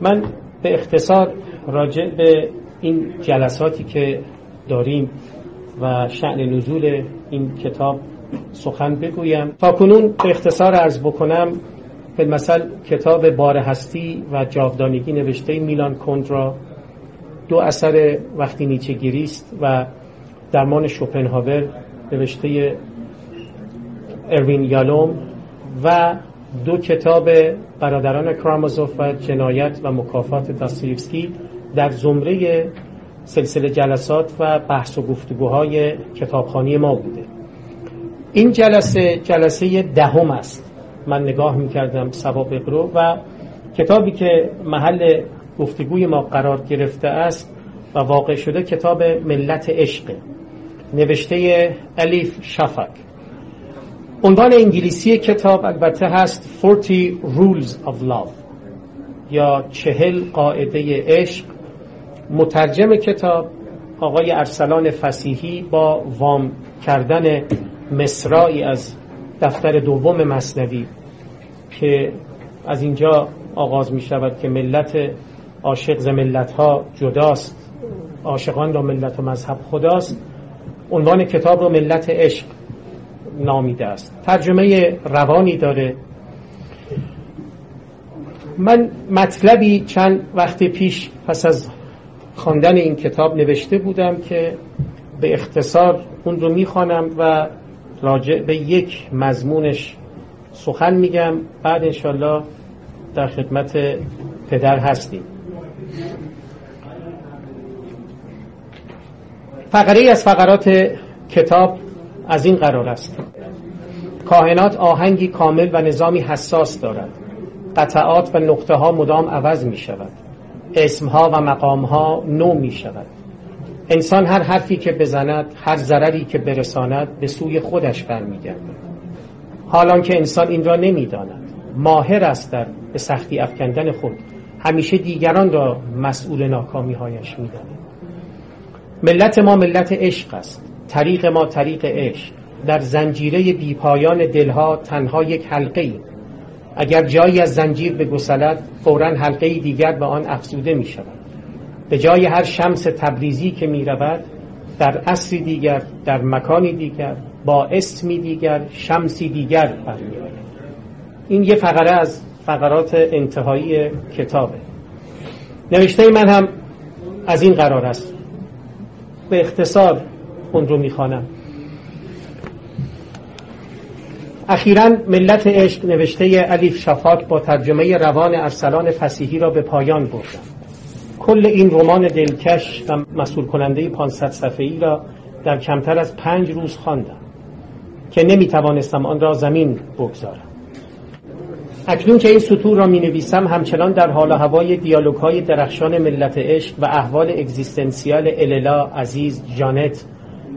من به اختصار راجع به این جلساتی که داریم و شعن نزول این کتاب سخن بگویم. تا کنون به اختصار عرض بکنم به مثل کتاب بار هستی و جاودانگی نوشته میلان کندرا دو اثر وقتی نیچه گیریست و درمان شوپنهاور نوشته اروین یالوم و دو کتاب برادران کرامازوف و جنایت و مکافات داستایوفسکی در زمره سلسله جلسات و بحث و گفتگوهای کتابخانی ما بوده. این جلسه جلسه دهم است. من نگاه می‌کردم سوابق رو و کتابی که محل گفتگوی ما قرار گرفته است و واقع شده کتاب ملت عشق نوشته الیف شفق. عنوان انگلیسی کتاب البته هست 40 Rules of Love یا چهل قاعده عشق. مترجم کتاب آقای ارسلان فسیحی با وام کردن مصرایی از دفتر دوم مصنوی که از اینجا آغاز می شود که ملت عاشق ز ملت ها جداست. عاشقان را ملت و مذهب خداست. عنوان کتاب رو ملت عشق نامیده است. ترجمه روانی داره. من مطلبی چند وقت پیش پس از خواندن این کتاب نوشته بودم که به اختصار اون رو می‌خوانم و راجع به یک مضمونش سخن میگم. بعد انشالله در خدمت پدر هستیم. فقره از فقرات کتاب از این قرار است. کاهنات آهنگی کامل و نظامی حساس دارد. قطعات و نقطه ها مدام عوض می شود اسمها و مقامها نو می شود انسان هر حرفی که بزند هر ضرری که برساند به سوی خودش برمیگردد. حالان که انسان این را نمی‌داند ماهر است در به سختی افکندن خود. همیشه دیگران را مسئول ناکامی هایش می‌داند. ملت ما ملت عشق است. طریق ما طریق عشق. در زنجیره بیپایان دلها تنها یک حلقه ای اگر جایی از زنجیر به گسلد فورا حلقه دیگر به آن افزوده می شود به جای هر شمس تبریزی که می رود در عصری دیگر در مکانی دیگر با اسمی دیگر شمسی دیگر برمی این یه فقره از فقرات انتهایی کتابه. نوشته من هم از این قرار است. به اختصار اون رو می‌خوانم. اخیرا ملت عشق نوشته علیف شفاک با ترجمه روان ارسلان فسیحی را به پایان بردم کل این رمان دلکش و مسئول کننده 500 صفحه ای را در کمتر از پنج روز خواندم که نمی توانستم آن را زمین بگذارم. اکنون که این سطور را می نویسم همچنان در حال هوای دیالوگ های درخشان ملت عشق و احوال اگزیستنسیال اللا عزیز جانت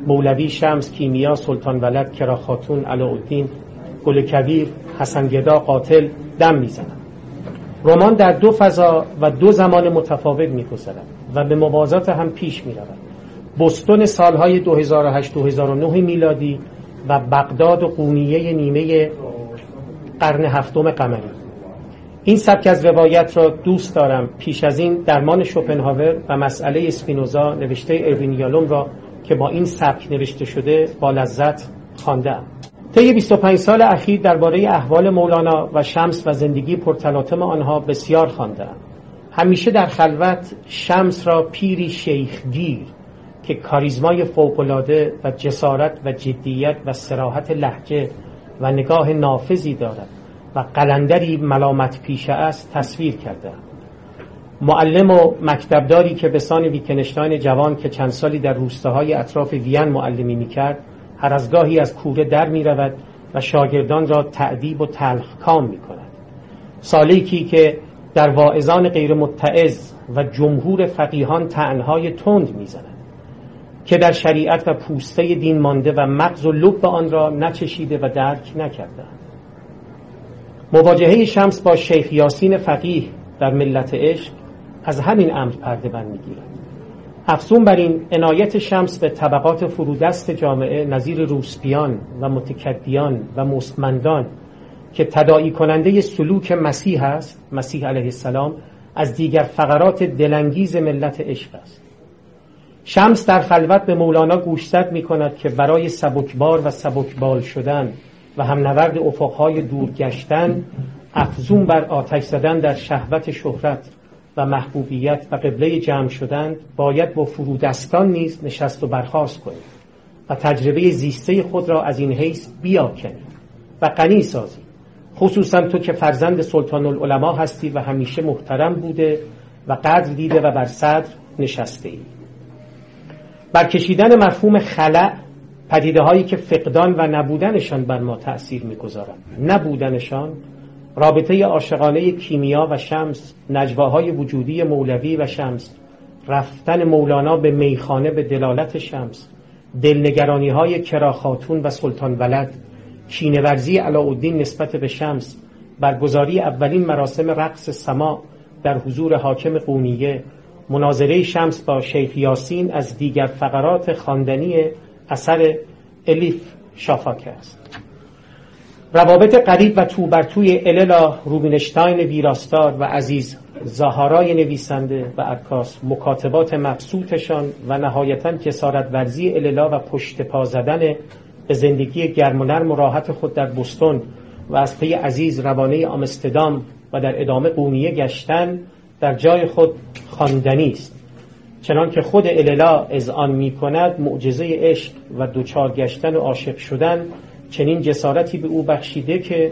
مولوی شمس کیمیا سلطان ولد کرا خاتون علاءالدین گل کبیر حسن گدا قاتل دم می‌زنم رمان در دو فضا و دو زمان متفاوت میگذرد و به موازات هم پیش می‌رود. بستون سالهای 2008-2009 میلادی و بغداد و قونیه نیمه قرن هفتم قمری. این سبک از روایت را دوست دارم. پیش از این درمان شوپنهاور و مسئله اسپینوزا نوشته اروین یالوم را که با این سبک نوشته شده با لذت خواندم طی 25 سال اخیر درباره احوال مولانا و شمس و زندگی پرتلاطم آنها بسیار خواندم همیشه در خلوت شمس را پیری شیخگیر که کاریزمای فوقالعاده و جسارت و جدیت و سراحت لحجه و نگاه نافذی دارد و قلندری ملامت پیشه است تصویر کرده معلم و مکتبداری که به سان ویکنشتاین جوان که چند سالی در روستاهای اطراف وین معلمی می‌کرد هر از گاهی از کوره در می رود و شاگردان را تعدیب و تلخ کام می کند سالیکی که در واعظان غیر متعز و جمهور فقیهان تعنهای تند می زند که در شریعت و پوسته دین مانده و مغز و لب آن را نچشیده و درک نکرده مواجهه شمس با شیخ یاسین فقیه در ملت عشق از همین امر پرده بند می‌گیرد افزون بر این عنایت شمس به طبقات فرودست جامعه نظیر روسپیان و متکدیان و مستمندان که تداعی کننده سلوک مسیح است مسیح علیه السلام از دیگر فقرات دلانگیز ملت عشق است. شمس در خلوت به مولانا گوشزد می کند که برای سبکبار و سبکبال شدن و هم نورد افقهای دور گشتن افزون بر آتش زدن در شهوت شهرت و محبوبیت و قبله جمع شدن باید با فرودستان نیز نشست و برخواست کنید و تجربه زیسته خود را از این حیث بیاکنید و غنی سازید خصوصا تو که فرزند سلطان العلماء هستی و همیشه محترم بوده و قدر دیده و بر صدر نشسته ای برکشیدن مفهوم خلع پدیده هایی که فقدان و نبودنشان بر ما تأثیر می‌گذارند. نبودنشان رابطه عاشقانه کیمیا و شمس نجواهای وجودی مولوی و شمس رفتن مولانا به میخانه به دلالت شمس دلنگرانی های کراخاتون و سلطان ولد کینورزی علاءالدین نسبت به شمس برگزاری اولین مراسم رقص سما در حضور حاکم قونیه مناظره شمس با شیخ یاسین از دیگر فقرات خواندنی اثر الیف شافاکه است. روابط قریب و تو بر توی اللا روبینشتاین ویراستار و عزیز زهارای نویسنده و عکاس مکاتبات مبسوطشان و نهایتا جسارت ورزی اللا و پشت پا زدن به زندگی گرم و نرم و راحت خود در بستون و از پی عزیز روانه آمستدام و در ادامه قونیه گشتن در جای خود خواندنی است. چنان که خود اللا از آن می کند معجزه عشق و دوچار گشتن و عاشق شدن چنین جسارتی به او بخشیده که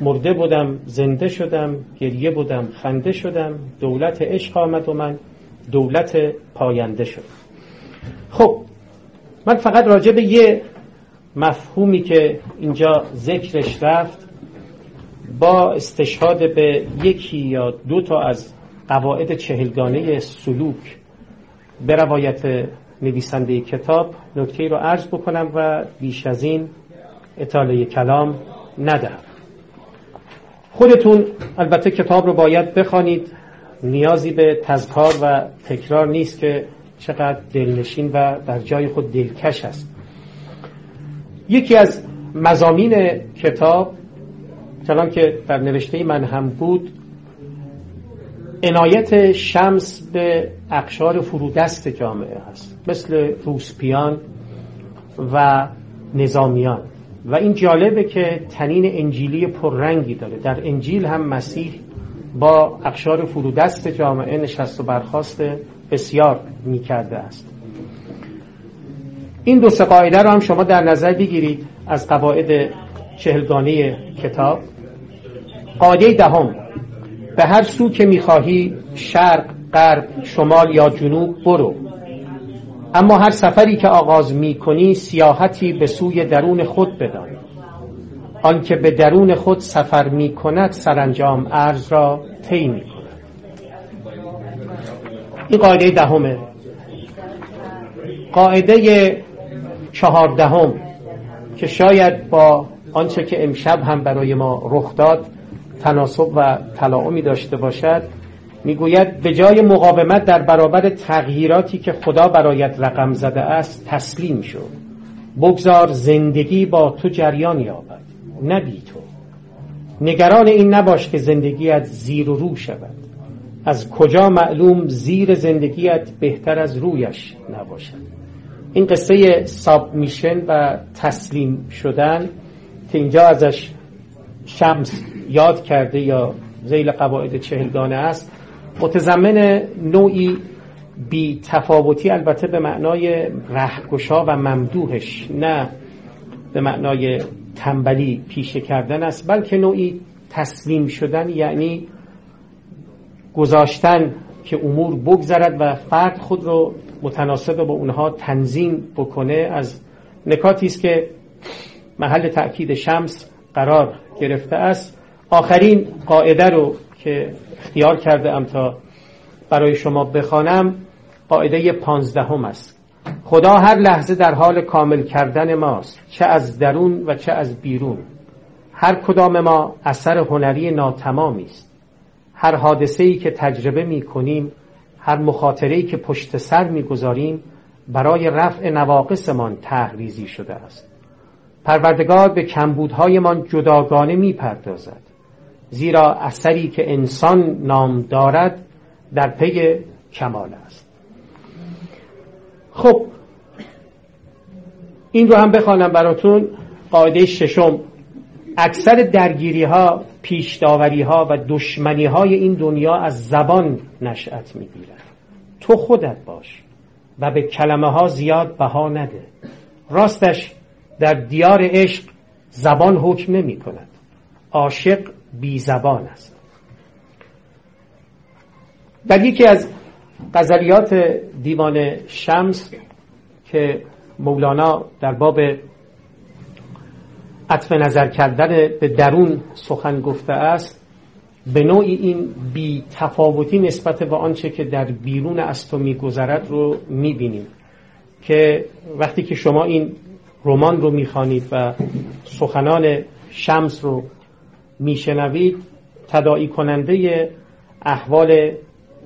مرده بودم زنده شدم گریه بودم خنده شدم دولت عشق آمد و من دولت پاینده شدم. خب من فقط راجع به یه مفهومی که اینجا ذکرش رفت با استشهاد به یکی یا دو تا از قواعد چهلگانه سلوک به روایت نویسنده کتاب نکته رو عرض بکنم و بیش از این اطاله کلام ندهم خودتون البته کتاب رو باید بخوانید. نیازی به تذکار و تکرار نیست که چقدر دلنشین و در جای خود دلکش است. یکی از مزامین کتاب چنان که در نوشته من هم بود عنایت شمس به اقشار فرودست جامعه هست مثل روسپیان و نظامیان. و این جالبه که تنین انجیلی پررنگی داره. در انجیل هم مسیح با اقشار فرودست جامعه نشست و برخواست بسیار می‌کرده است. این دو سه قاعده رو هم شما در نظر بگیرید از قواعد چهلگانه کتاب. قاعده دهم به هر سو که می‌خواهی شرق غرب شمال یا جنوب برو. اما هر سفری که آغاز می‌کنی سیاحتی به سوی درون خود بدان. آنکه به درون خود سفر می‌کند سرانجام ارز را طی می‌کند. این قاعده دهمه. قاعده چهاردهم که شاید با آنچه که امشب هم برای ما رخ داد تناسب و تلاعمی داشته باشد می‌گوید به جای مقاومت در برابر تغییراتی که خدا برایت رقم زده است تسلیم شو. بگذار زندگی با تو جریان یابد نه بی تو. نگران این نباش که زندگیت زیر و رو شود. از کجا معلوم زیر زندگیت بهتر از رویش نباشد. این قصه سابمیشن و تسلیم شدن که اینجا ازش شمس یاد کرده یا زیل قواعد چهلگانه است. متضمن نوعی بی تفاوتی البته به معنای رهگشا و ممدوحش نه به معنای تنبلی پیشه کردن است بلکه نوعی تسلیم شدن یعنی گذاشتن که امور بگذرد و فرد خود رو متناسب با اونها تنظیم بکنه از نکاتی است که محل تأکید شمس قرار گرفته است. آخرین قاعده رو که اختیار کرده ام تا برای شما بخوانم قاعده پانزدهم است. خدا هر لحظه در حال کامل کردن ماست چه از درون و چه از بیرون. هر کدام ما اثر هنری ناتمامی است. هر حادثه ای که تجربه می کنیم هر مخاطره ای که پشت سر می گذاریم برای رفع نواقصمان تحریزی شده است. پروردگار به کمبودهایمان جداگانه می پردازد زیرا اثری که انسان نام دارد در پی کمال است. خب این رو هم بخوانم براتون. قاعده ششم اکثر درگیری ها پیش ها و دشمنی های این دنیا از زبان نشأت می‌گیرد. تو خودت باش و به کلمه ها زیاد بها نده. راستش در دیار عشق زبان حکم نمی کند عاشق بی زبان است. در یکی از غزلیات دیوان شمس که مولانا در باب عطف نظر کردن به درون سخن گفته است به نوعی این بی تفاوتی نسبت به آنچه که در بیرون از تو میگذرد رو می‌بینیم که وقتی که شما این رمان رو می‌خوانید و سخنان شمس رو میشنوید تداعی کننده احوال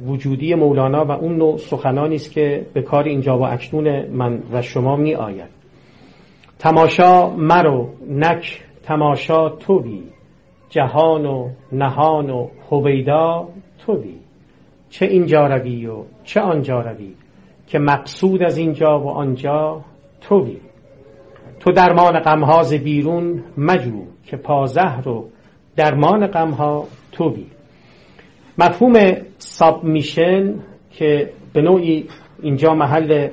وجودی مولانا و اون نوع سخنانی است که به کار اینجا و اکنون من و شما می آید تماشا مرو نک تماشا توی. جهان و نهان و هویدا توی. چه اینجا روی و چه آنجا روی که مقصود از اینجا و آنجا توی. تو درمان غمها ز بیرون مجو که پازهر و درمان غمها توی مفهوم سابمیشن که به نوعی اینجا محل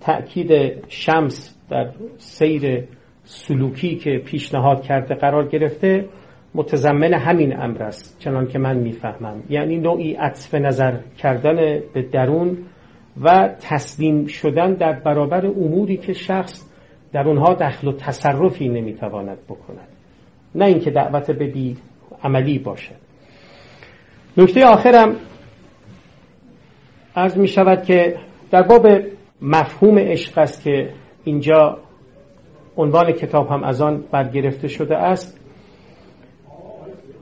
تأکید شمس در سیر سلوکی که پیشنهاد کرده قرار گرفته متضمن همین امر است چنان که من می‌فهمم. یعنی نوعی عطف نظر کردن به درون و تسلیم شدن در برابر اموری که شخص در اونها دخل و تصرفی نمی‌تواند بکند. نه اینکه دعوت به بی عملی باشد نکته آخرم از می شود که در باب مفهوم عشق است که اینجا عنوان کتاب هم از آن برگرفته شده است.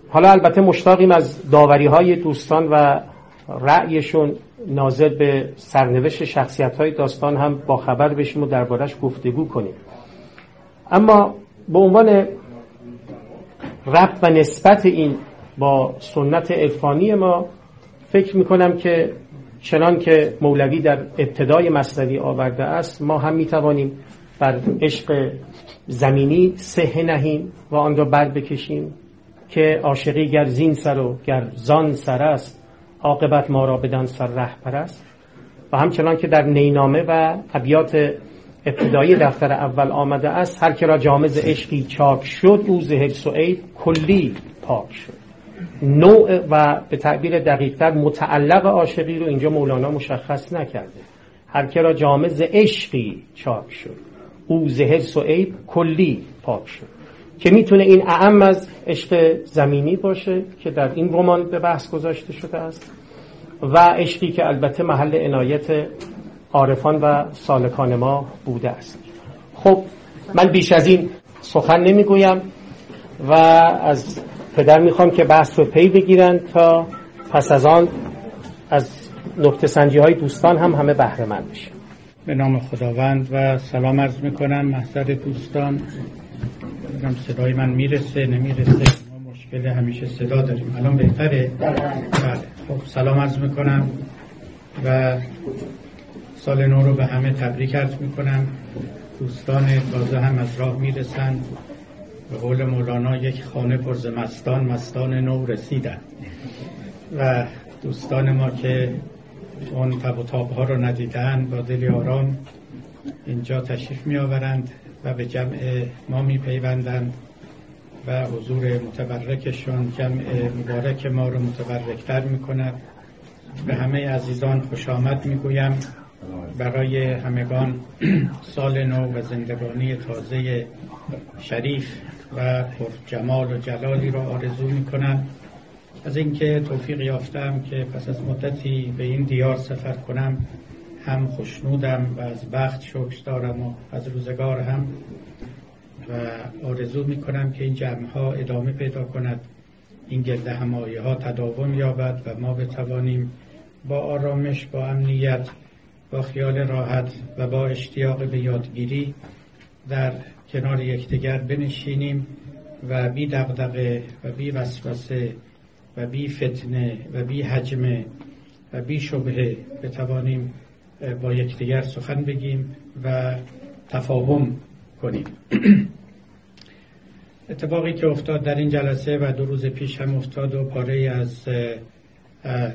حالا البته مشتاقیم از داوری های دوستان و رأیشون ناظر به سرنوشت شخصیت های داستان هم با خبر بشیم و دربارش گفتگو کنیم. اما به عنوان رب و نسبت این با سنت عرفانی ما فکر می‌کنم که چنان که مولوی در ابتدای مصنوی آورده است ما هم می‌توانیم بر عشق زمینی سه نهیم و آن را بر بکشیم که عاشقی گر زین سر و گر زان سر است عاقبت ما را بدان سر رهبر است. و همچنان که در نینامه و ابیات ابتدایی دفتر اول آمده است. هر که را جامز عشقی چاک شد او زهر سعید کلی پاک شد. نوع و به تعبیر دقیقتر متعلق عاشقی رو اینجا مولانا مشخص نکرده. هر که را جامز عشقی چاک شد او زهر سعید کلی پاک شد. که می‌تونه این اعم از عشق زمینی باشه که در این رمان به بحث گذاشته شده است و عشقی که البته محل عنایت عارفان و سالکان ما بوده است. خب من بیش از این سخن نمی‌گویم و از پدر می‌خوام که بحث رو پی بگیرن تا پس از آن از نقطه سنجی های دوستان هم همه بهره مند بشن. به نام خداوند و سلام عرض می‌کنم. محضر دوستان بگم صدای من می‌رسه نمی‌رسه؟ ما مشکل همیشه صدا داریم. الان بهتره؟ بله. خب سلام عرض می‌کنم و سال نو رو به همه تبریک عرض می‌کنم. دوستان تازه هم از راه می‌رسن. به قول مولانا یک خانه پرز مستان مستان نو رسیدن. و دوستان ما که اون تب و تاب ها رو ندیدن با دلی آرام اینجا تشریف می آورند و به جمع ما می پیوندند و حضور متبرکشون جمع مبارک ما رو متبرکتر می کند به همه عزیزان خوش آمد می گویم برای همگان سال نو و زندگانی تازه شریف و پر جمال و جلالی را آرزو می کنم از اینکه توفیق یافتم که پس از مدتی به این دیار سفر کنم هم خوشنودم و از بخت شکر دارم و از روزگار هم. و آرزو می کنم که این جمع ها ادامه پیدا کند این گرد همایی ها تداوم یابد و ما بتوانیم با آرامش با امنیت با خیال راحت و با اشتیاق به یادگیری در کنار یکدیگر بنشینیم و بی دغدغه و بی وسوسه و بی فتنه و بی حجم و بی شبهه بتوانیم با یکدیگر سخن بگیم و تفاهم کنیم. اتفاقی که افتاد در این جلسه و دو روز پیش هم افتاد و پاره از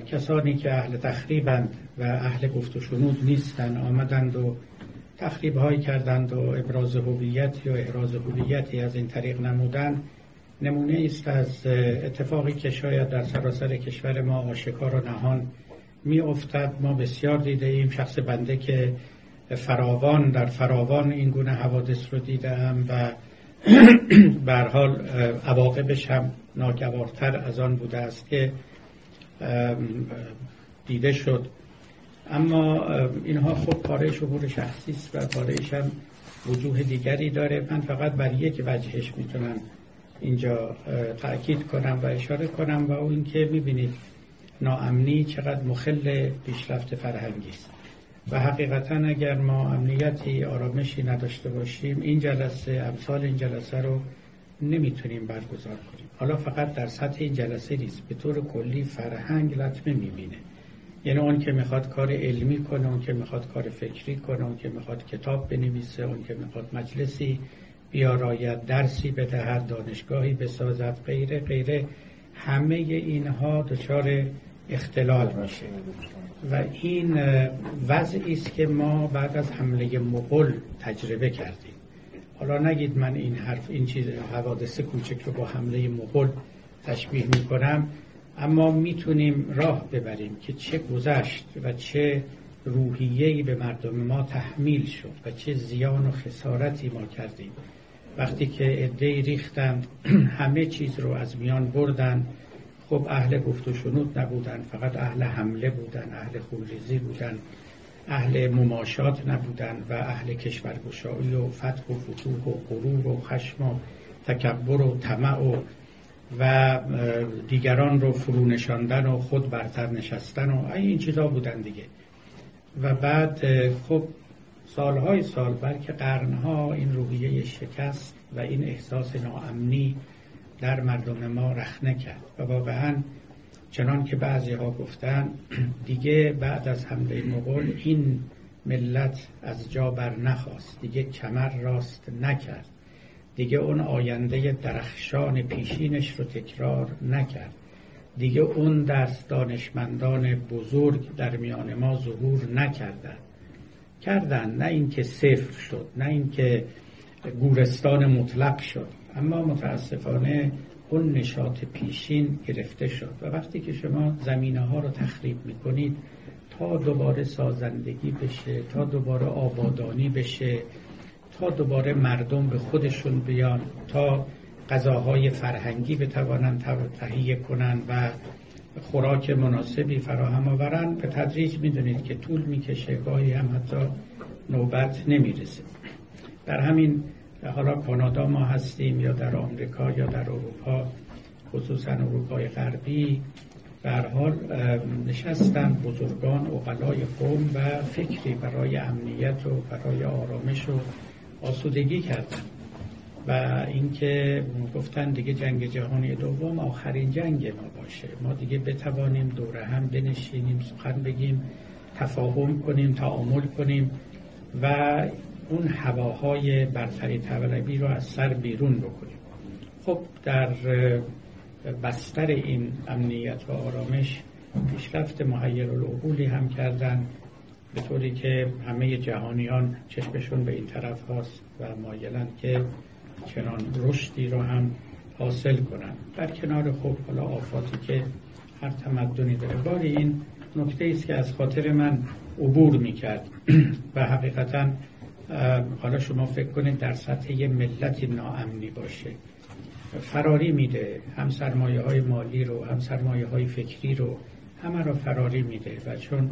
کسانی که اهل تخریبند و اهل گفت و شنود نیستند آمدند و تخریب هایی کردند و ابراز هویت یا احراز هویتی از این طریق نمودن نمونه است از اتفاقی که شاید در سراسر کشور ما آشکار و نهان می افتد ما بسیار دیده ایم. شخص بنده که فراوان در فراوان این گونه حوادث رو دیدم و به حال عواقبش هم ناگوارتر از آن بوده است که دیده شد. اما اینها خب پاره شهور شخصی است و پارهش هم وجوه دیگری داره. من فقط بر یک وجهش می‌تونم اینجا تاکید کنم و اشاره کنم و اون که می‌بینید ناامنی چقدر مخل پیشرفت فرهنگی است. و حقیقتا اگر ما امنیتی آرامشی نداشته باشیم این جلسه امثال این جلسه رو نمی‌تونیم برگزار کنیم. حالا فقط در سطح جلسه نیست به طور کلی فرهنگ لطمه می‌بینه. یعنی اون که می‌خواد کار علمی کنه اون که می‌خواد کار فکری کنه اون که می‌خواد کتاب بنویسه اون که می‌خواد مجلسی بیاراید درسی بدهد دانشگاهی بسازد غیره غیره. همه اینها دچار اختلال میشه. و این وضعی است که ما بعد از حمله مغول تجربه کردیم. حالا نگید من این حرف این چیز حوادث کوچک رو با حمله مغول تشبیه می‌کنم اما می‌تونیم راه ببریم که چه گذشت و چه روحیه‌ای به مردم ما تحمیل شد و چه زیان و خسارتی ما کردیم. وقتی که عدهای ریختند همه چیز رو از میان بردن خب اهل گفت و شنود نبودن فقط اهل حمله بودن اهل خونریزی بودن. اهل مماشات نبودن و اهل کشورگشایی و فتح و فتوح و غرور و خشم و تکبر و طمع و و دیگران رو فرو نشاندن و خود برتر نشستن و این چیزا بودن دیگه. و بعد خب سالهای سال بلکه قرنها این روحیه شکست و این احساس ناامنی در مردم ما رخنه کرد و واقعا چنان که بعضی ها گفتن دیگه بعد از حمله مغول این ملت از جا بر نخواست. دیگه کمر راست نکرد. دیگه اون آینده درخشان پیشینش رو تکرار نکرد. دیگه اون دست دانشمندان بزرگ در میان ما ظهور نکردند کردن. نه اینکه صفر شد نه اینکه گورستان مطلق شد. اما متاسفانه اون نشاط پیشین گرفته شد. و وقتی که شما زمینه ها رو تخریب می‌کنید تا دوباره سازندگی بشه تا دوباره آبادانی بشه تا دوباره مردم به خودشون بیان تا غذاهای فرهنگی بتوانند تهیه کنند و خوراک مناسبی فراهم آورن به تدریج می‌دونید که طول می‌کشه گاهی هم حتی نوبت نمی‌رسه. در همین حالا کانادا ما هستیم یا در آمریکا یا در اروپا خصوصا اروپای غربی. در حال نشستن بزرگان اقلای قوم و فکری برای امنیت و برای آرامش و آسودگی کردن. و اینکه گفتن دیگه جنگ جهانی دوم آخرین جنگ ما باشه. ما دیگه بتوانیم دوره هم بنشینیم سخن بگیم تفاهم کنیم تعامل کنیم. و اون هواهای برتری طلبی رو از سر بیرون بکنیم. خب در بستر این امنیت و آرامش پیشرفت محیر العقولی هم کردن به طوری که همه جهانیان چشمشون به این طرف هاست و مایلن که چنان رشدی رو هم حاصل کنن. در کنار خب حالا آفاتی که هر تمدنی داره. باری این نکته است که از خاطر من عبور می‌کرد. و حقیقتا حالا شما فکر کنید در سطح یه ملت ناامنی باشه. فراری میده. هم سرمایه های مالی رو هم سرمایه های فکری رو همه رو فراری میده و چون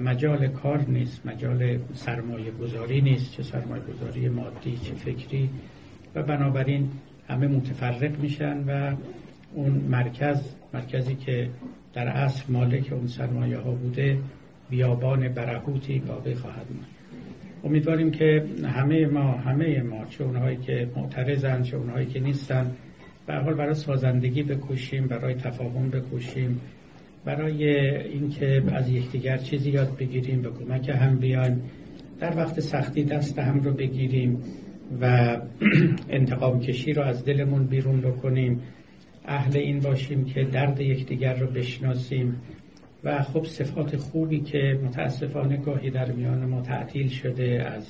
مجال کار نیست مجال سرمایه گذاری نیست چه سرمایه گذاری مادی چه فکری. و بنابراین همه متفرق میشن و اون مرکز مرکزی که در اصل مالک اون سرمایه ها بوده بیابان برهوتی باقی خواهد ماند امیدواریم که همه ما همه ما چه اونهایی که معترضن چه اونهایی که نیستن به حال برای سازندگی بکوشیم برای تفاهم بکوشیم برای اینکه از یکدیگر چیزی یاد بگیریم به کمک هم بیایم در وقت سختی دست هم رو بگیریم و انتقام کشی رو از دلمون بیرون بکنیم. اهل این باشیم که درد یکدیگر رو بشناسیم. و خب صفات خوبی که متاسفانه گاهی در میان ما تعطیل شده از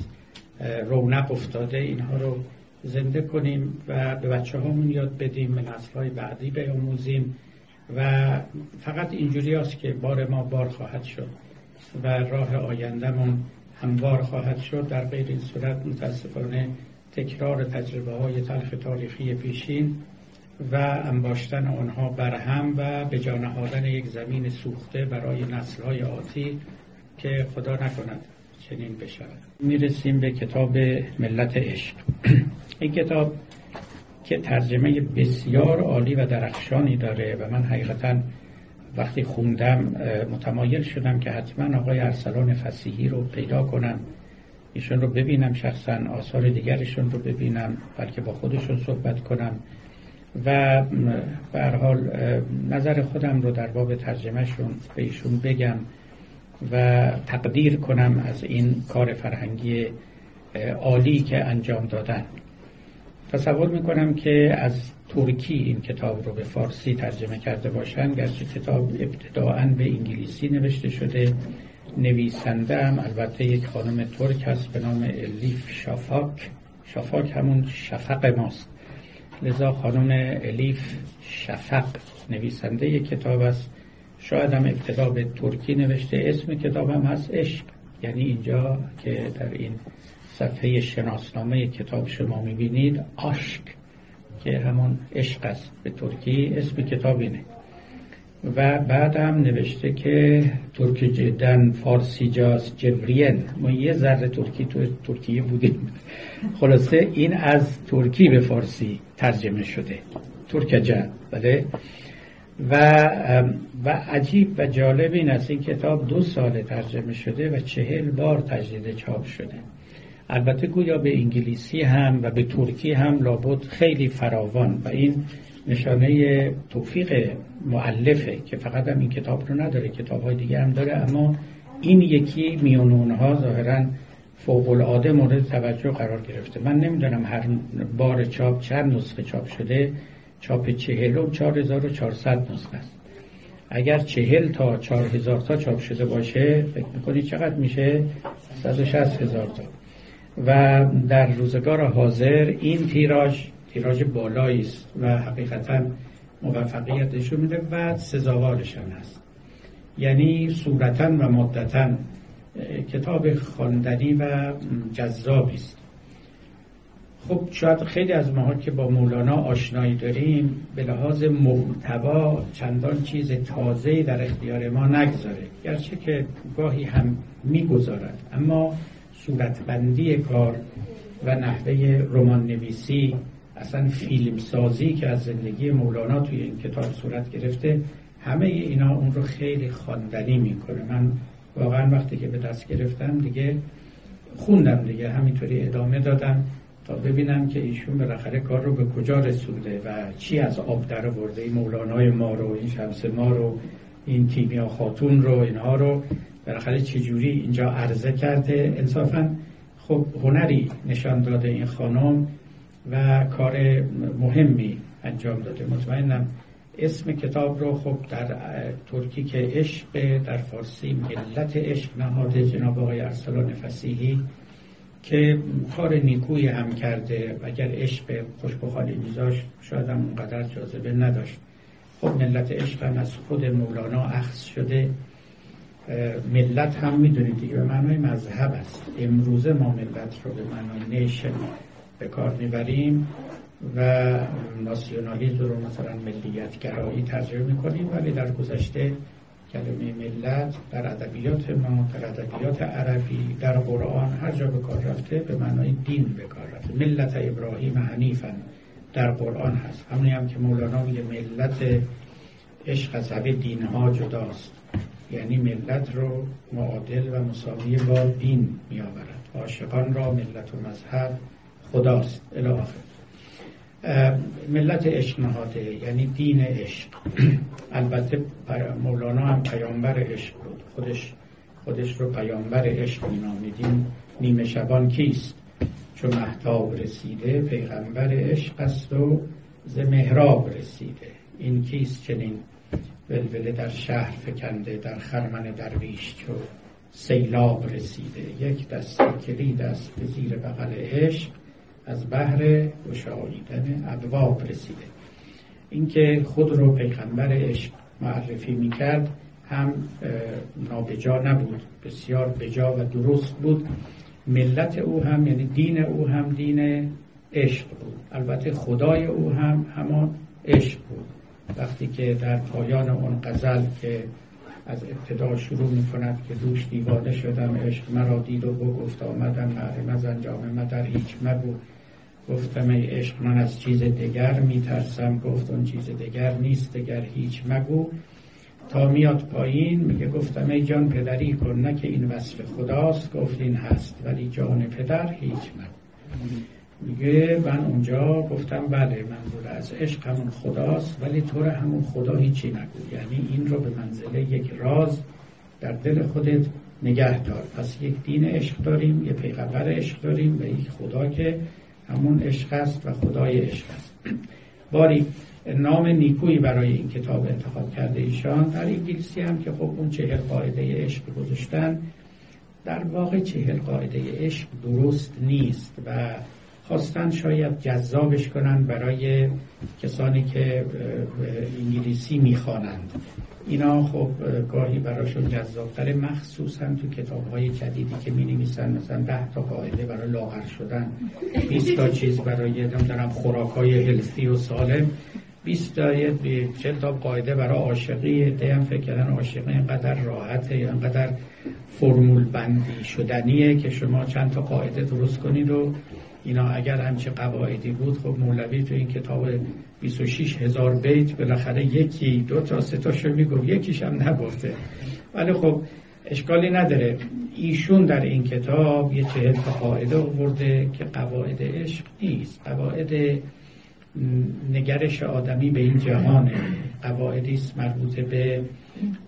رونق افتاده اینها رو زنده کنیم و به بچه هامون یاد بدیم به نسل بعدی بیاموزیم و فقط اینجوری است که بار ما بار خواهد شد و راه آیندهمون هموار خواهد شد. در غیر این صورت متاسفانه تکرار تجربه های تلخ تاریخی پیشین و انباشتن آنها بر هم و به جانهادن یک زمین سوخته برای نسل های آتی که خدا نکند چنین بشود. می‌رسیم به کتاب ملت عشق. این کتاب که ترجمه بسیار عالی و درخشانی داره و من حقیقتا وقتی خوندم متمایل شدم که حتما آقای ارسلان فسیحی رو پیدا کنم. ایشون رو ببینم شخصا آثار دیگرشون رو ببینم بلکه با خودشون صحبت کنم. و به حال نظر خودم رو در باب ترجمهشون به ایشون بگم و تقدیر کنم از این کار فرهنگی عالی که انجام دادن. تصور می‌کنم که از ترکی این کتاب رو به فارسی ترجمه کرده باشن گرچه کتاب ابتداعا به انگلیسی نوشته شده نویسنده هم البته یک خانم ترک هست به نام الیف شافاک. شافاک همون شفق ماست. لذا خانم الیف شفق نویسنده کتاب است. شاید هم ابتدا به ترکی نوشته. اسم کتاب هم هست عشق. یعنی اینجا که در این صفحه شناسنامه کتاب شما می‌بینید عشق که همون عشق است. به ترکی اسم کتاب اینه. و بعد هم نوشته که ترکی جدن فارسی جاست جبرین ما یه ذره ترکی تو ترکیه بودیم. خلاصه این از ترکی به فارسی ترجمه شده. ترکجه بله. و و عجیب و جالب این است. این کتاب دو سال ترجمه شده و چهل بار تجدید چاپ شده. البته گویا به انگلیسی هم و به ترکی هم لابد خیلی فراوان. و این نشانه توفیق معلفه که فقط هم این کتاب رو نداره کتاب های دیگه هم داره اما این یکی میون اونها ظاهرا فوق العاده مورد توجه قرار گرفته. من نمی‌دونم هر بار چاپ چند نسخه چاپ شده چاپ چهلم چهار هزار و چهارصد نسخه است. اگر چهل تا چهار هزار تا چاپ شده باشه فکر می‌کنی چقدر میشه؟ صد و شست هزار تا. و در روزگار حاضر این تیراژ تیراژ بالایی است و حقیقتا موفقیت نشون میده و سزاوارش هم هست یعنی صورتا و مدتا کتاب خواندنی و جذابی است. خب شاید خیلی از ماها که با مولانا آشنایی داریم به لحاظ محتوا چندان چیز تازه در اختیار ما نگذاره. گرچه که گاهی هم می‌گذارد. اما صورتبندی کار و نحوه رمان نویسی اصلا فیلم سازی که از زندگی مولانا توی این کتاب صورت گرفته همه اینا اون رو خیلی خواندنی می‌کنه. من واقعا وقتی که به دست گرفتم دیگه خوندم دیگه همینطوری ادامه دادم تا ببینم که ایشون بالاخره کار رو به کجا رسونده و چی از آب در برده این مولانای ما رو این شمس ما رو این تیمیا خاتون رو اینها رو بالاخره چجوری اینجا عرضه کرده. انصافا خب هنری نشان داده این خانم. و کار مهمی انجام داده. مطمئنم اسم کتاب رو خب در ترکی که عشق در فارسی ملت عشق نهاده جناب آقای ارسلان فسیحی که کار نیکوی هم کرده. و اگر عشق خوشبخالی میذاشت شاید هم اونقدر جاذبه نداشت. خب ملت عشق هم از خود مولانا اخذ شده. ملت هم می‌دونید دیگه به معنای مذهب است. امروزه ما ملت رو به معنای نیشن به کار می‌بریم و ناسیونالیزم رو مثلا ملیت گرایی ترجمه می‌کنیم ولی در گذشته کلمه ملت در ادبیات ما در ادبیات عربی در قرآن هر جا به کار رفته به معنای دین به کار رفته. ملت ابراهیم حنیفا در قرآن هست. همونی هم که مولانا میگه ملت عشق از همه دین ها جداست. یعنی ملت رو معادل و مساوی با دین می آورد عاشقان را ملت و مذهب خداست الی ملت عشق نهاده یعنی دین عشق. البته مولانا هم پیامبر عشق بود. خودش خودش رو پیامبر عشق مینامیدیم. نیمه شبان کیست؟ چون محتاب رسیده پیغمبر عشق است و ز مهراب رسیده. این کیست چنین؟ ولوله در شهر فکنده در خرمن درویش چو سیلاب رسیده. یک دست کلید است به زیر بغل عشق. از بحر گشاییدن ابواب رسیده. اینکه خود رو پیغمبر عشق معرفی می‌کرد هم نابجا نبود بسیار بجا و درست بود. ملت او هم یعنی دین او هم دین عشق بود. البته خدای او هم همان عشق بود. وقتی که در پایان اون غزل که از ابتدا شروع می کند که دوش دیوانه شدم عشق مرا دید و گفت آمدم معلم از انجام در هیچ مگو. گفتم ای عشق من از چیز دیگر میترسم. گفت اون چیز دیگر نیست دیگر هیچ مگو. تا میاد پایین میگه گفتم ای جان پدری کن نه که این وصف خداست. گفت این هست ولی جان پدر هیچ مگو. میگه من اونجا گفتم بله منظور از عشق همون خداست ولی طور همون خدا هیچی نگو. یعنی این رو به منزله یک راز در دل خودت نگه دار. پس یک دین عشق داریم یه پیغمبر عشق داریم و یک خدا که همون عشق است و خدای عشق است. باری نام نیکویی برای این کتاب انتخاب کرده ایشان. در انگلیسی هم که خب اون چهل قاعده عشق گذاشتن در واقع چهل قاعده عشق درست نیست و خواستن شاید جذابش کنن برای کسانی که انگلیسی می‌خوانند. اینا خب گاهی براشون جذابتر مخصوصا تو کتاب های جدیدی که می نویسن مثلا ده تا قاعده برای لاغر شدن 20 تا چیز برای نمی‌دونم خوراک های هلسی و سالم 20 تا چند تا قاعده برای عاشقی ده هم فکر کردن عاشقی اینقدر راحته اینقدر فرمول بندی شدنیه که شما چند تا قاعده درست کنید و اینا اگر همچه قواعدی بود خب مولوی تو این کتاب 26 هزار بیت بالاخره یکی دو تا سه تاشو می‌گفت یکیش هم نبرده ولی خب اشکالی نداره. ایشون در این کتاب یه چهل تا قاعده آورده که قواعد عشق نیست. قواعد نگرش آدمی به این جهانه. قواعدی است مربوط به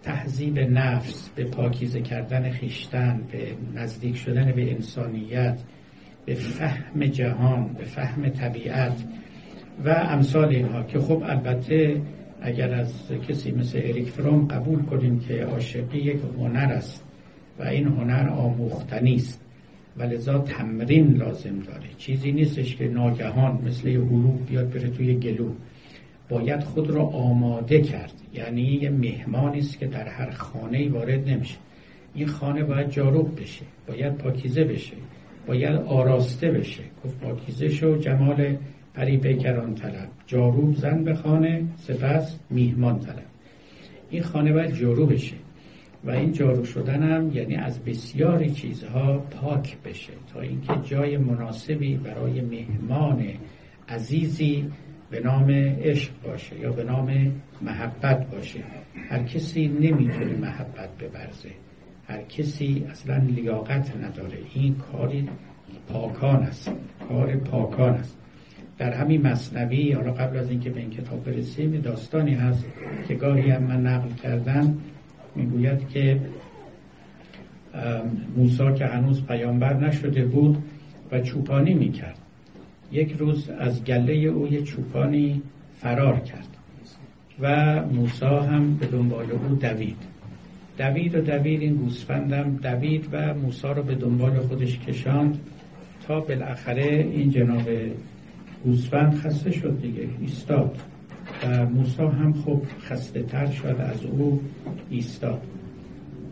تهذیب نفس به پاکیزه کردن خیشتن به نزدیک شدن به انسانیت به فهم جهان به فهم طبیعت و امثال اینها که خب البته اگر از کسی مثل اریک فروم قبول کنیم که عاشقی یک هنر است و این هنر آموختنی است و لذا تمرین لازم داره. چیزی نیستش که ناگهان مثل علوم بیاد بره توی گلو. باید خود را آماده کرد. یعنی یه مهمانی است که در هر خانه وارد نمیشه. این خانه باید جاروب بشه. باید پاکیزه بشه. باید آراسته بشه. گفت پاکیزه شو جمال پری پیکران طلب. جاروب زن به خانه سپس میهمان طلب. این خانه باید جارو بشه. و این جارو شدن هم یعنی از بسیاری چیزها پاک بشه تا اینکه جای مناسبی برای مهمان عزیزی به نام عشق باشه یا به نام محبت باشه. هر کسی نمی‌تونه محبت ببرزه. هر کسی اصلا لیاقت نداره. این کاری پاکان است. کار پاکان است. در همین مصنوی حالا قبل از اینکه به این کتاب برسیم داستانی هست که گاهی هم من نقل کردم. می‌گوید که موسا که هنوز پیامبر نشده بود و چوپانی می‌کرد. یک روز از گله او یه چوپانی فرار کرد و موسا هم به دنبال او دوید. دوید و دوید این گوسفندم دوید و موسا رو به دنبال خودش کشاند تا بالاخره این جناب گوسفند خسته شد دیگه ایستاد و موسا هم خب خسته تر شد از او ایستاد.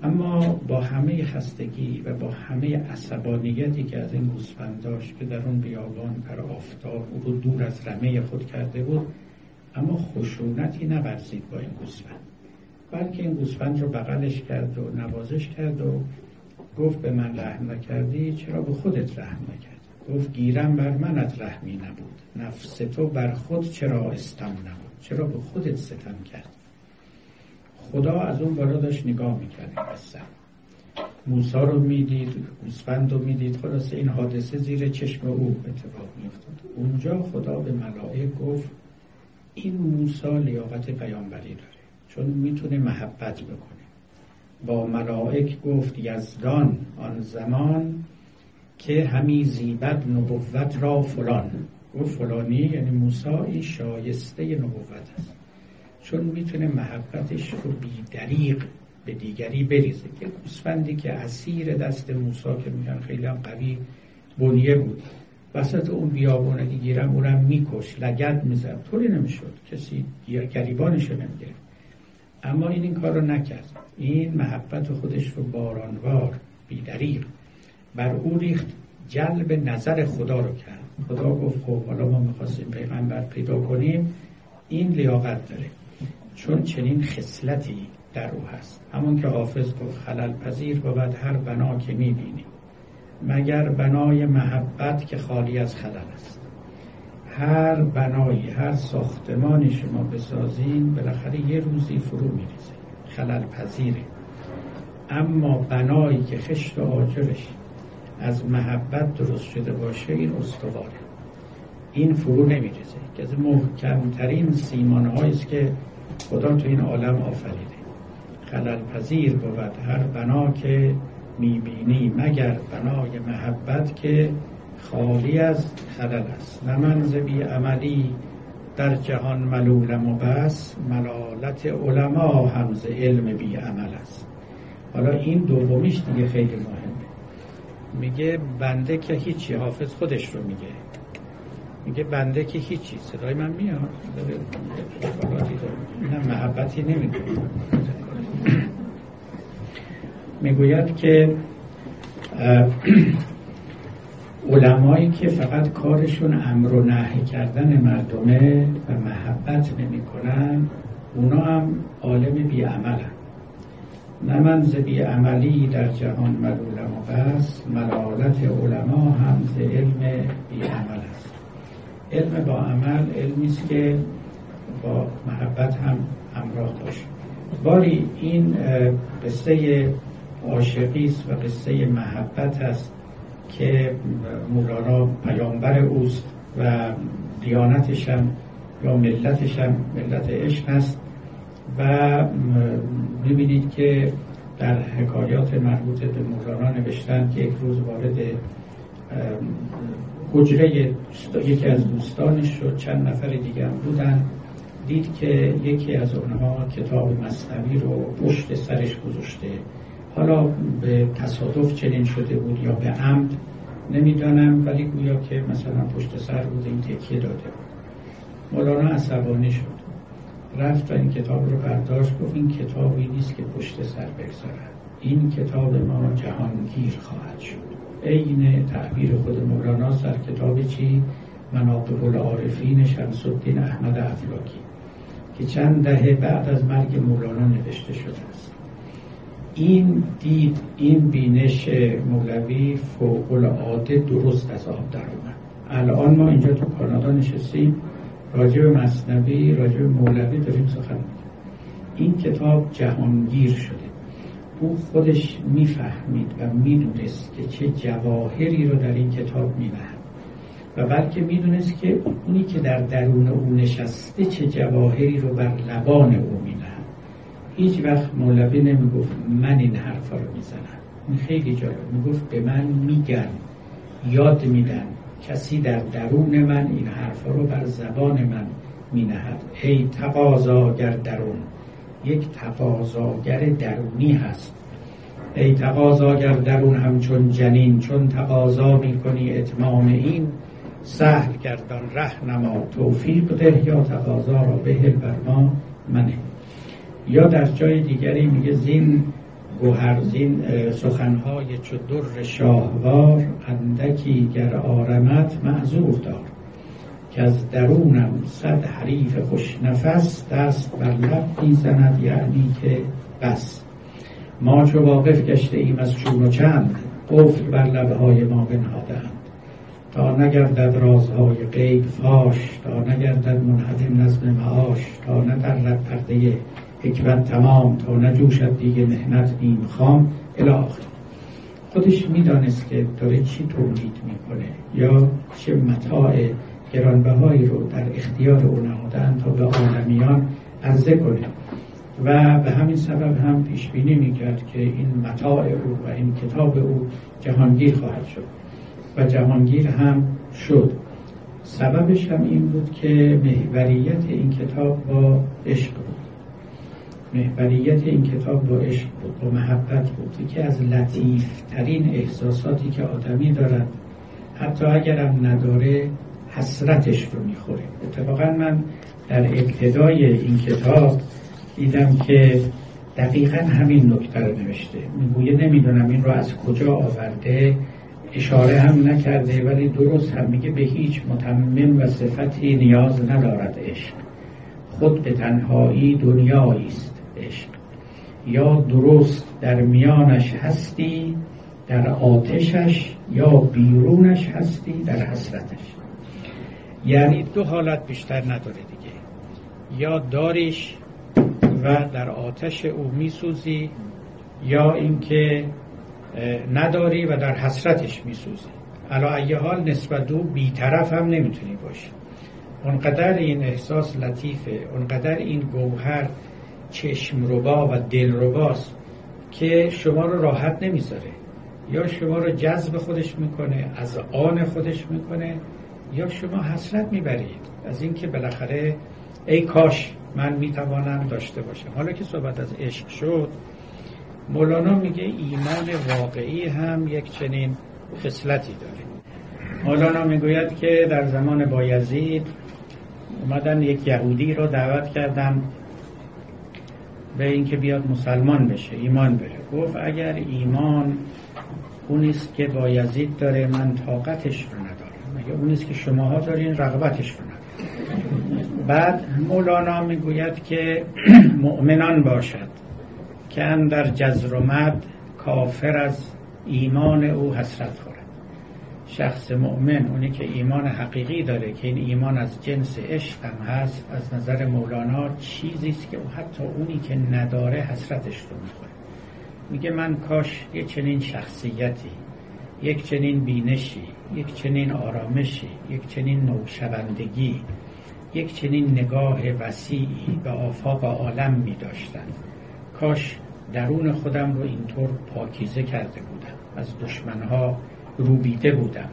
اما با همه خستگی و با همه عصبانیتی که از این گوسفند داشت که در اون بیابان پر آفتاب او رو دور از رمه خود کرده بود اما خشونتی نورزید با این گوسفند. بلکه این گوسفند رو بغلش کرد و نوازش کرد و گفت به من رحم نکردی چرا به خودت رحم نکردی؟ گفت گیرم بر منت رحمی نبود. نفس تو بر خود چرا استم نبود؟ چرا به خودت ستم کرد؟ خدا از اون بالا داشت نگاه می‌کرد قصه. موسا رو می‌دید گوسفند رو می‌دید. خلاصه این حادثه زیر چشم او اتفاق میافتاد. اونجا خدا به ملائک گفت این موسا لیاقت پیامبری داره. چون می‌تونه محبت بکنه با ملائک گفت یزدان آن زمان که همی زیبت نبوت را فلان. گفت فلانی یعنی موسا این شایسته نبوت است. چون می‌تونه محبتش رو بی دریق به دیگری بریزه. که گوسفندی که اسیر دست موسا که میگن خیلی هم قوی بنیه بود. وسط اون بیابونه که گیرم اونم میکش لگد می‌زد. طوری نمی‌شد. کسی گریبانش نمی‌گیره اما این این کار رو نکرد. این محبت خودش رو بارانوار بیدریق بر او ریخت جلب نظر خدا رو کرد. خدا گفت خب حالا ما می‌خواستیم پیغمبر پیدا کنیم این لیاقت داره. چون چنین خصلتی در او هست. همون که حافظ گفت خلل پذیر بود هر بنا که می‌بینیم مگر بنای محبت که خالی از خلل است؟ هر بنایی هر ساختمانی شما بسازین بالاخره یه روزی فرو میریزه. خلل پذیره. اما بنایی که خشت و آجرش از محبت درست شده باشه این استواره. این فرو نمیریزه. که از محکمترین سیمان است که خدا تو این عالم آفریده. خلل پذیر بود هر بنا که می‌بینی مگر بنای محبت که خالی از خلل است. نه من بی عملی در جهان ملولم و بس ملالت علما همز علم بی عمل است. حالا این دومیش دیگه خیلی مهمه. میگه بنده که هیچی حافظ خودش رو میگه. میگه بنده که هیچی. صدای من میاد؟ نه محبتی نمی‌کنه. می‌گوید که علمایی که فقط کارشون امر و نهی کردن مردمه و محبت نمی‌کنن اونا هم عالم بی عملن نه من بی عملی در جهان ملولم و بس ملالت علما هم ز علم بی عمل است. علم با عمل علمی است که با محبت هم همراه باشه. باری این قصه عاشقی است و قصه محبت است که مولانا پیامبر اوست و دیانتش هم یا ملتش هم ملت عشق است و می‌بینید که در حکایات مربوط به مولانا نوشتن که یک روز وارد حجره یکی از دوستانش شد چند نفر دیگه هم بودن دید که یکی از اونها کتاب مصنوی رو پشت سرش گذاشته. حالا به تصادف چنین شده بود یا به عمد نمی‌دانم ولی گویا که مثلا پشت سر بود این تکیه داده بود. مولانا عصبانی شد. رفت و این کتاب رو برداشت گفت این کتابی نیست که پشت سر بگذارد. این کتاب ما جهانگیر خواهد شد. عین تعبیر خود مولانا سر کتاب چی؟ مناقب العارفین شمس الدین احمد افلاکی که چند دهه بعد از مرگ مولانا نوشته شده است. این دید این بینش مولوی فوق العاده درست از آب در اومد. الان ما اینجا تو کانادا نشستیم راجع به مصنوی راجع به مولوی داریم سخن این کتاب جهانگیر شده. او خودش می‌فهمید و می‌دونست که چه جواهری رو در این کتاب میبهد. و بلکه می‌دونست که اونی که در درون او نشسته چه جواهری رو بر لبان او می‌دهد هیچ وقت مولوی نمی‌گفت من این حرفا رو می‌زنم. این خیلی جالب. می‌گفت به من میگن یاد میدن. کسی در درون من این حرفا رو بر زبان من مینهد. ای تقاضاگر درون. یک تقاضاگر درونی هست. ای تقاضاگر درون همچون جنین چون تقاضا می‌کنی اتمام این سهل گردان ره نما توفیق ده یا تقاضا را بهل بر ما منه. یا در جای دیگری میگه زین گوهر زین سخنهای چو در شاهوار اندکی گر آرمت معذور دار که از درونم صد حریف خوش نفس دست بر لب می‌زند یعنی که بس. ما چو واقف گشته ایم از چون و چند قفل بر لبهای ما بنهادند تا نگردد رازهای غیب فاش تا نگردد منحدم نظم معاش تا ندرد پرده حکمت تمام تا نجوشد دیگه مهنت نیم خام الاخر خودش می‌دانست که داره چی تولید می‌کنه. یا چه متاع گرانبهایی رو در اختیار او نهادن تا به عالمیان عرضه کنه. و به همین سبب هم پیش بینی می‌کرد که این متاع او و این کتاب او جهانگیر خواهد شد. و جهانگیر هم شد. سببش هم این بود که محوریت این کتاب با عشق بود. محوریت این کتاب با عشق بود با محبت بود. یکی از لطیف ترین احساساتی که آدمی دارد حتی اگرم نداره حسرتش رو می‌خوره. اتفاقا من در ابتدای این کتاب دیدم که دقیقا همین نکته رو نوشته. می‌گویه نمی‌دونم این رو از کجا آورده اشاره هم نکرده ولی درست هم میگه به هیچ متمم و صفتی نیاز ندارد عشق. خود به تنهایی دنیایی است. عشق یا درست در میانش هستی در آتشش یا بیرونش هستی در حسرتش. یعنی دو حالت بیشتر نداره دیگه. یا داریش و در آتش او میسوزی یا اینکه نداری و در حسرتش میسوزی. علا ای حال نسبت او بیطرف هم نمی‌تونی باشی اونقدر این احساس لطیفه اونقدر این گوهر چشم ربا و دل رباست که شما رو راحت نمی‌ذاره. یا شما رو جذب خودش می‌کنه از آن خودش می‌کنه یا شما حسرت می‌برید. از اینکه بالاخره ای کاش من می‌توانم داشته باشم. حالا که صحبت از عشق شد مولانا میگه ایمان واقعی هم یک چنین خصلتی داره. مولانا می‌گوید که در زمان بایزید اومدن یک یهودی رو دعوت کردن به اینکه بیاد مسلمان بشه ایمان بره. گفت اگر ایمان اونیست که بایزید داره من طاقتش رو ندارم. مگه اونیست که شماها دارین رغبتش رو ندارم بعد مولانا می‌گوید که مؤمنان باشد که در جزر و کافر از ایمان او حسرت خورد شخص مؤمن اونی که ایمان حقیقی داره که این ایمان از جنس عشق هم هست از نظر مولانا چیزی است که حتی اونی که نداره حسرتش رو می‌خوره. میگه من کاش یک چنین شخصیتی یک چنین بینشی یک چنین آرامشی یک چنین نوشوندگی یک چنین نگاه وسیعی به آفاق عالم می کاش درون خودم رو اینطور پاکیزه کرده بودم. از دشمنها روبیده بودم.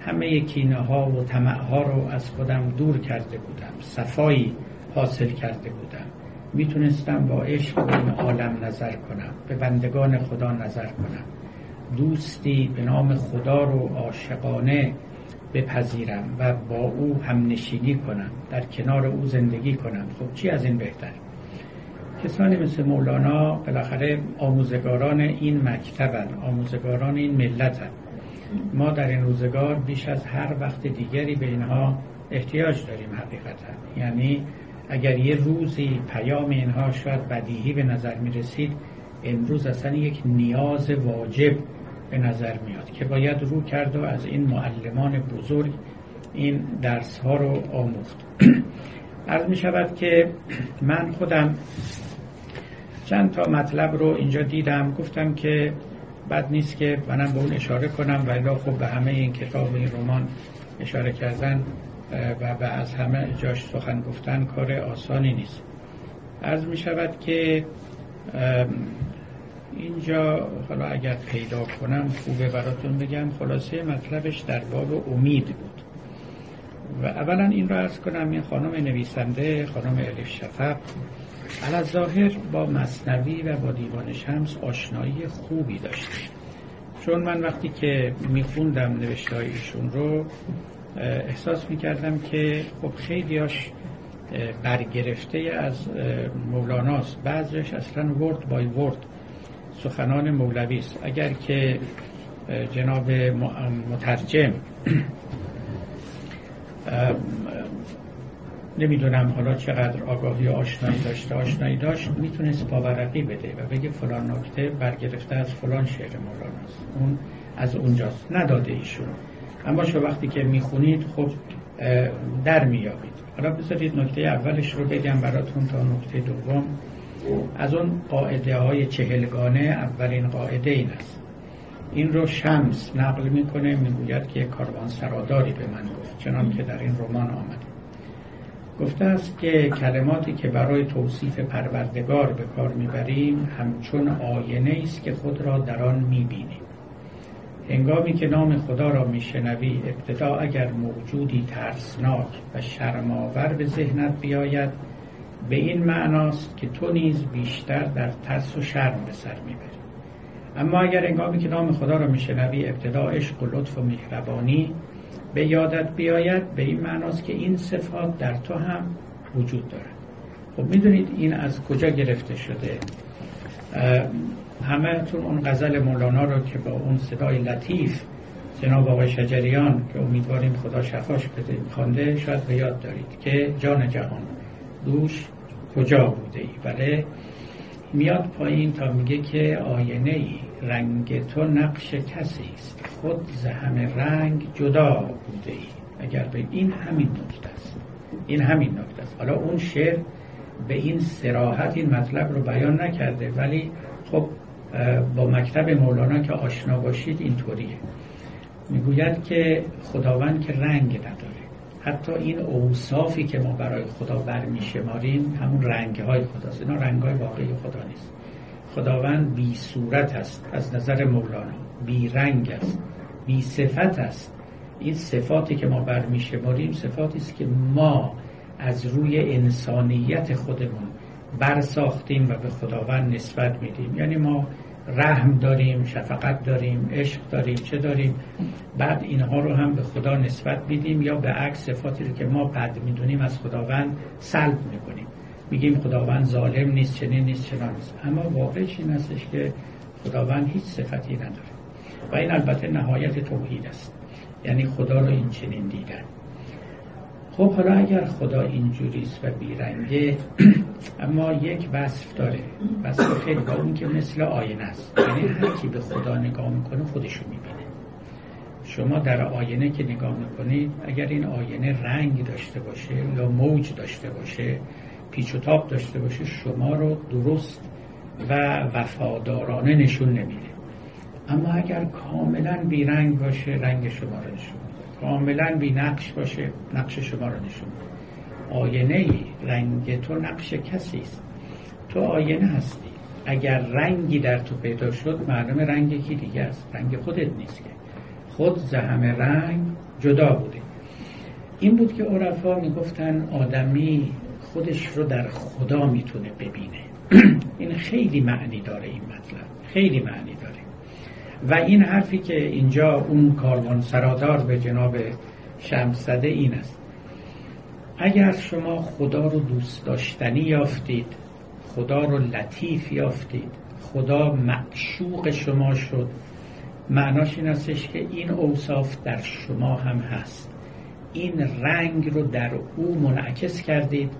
همه کینه ها و طمع ها رو از خودم دور کرده بودم. صفایی حاصل کرده بودم. می‌تونستم با عشق به عالم نظر کنم. به بندگان خدا نظر کنم. دوستی به نام خدا رو عاشقانه بپذیرم و با او هم نشینی کنم. در کنار او زندگی کنم. خب چی از این بهتر؟ کسانی مثل مولانا بالاخره آموزگاران این مکتبن آموزگاران این ملتن. ما در این روزگار بیش از هر وقت دیگری به اینها احتیاج داریم حقیقتا. یعنی اگر یه روزی پیام اینها شاید بدیهی به نظر می رسید امروز اصلا یک نیاز واجب به نظر میاد که باید رو کرد و از این معلمان بزرگ این درس ها رو آموخت. عرض می شود که من خودم چند تا مطلب رو اینجا دیدم. گفتم که بد نیست که منم به اون اشاره کنم ولی خب به همه این کتاب این رمان اشاره کردن و به از همه جاش سخن گفتن کار آسانی نیست. عرض می شود که اینجا حالا اگر پیدا کنم خوبه براتون بگم خلاصه مطلبش در باب امید بود. و اولا این را ارز کنم این خانم نویسنده خانم الف شفق ظاهر با مصنوی و با دیوان شمس آشنایی خوبی داشته چون من وقتی که میخوندم نوشته ایشون رو احساس می‌کردم که خب خیلیاش برگرفته از مولاناست. بعضیش اصلا ورد بای ورد. سخنان مولوی است. اگر که جناب مترجم نمی‌دونم حالا چقدر آگاهی آشنایی داشته. آشنایی داشت می‌تونست پاورقی بده و بگه فلان نکته برگرفته از فلان شعر مولاناست اون از اونجاست. نداده ایشون. اما شو وقتی که می‌خونید خب در میابید حالا بذارید نکته اولش رو بگم براتون تا نکته دوم. از اون قاعده های چهلگانه اولین قاعده این است. این رو شمس نقل می‌کنه می‌گوید که کاروان سراداری به من گفت چنان که در این رمان آمده. گفته است که کلماتی که برای توصیف پروردگار به کار می‌بریم همچون آینه است که خود را در آن می‌بینیم. هنگامی که نام خدا را میشنوی ابتدا اگر موجودی ترسناک و شرماور به ذهنت بیاید به این معناست که تو نیز بیشتر در ترس و شرم به سر می‌بری. اما اگر هنگامی که نام خدا را میشنوی ابتدا عشق و لطف و مهربانی به یادت بیاید به این معناست که این صفات در تو هم وجود دارد. خب می‌دونید این از کجا گرفته شده؟ همه تون اون غزل مولانا رو که با اون صدای لطیف جناب آقای شجریان که امیدواریم خدا شفاش بده خوانده شاید به یاد دارید که جان جهان دوش کجا بوده ای؟ بله میاد پایین تا میگه که آینه ای رنگ تو نقش کسی است. خود ز همه رنگ جدا بوده ای. اگر به این همین نکته است. این همین نکته است. حالا اون شعر به این سراحت این مطلب رو بیان نکرده ولی خب با مکتب مولانا که آشنا باشید اینطوریه. می‌گوید که خداوند که رنگ نداره. حتی این اوصافی که ما برای خدا برمیشماریم همون رنگ های خداست. اینا رنگ های واقعی خدا نیست. خداوند بی صورت است از نظر مولانا. بی رنگ است بی صفت است. این صفاتی که ما برمیشماریم صفاتی است که ما از روی انسانیت خودمون برساختیم و به خداوند نسبت میدیم. یعنی ما رحم داریم شفقت داریم عشق داریم چه داریم؟ بعد اینها رو هم به خدا نسبت میدیم یا به عکس صفاتی رو که ما بد می‌دونیم از خداوند سلب می‌کنیم. میگیم خداوند ظالم نیست چنین نیست چنان نیست. اما واقعش این هستش که خداوند هیچ صفتی نداره. و این البته نهایت توحید است. یعنی خدا رو این چنین دیدن. خب حالا اگر خدا اینجوریست و بیرنگه اما یک وصف داره. وصف خیلی با اون که مثل آینه است. یعنی هر کی به خدا نگاه می‌کنه خودشو می‌بینه. شما در آینه که نگاه می‌کنید اگر این آینه رنگ داشته باشه یا موج داشته باشه پیچ و تاب داشته باشه شما رو درست و وفادارانه نشون نمیده. اما اگر کاملا بیرنگ باشه رنگ شما رو نشون کاملا بی نقش باشه نقش شما رو نشون آینه ای رنگ تو نقش کسی است. تو آینه هستی. اگر رنگی در تو پیدا شد معلوم رنگ یکی دیگه است. رنگ خودت نیست که. خود زهم رنگ جدا بوده. این بود که عرفا می‌گفتن آدمی خودش رو در خدا می‌تونه ببینه. این خیلی معنی داره این مطلب. خیلی معنی و این حرفی که اینجا اون کاروان سرادار به جناب شمسده این است. اگر شما خدا رو دوست داشتنی یافتید خدا رو لطیف یافتید خدا معشوق شما شد معناش این استش که این اوصاف در شما هم هست. این رنگ رو در او منعکس کردید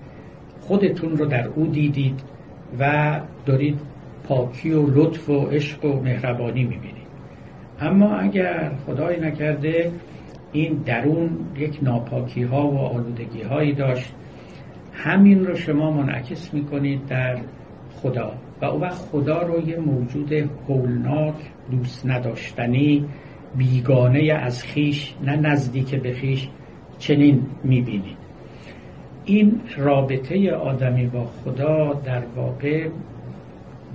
خودتون رو در او دیدید و دارید پاکی و لطف و عشق و مهربانی می‌بینید. اما اگر خدای نکرده این درون یک ناپاکی ها و آلودگی هایی داشت. همین رو شما منعکس می‌کنید در خدا. و او وقت خدا رو یه موجود هولناک دوست نداشتنی بیگانه از خیش نه نزدیک به خیش چنین می‌بینید. این رابطه آدمی با خدا در واقع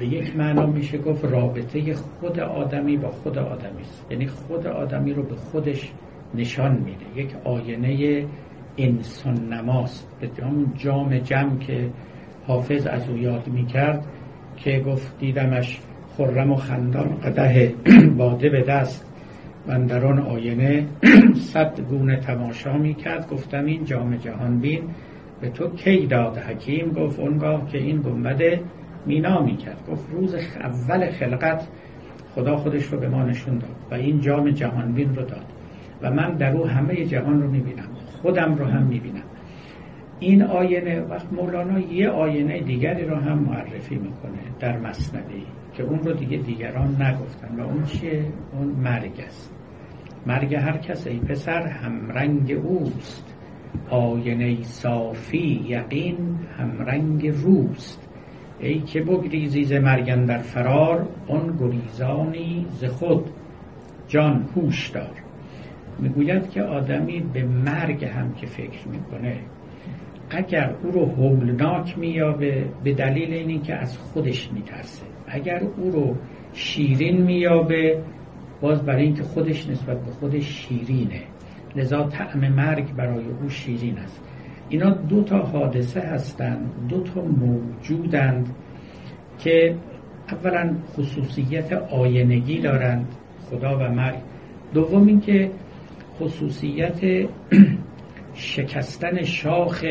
به یک معنا میشه گفت رابطه خود آدمی با خود آدمی است. یعنی خود آدمی رو به خودش نشان میده. یک آینه انسان نماست. به همون جام جمع که حافظ از او یاد می‌کرد که گفت دیدمش خرم و خندان قده باده به دست. من در آن آینه صد گونه تماشا می‌کرد. گفتم این جام جهان بین. به تو کی داد حکیم؟ گفت اونگاه که این گنبده مینا می‌کرد. گفت روز اول خلقت خدا خودش رو به ما نشون داد و این جام جهانبین رو داد و من در او همه جهان رو می‌بینم. خودم رو هم می‌بینم. این آینه وقت مولانا یه آینه دیگری رو هم معرفی می‌کنه در مصنبی که اون رو دیگه دیگران نگفتن و اون چیه؟ اون مرگ است. مرگ هر کس ای پسر همرنگ اوست. آینه صافی یقین همرنگ روست. ای که بگریزی ز مرگن در فرار آن گریزانی ز خود جان هوش دار. می‌گوید که آدمی به مرگ هم که فکر می‌کنه اگر او رو هولناک مییابه به دلیل اینی که از خودش میترسه. اگر او رو شیرین مییابه باز برای اینکه خودش نسبت به خودش شیرینه. لذا طعم مرگ برای او شیرین است. اینا دو تا حادثه هستند دو تا موجودند که اولا خصوصیت آینگی دارند. خدا و مرگ. دوم اینکه خصوصیت شکستن شاخ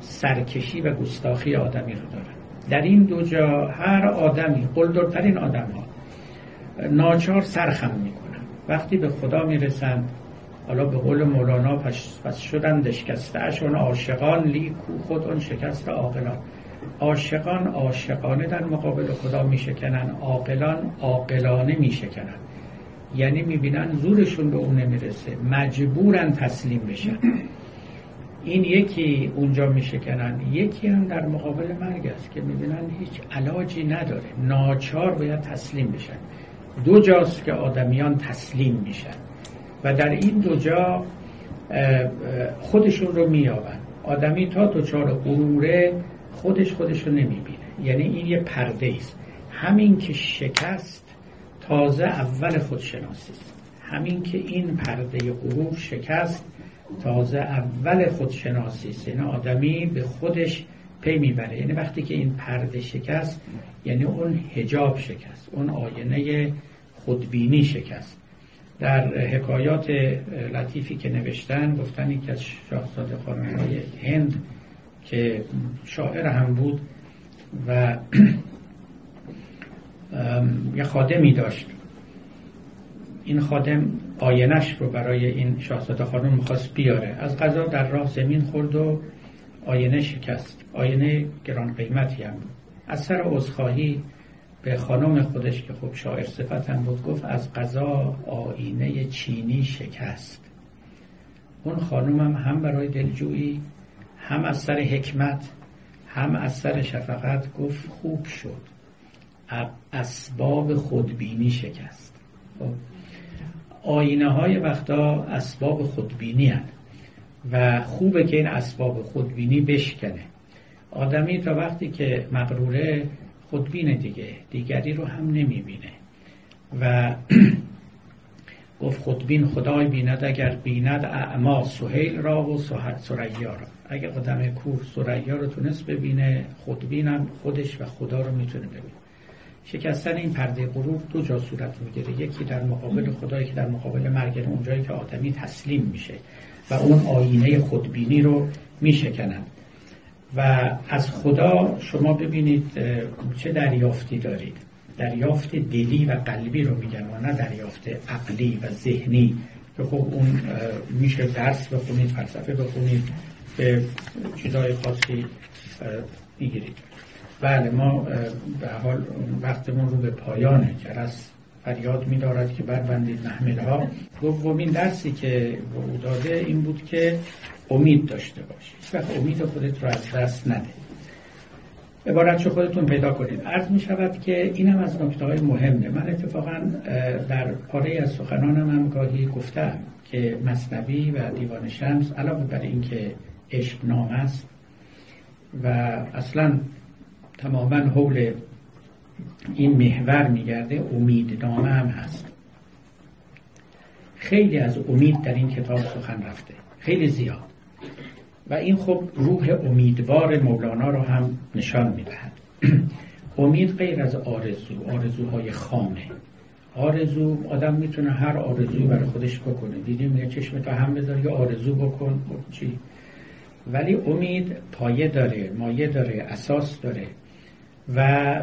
سرکشی و گستاخی آدمی رو دارند. در این دو جا هر آدمی قلدرترین آدم ها ناچار سرخم می‌کنن وقتی به خدا می‌رسند حالا به قول مولانا پس, شدن دشکسته اشون عاشقان لیکو خود اون شکست عاقلان. عاشقان عاشقانه در مقابل خدا میشکنن عاقلان عاقلانه میشکنن. یعنی می‌بینن زورشون به اون نمی‌رسه مجبورن تسلیم بشن. این یکی اونجا میشکنن یکی هم در مقابل مرگ است که می‌بینن هیچ علاجی نداره. ناچار باید تسلیم بشن. دو جاست که آدمیان تسلیم میشن. و در این دو جا خودشون رو میابن آدمی تا دچار غروره خودش خودش رو نمی‌بینه. یعنی این یه پرده است همین که شکست تازه اول خودشناسی است. همین که این پرده غرور شکست تازه اول خودشناسی است. یعنی آدمی به خودش پی می‌بره. یعنی وقتی که این پرده شکست یعنی اون هجاب شکست اون آینه خودبینی شکست. در حکایات لطیفی که نوشتن گفتن یکی از شاهزاده های هند که شاعر هم بود و یه خادمی داشت. این خادم آینش رو برای این شاهزاده خانم می‌خواست بیاره. از قضا در راه زمین خورد و آینه شکست. آینه گران قیمتی هم بود. از سر عذرخواهی به خانم خودش که خب شاعر صفت بود گفت از قضا آینه چینی شکست. اون خانم هم, برای دلجویی هم از سر حکمت هم از سر شفقت گفت خوب شد. اسباب خودبینی شکست. خب آینه های وقتا اسباب خودبینی هن و خوبه که این اسباب خودبینی بشکنه. آدمی تا وقتی که مغروره خودبینه دیگه. دیگری رو هم نمی‌بینه. و گفت خودبین خدای بیند اگر بیند اعما سهیل را و سریا را. اگر آدم کور سریا رو تونست ببینه خودبینم خودش و خدا رو می‌تونه ببینه. شکستن این پرده غرور دو جا صورت می‌گیره. یکی در مقابل خدا یکی در مقابل مرگ. اونجایی که آدمی تسلیم میشه و اون آینه خودبینی رو میشکنند و از خدا شما ببینید چه دریافتی دارید. دریافت دلی و قلبی رو میگن و نه دریافت عقلی و ذهنی که خب اون میشه درس بخونید فلسفه بخونید به چیزای خاصی می‌گیرید. بله ما به حال وقتمون رو به پایانه جرس فریاد میدارد که بربندید محمله ها دومین درسی که به او داده این بود که امید داشته باشید وقت امید خودت رو از دست نده. عبارت خودتون پیدا کنید. عرض می شود که اینم از نکته های مهمه. من اتفاقا در پاره از سخنانم هم گاهی گفتم که مصنبی و دیوان شمس علاوه بر اینکه عشق نام است و اصلا تماما حول این محور میگرده امیدنامه هم هست. خیلی از امید در این کتاب سخن رفته. خیلی زیاد. و این خب روح امیدوار مولانا رو هم نشان می‌دهد. امید غیر از آرزو آرزوهای خامه آرزو آدم می‌تونه هر آرزوی برای خودش بکنه. دیدیم یه چشم تا هم بذار یه آرزو بکن خب چی؟ ولی امید پایه داره مایه داره اساس داره. و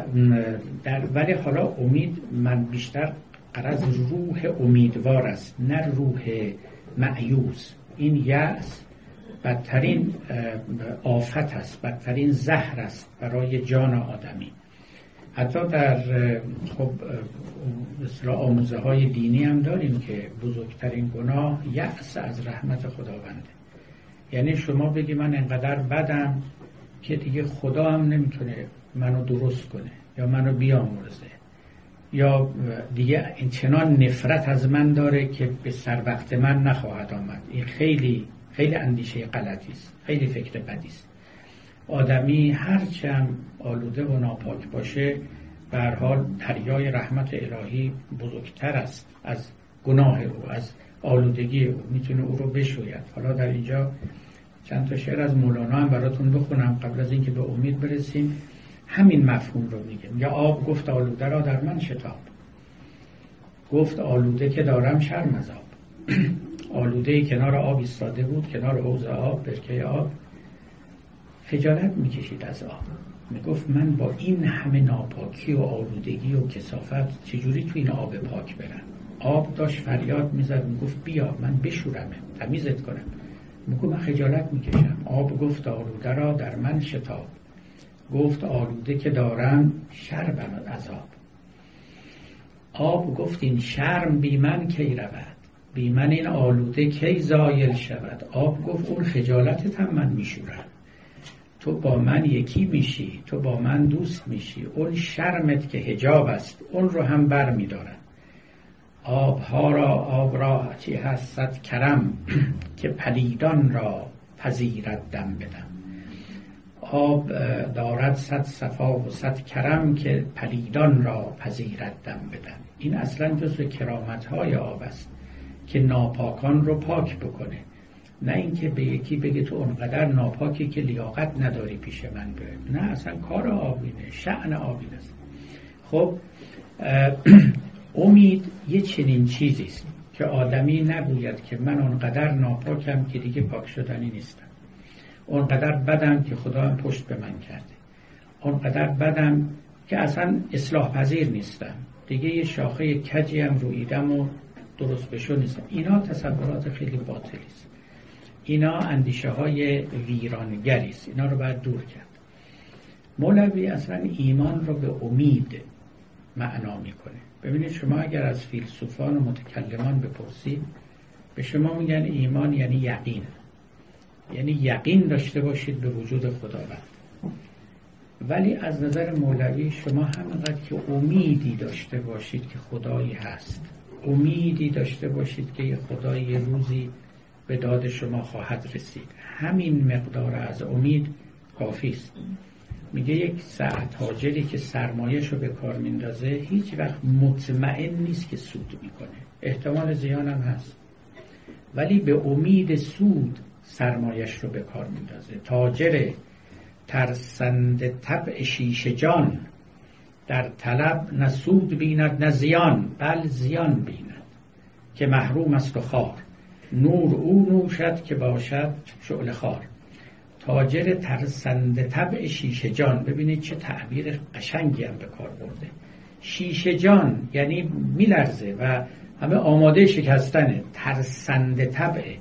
در ولی حالا امید من بیشتر قرض روح امیدوار است نه روح معیوز این یأس. بدترین آفت است بدترین زهر است برای جان آدمی. حتی در خب مثل آموزه های دینی هم داریم که بزرگترین گناه یأس از رحمت خداونده یعنی شما بگی من انقدر بدم که دیگه خدا هم نمی‌تونه منو درست کنه یا منو بیامرزه. یا دیگه این چنان نفرت از من داره که به سر وقت من نخواهد آمد. این خیلی خیلی اندیشه غلطی است. خیلی فکر بدی است. آدمی هرچند آلوده و ناپاک باشه به حال دریای رحمت الهی بزرگتر است از گناه او از آلودگی او. می‌تونه او رو بشوید. حالا در اینجا چند تا شعر از مولانا هم براتون بخونم قبل از اینکه به امید برسیم. همین مفهوم رو میگه. یا آب گفت آلوده را در من شتاب. گفت آلوده که دارم شرم از آب. آلوده کنار آب ایستاده بود کنار حوض آب برکه آب. خجالت می‌کشید از آب. می‌گفت من با این همه ناپاکی و آلودگی و کسافت چجوری تو این آب پاک برم؟ آب داشت فریاد می‌زد می‌گفت بیا من بشورمه تمیزت کنم. می‌گفت من خجالت می‌کشم. آب گفت آلوده را در من شتاب. گفت آلوده که دارم شربم از آب. آب گفت این شرم بی من کی رود؟ بی من این آلوده کی زایل شود؟ آب گفت اون خجالتت هم من میشورم تو با من یکی میشی تو با من دوست میشی. اون شرمت که هجاب است اون رو هم بر میدارم آبها را آب را چی هست؟ کرم که پلیدان را پذیرد دم بدم آب دارد صد صفا و صد کرم که پلیدان را پذیرد دم بدم این اصلا جزو کرامت های آب است. که ناپاکان رو پاک بکنه. نه اینکه به یکی بگه تو اونقدر ناپاکی که لیاقت نداری پیش من بره. نه اصلا کار آبینه شعن آبین است. خب امید یه چنین چیزی است که آدمی نگوید که من اونقدر ناپاکم که دیگه پاک شدنی نیستم. اونقدر بدم که خدا هم پشت به من کرده. اونقدر بدم که اصلا اصلاح پذیر نیستم. دیگه یه شاخه کجی هم رویدم و درست بشو نیستم اینا تصورات خیلی باطلی است. اینا اندیشه های ویرانگری است اینا رو باید دور کرد. مولوی اصلا ایمان رو به امید معنا می‌کنه. ببینید شما اگر از فیلسوفان و متکلمان بپرسید به شما میگن ایمان یعنی یقین. یعنی یقین داشته باشید به وجود خداوند. ولی از نظر مولوی شما همینقدر که امیدی داشته باشید که خدایی هست. امیدی داشته باشید که یه خدای یه روزی به داد شما خواهد رسید. همین مقدار از امید کافی است. میگه یک تاجری که سرمایش رو به کار میندازه هیچ وقت مطمئن نیست که سود می‌کنه. احتمال زیان هم هست. ولی به امید سود سرمایش رو به کار میندازه. تاجر ترسند طبع شیش جان در طلب نه سود بیند نه زیان بل زیان بیند که محروم است و خار. نور او نوشد که باشد شعل خار. تاجر ترسند طبع شیشه جان. ببینید چه تعبیر قشنگی هم به کار برده. شیشه جان یعنی میلرزه و همه آماده شکستنه ترسند طبعه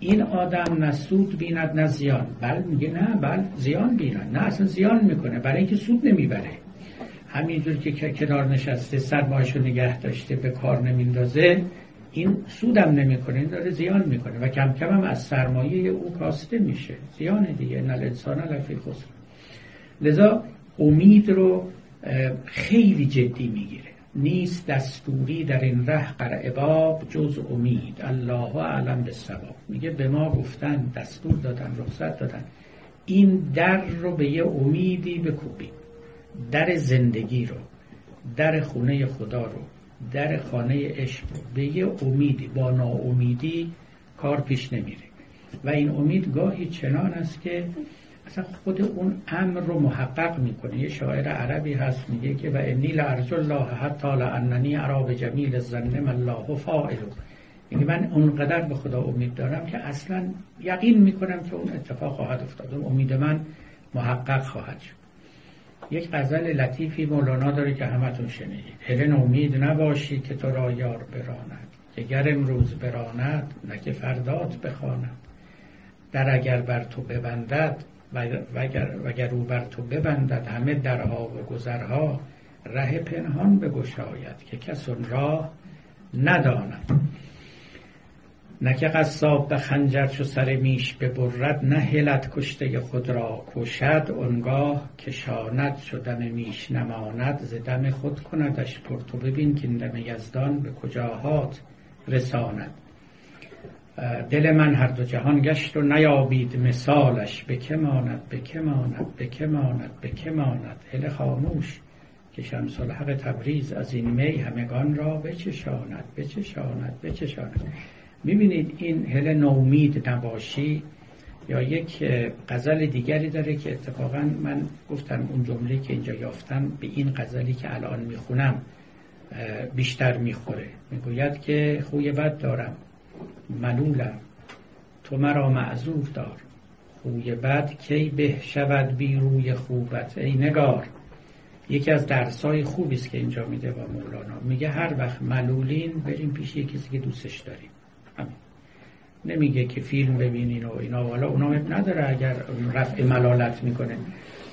این آدم نه سود بیند نه زیان. بل میگه نه بل زیان بیند. نه اصلا زیان می‌کنه. برای اینکه سود نمی‌بره. همینجور که کنار نشسته سرمایش رو نگه داشته به کار نمیندازه این سودم نمی‌کنه این داره زیان می‌کنه و کم کم هم از سرمایه او کاسته میشه. زیان دیگه نه انسان لفی خسر لذا امید رو خیلی جدی می‌گیره. نیست دستوری در این ره قرع باب جز امید. الله اعلم به سباب میگه به ما گفتن دستور دادن رخصت دادن. این در رو به یه امیدی بکوبیم. در زندگی رو در خونه خدا رو در خانه عشق به یه امیدی با ناامیدی کار پیش نمیره. و این امید گاهی چنان است که اصلا خود اون امر رو محقق می‌کنه. یه شاعر عربی هست میگه که و انی لارجو الله حتی لاننی به جمیل من الله فاعل یعنی من اونقدر به خدا امید دارم که اصلا یقین می‌کنم که اون اتفاق خواهد افتاد. اون امید من محقق خواهد شد. یک غزل لطیفی مولانا داره که همتون شنیدید. هلن امید نباشی که تو را یار براند. که گر امروز براند نه که فردات بخواند. در اگر بر تو ببندد و اگر او بر تو ببندد همه درها و گذرها ره پنهان بگشاید که کس راه نداند. نه که قصاب به خنجر چو سر میش ببرد نه هلت کشته خود را کشد اونگاه کشاند شو دم میش نماند. ز دم خود کندش پر تو ببین که این دم یزدان به کجاهات رساند. دل من هر دو جهان گشت و نیابید مثالش. به که ماند؟ به که ماند؟ به که ماند؟ به که ماند؟ هل خاموش که شمس الحق تبریز از این می همگان را بچشاند بچشاند بچشاند. می‌بینید این هل نومید نباشی یا یک غزل دیگری داره که اتفاقا من گفتم اون جمله که اینجا یافتم به این غزلی که الان می‌خونم بیشتر می‌خوره. می‌گوید که خوی بد دارم ملولم تو مرا معذور دار. خوی بد کی به شود بی روی خوبت ای نگار. یکی از درسای خوبی است که اینجا میده با مولانا. میگه هر وقت ملولین بریم پیش کسی که دوستش داریم. نمیگه که فیلم ببینین و اینا. والا اونا نداره اگر رفع ملالت می‌کنه.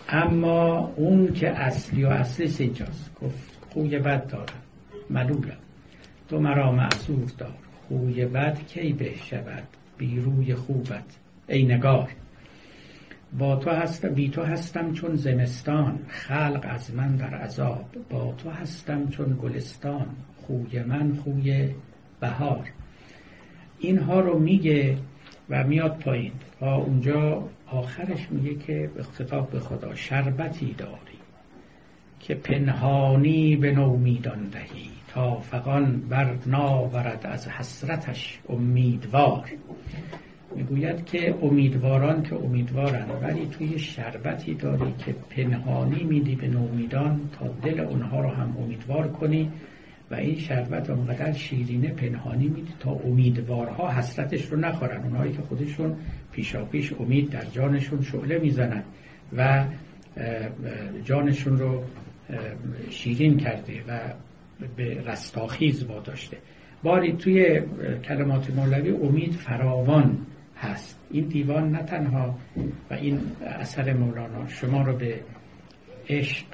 اما اون که اصلی و اصلی اینجاست گفت خوی بد دارم. ملولم تو مرا معصور دار. خوی بد کی به شود؟ بیروی خوبت. ای نگار. با تو هستم بی تو هستم چون زمستان. خلق از من در عذاب. با تو هستم چون گلستان. خوی من خوی بهار. اینها رو میگه و میاد پایین. و اونجا آخرش میگه که خطاب به خدا شربتی داری که پنهانی به نومیدان دهی تا فقان بر ناورد از حسرتش امیدوار. می‌گوید که امیدواران که امیدوارن ولی توی شربتی داری که پنهانی میدی به نومیدان تا دل اونها رو هم امیدوار کنی. و این شربت اونقدر شیرینه پنهانی میدی تا امیدوارها حسرتش رو نخورن. اونهایی که خودشون پیشا پیش امید در جانشون شعله می‌زنن و جانشون رو شیرین کرده و به رستاخیز واداشته. باری توی کلمات مولوی امید فراوان هست. این دیوان نه تنها و این اثر مولانا شما رو به عشق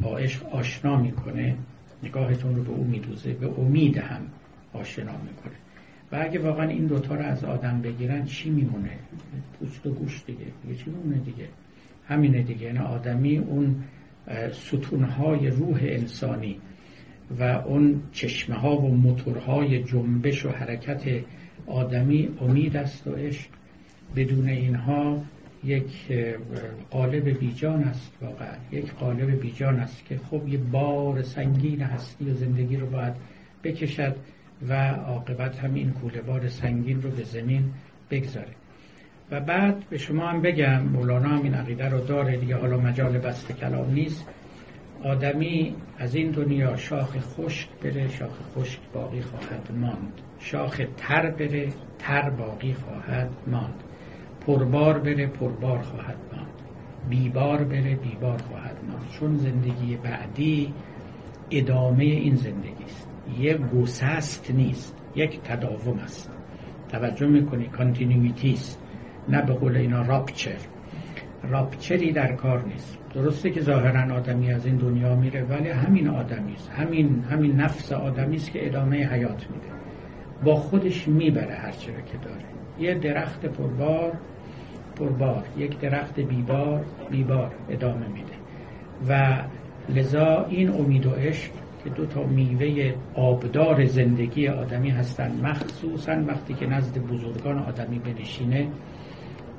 با عشق آشنا می‌کنه. نگاهتون رو به او میدوزه به امید هم آشنا می‌کنه. و اگه واقعا این دوتا رو از آدم بگیرن چی میمونه؟ پوست و گوش دیگه. دیگه چی میمونه دیگه؟ همینه دیگه. یعنی آدمی اون ستونهای روح انسانی و اون چشمه ها و موتورهای جنبش و حرکت آدمی امید است و عشق. بدون اینها یک قالب بیجان است واقعا. یک قالب بیجان است که خب یه بار سنگین هستی و زندگی رو باید بکشد و عاقبت هم این کوله بار سنگین رو به زمین بگذاره. و بعد به شما هم بگم مولانا هم این عقیده رو داره دیگه حالا مجال بست کلام نیست. آدمی از این دنیا شاخ خشک بره شاخ خشک باقی خواهد ماند. شاخ تر بره تر باقی خواهد ماند. پربار بره پربار خواهد ماند. بیبار بره بیبار خواهد ماند. چون زندگی بعدی ادامه این زندگی است. یک گسست نیست یک تداوم است. توجه می‌کنی کانتینیویتی است. نه به قول اینا راپچر راپچری در کار نیست. درسته که ظاهرا آدمی از این دنیا میره ولی همین آدمی است. همین همین نفس آدمی است که ادامه حیات میده. با خودش می‌بره هر که داره. یه درخت پربار پربار یک درخت بیبار بیبار ادامه میده. و لذا این امید و عشق که دو تا میوه آبدار زندگی آدمی هستند مخصوصا وقتی که نزد بزرگان آدمی بنشینه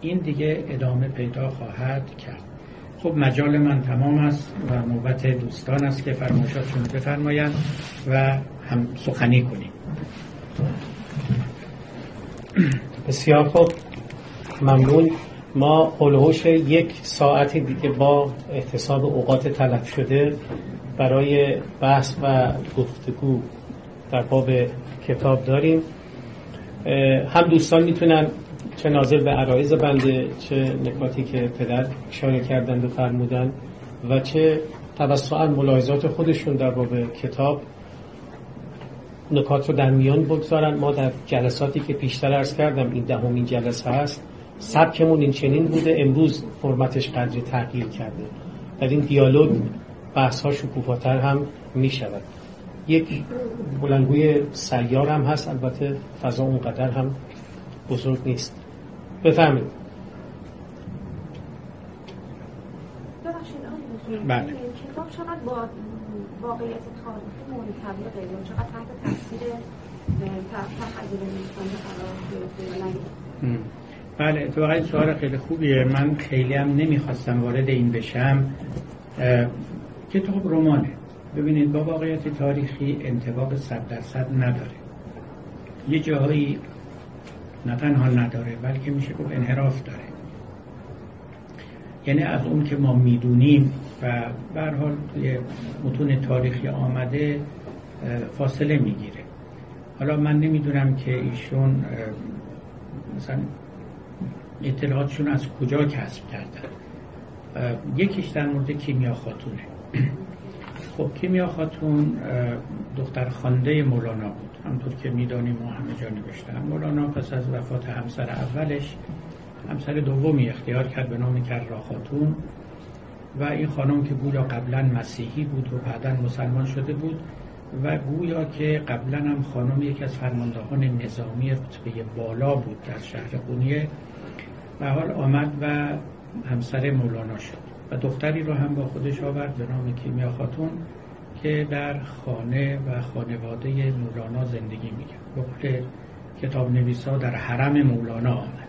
این دیگه ادامه پیدا خواهد کرد. خب مجال من تمام است و نوبت دوستان است که فرمایشاتشون بفرمایند و هم سخنی کنیم. بسیار خوب. ممنون. ما قلوش یک ساعت دیگه با احتساب اوقات تلف شده برای بحث و گفتگو در باب کتاب داریم. هم دوستان می‌تونن چه ناظر به عرایز بنده چه نکاتی که پدر اشاره کردند و فرمودن و چه توسط ملاحظات خودشون در باب کتاب نکات رو در میان بگذارن. ما در جلساتی که پیشتر ارز کردم این دهمین جلسه هست. سبکمون این چنین بوده امروز فرمتش قدری تغییر کرده. در این دیالوگ بحث ها شکوفاتر هم می شود یک بلنگوی سیار هم هست البته فضا اونقدر هم بزرگ نیست. بفهمید بله. کتاب چقدر با واقعیت تاریخی مورد تبلیغه یا چقدر تحت تاثیر تخیل نویسنده قرار گرفته؟ بله این سوال خیلی خوبیه. من خیلی هم نمی‌خواستم وارد این بشم. کتاب رمانه. ببینید با واقعیت تاریخی انتباق صد درصد نداره. یه جاهایی نه تنها نداره بلکه میشه گفت انحراف داره. یعنی از اون که ما می‌دونیم و به حال توی متون تاریخی آمده فاصله می‌گیره. حالا من نمی‌دونم که ایشون مثلا اطلاعاتشون از کجا کسب کردن؟ یکیش در مورد کیمیا خاتونه. خب کیمیا خاتون دختر خانده مولانا بود. همطور که می‌دانیم ما همه جا نوشتن مولانا پس از وفات همسر اولش همسر دومی اختیار کرد به نام کررا خاتون. و این خانم که گویا قبلا مسیحی بود و بعدا مسلمان شده بود و گویا که قبلا هم خانم یکی از فرماندهان نظامی رتبه بالا بود در شهر قونیه و حال آمد و همسر مولانا شد و دختری رو هم با خودش آورد به نام کیمیا خاتون که در خانه و خانواده مولانا زندگی می‌کرد. به کتاب نویسا در حرم مولانا آمد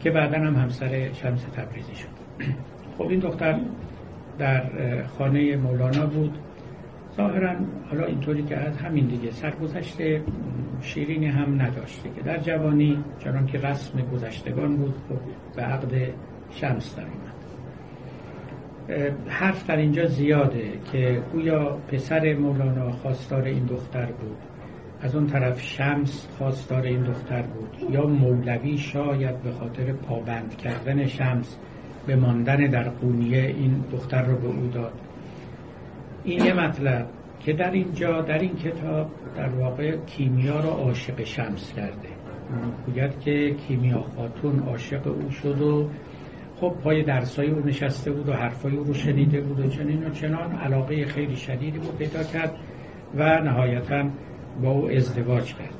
که بعدا هم همسر شمس تبریزی شد. خب این دختر در خانه مولانا بود. ظاهرا حالا اینطوری که از همین دیگه سرگذشت شیرینی هم نداشته که در جوانی چنان که رسم گذشتگان بود خب به عقد شمس در حرف در اینجا زیاده که گویا پسر مولانا خواستار این دختر بود. از اون طرف شمس خواستار این دختر بود. یا مولوی شاید به خاطر پابند کردن شمس به ماندن در قونیه این دختر رو به او داد. این یه مطلب که در اینجا در این کتاب در واقع کیمیا رو عاشق شمس کرده. گوید که کیمیا خاتون عاشق او شد و خب پای درسای او نشسته بود و حرفای او رو شنیده بود و چنین و چنان. علاقه خیلی شدیدی بود پیدا کرد و نهایتا با او ازدواج کرد.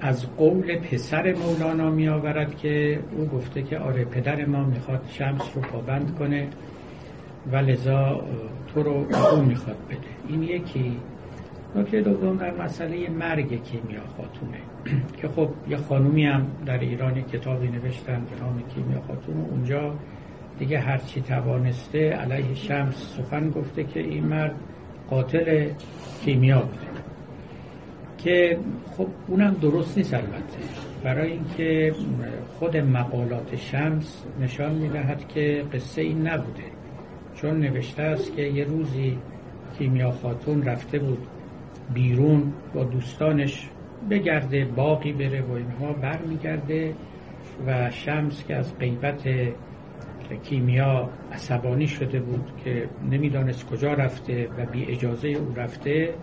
از قول پسر مولانا می آورد که او گفته که آره پدر ما می‌خواد شمس رو پابند کنه و لذا تو رو او می‌خواد بده. این یکی. نکته دوم در مسئله مرگ کیمیا خاتونه که خب یه خانومی هم در ایران کتابی نوشتن به نام کیمیا خاتون اونجا دیگه هرچی توانسته علیه شمس سخن گفته که این مرد قاتل کیمیا بوده. که خب اونم درست نیست البته. برای اینکه خود مقالات شمس نشان می‌دهد که قصه این نبوده. چون نوشته است که یه روزی کیمیا خاتون رفته بود بیرون با دوستانش بگرده باقی بره و اینها برمیگرده و شمس که از غیبت کیمیا عصبانی شده بود که نمی‌دانست کجا رفته و بی اجازه او رفته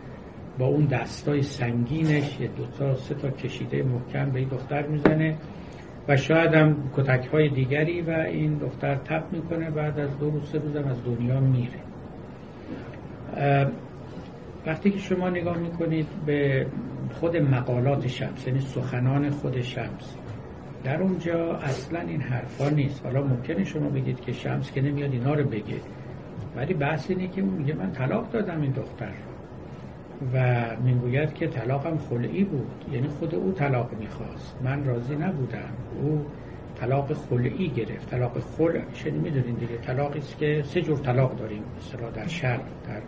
با اون دستای سنگینش یه دوتا سه تا کشیده محکم به این دختر می‌زنه. و شاید هم کتک های دیگری و این دختر تپ می‌کنه بعد از دو روز سه روزم از دنیا میره. وقتی که شما نگاه می‌کنید به خود مقالات شمس یعنی سخنان خود شمس در اونجا اصلا این حرفا نیست. حالا ممکنه شما بگید که شمس که نمیاد اینا رو بگه ولی بحث اینه که میگه من طلاق دادم این دختر و می‌گوید که طلاقم خلعی بود. یعنی خود او طلاق می‌خواست. من راضی نبودم. او طلاق خلعی گرفت. طلاق خلع شنید می‌دونین دیگه؟ طلاقی است که سه جور طلاق داریم. مثلا در شرق در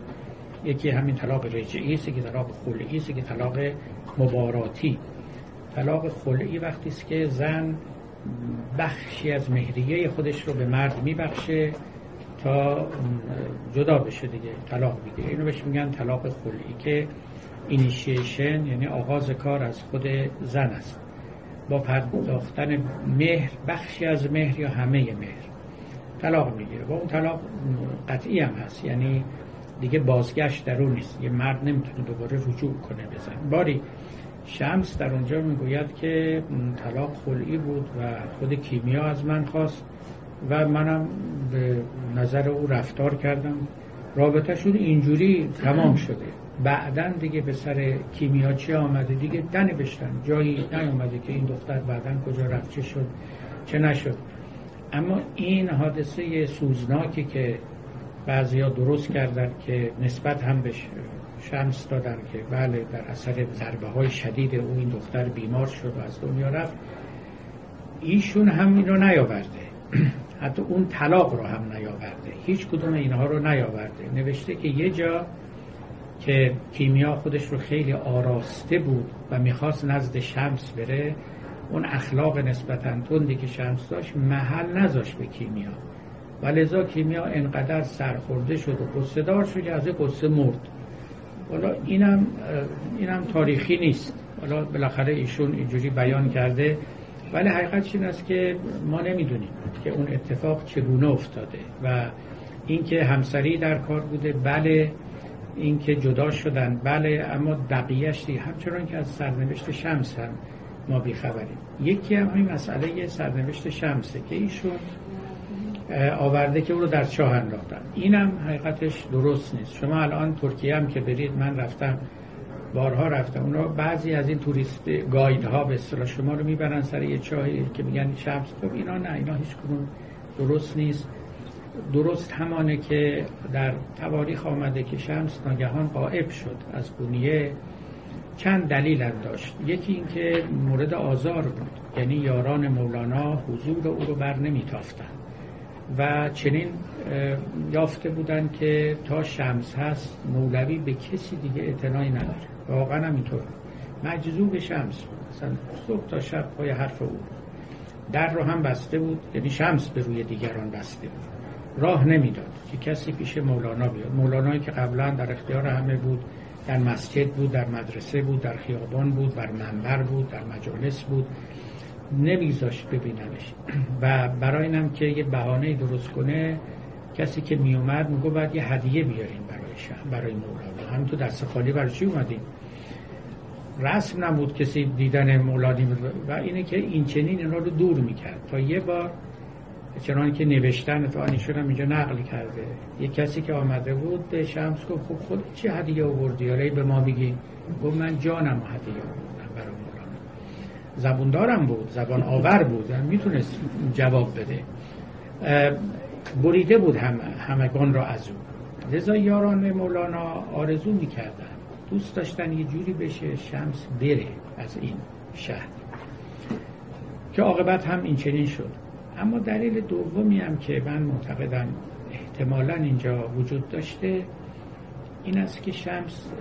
یکی همین طلاق رجعی است که طلاق خلعی است که طلاق مباراتی. طلاق خلعی وقتی است که زن بخشی از مهریه خودش رو به مرد میبخشه. جدا بشه دیگه طلاق بگیره اینو بهش میگن طلاق خلعی که اینیشیشن یعنی آغاز کار از خود زن است. با پرداختن مهر بخشی از مهر یا همه مهر طلاق می‌گیره. با اون طلاق قطعی هم هست یعنی دیگه بازگشت در اون نیست. یه مرد نمی‌تونه دوباره رجوع کنه بزن باری شمس در اونجا می‌گوید که طلاق خلعی بود و خود کیمیا از من خواست. و منم به نظر او رفتار کردم. رابطه شد اینجوری تمام شده. بعدا دیگه به سر کیمیا چی آمده؟ دیگه ننوشتن جایی نیومده که این دختر بعدا کجا رفت چه شد چه نشد. اما این حادثه سوزناکی که ها درست کردن که نسبت هم به شمس دادن که بله در اثر ضربه های شدید او این دختر بیمار شد و از دنیا رفت ایشون هم این رو نیاورده. حتی اون طلاق رو هم نیاورده. هیچ کدوم اینها رو نیاورده. نوشته که یه جا که کیمیا خودش رو خیلی آراسته بود و می‌خواست نزد شمس بره اون اخلاق نسبتا تندی که شمس داشت محل نذاشت به کیمیا. و لذا کیمیا انقدر سرخورده شد و قصه دار شد که از قصه مرد. حالا اینم اینم تاریخی نیست. حالا بالاخره ایشون اینجوری بیان کرده ولی حقیقتش این است که ما نمی‌دونیم که اون اتفاق چگونه افتاده و اینکه همسری در کار بوده بله اینکه جدا شدن بله اما بقیهش همچنان که از سرنوشت شمس هم ما بیخبریم. یکی هم این مسئله سرنوشت شمسه که ایشون آورده که او رو در چاه انداختن. اینم حقیقتش درست نیست. شما الان ترکیه هم که برید من رفتم بارها رفتم. اونا بعضی از این توریست گاید ها به اصطلاح شما رو می‌برن سر یه چاهی که میگن شمس. خب اینا نه اینا هیچ کنون درست نیست. درست همانه که در تواریخ آمده که شمس ناگهان قائب شد از بونیه. چند دلیل داشت. یکی اینکه مورد آزار بود. یعنی یاران مولانا حضور او رو بر نمیتافتن. و چنین یافته بودن که تا شمس هست مولوی به کسی دیگه اعتنایی نداره. واقعا همینطور مجذوب شمس بود. مثلا صبح تا شب پای حرف او در رو هم بسته بود یعنی شمس به روی دیگران بسته بود. راه نمی‌داد که کسی پیش مولانا بیاد. مولانایی که قبلا در اختیار همه بود در مسجد بود در مدرسه بود در خیابان بود بر منبر بود در مجالس بود. نمیذاشت ببیننش. و برای اینم که یه بهانه درست کنه کسی که میومد میگو باید یه هدیه بیاریم برای شهر برای مولانا. هم تو دست خالی برای چی اومدیم؟ رسم نبود کسی دیدن مولانی و اینه که این چنین اینا رو دور می‌کرد. تا یه بار چنان که نوشتن تو آنیشون هم اینجا نقل کرده. یه کسی که آمده بود به شمس گفت خب خود چه هدیه آوردی؟ حالا به ما بگی. گفت من جانم هدیه آوردم برای مولانا. زبوندارم بود زبان آور بود. می‌تونست جواب بده. بریده بود هم همگان را از او. لذا یاران مولانا آرزو می‌کردن دوست داشتن یه جوری بشه شمس بره از این شهر. که عاقبت هم این چنین شد. اما دلیل دومی هم که من معتقدم احتمالا اینجا وجود داشته این است که شمس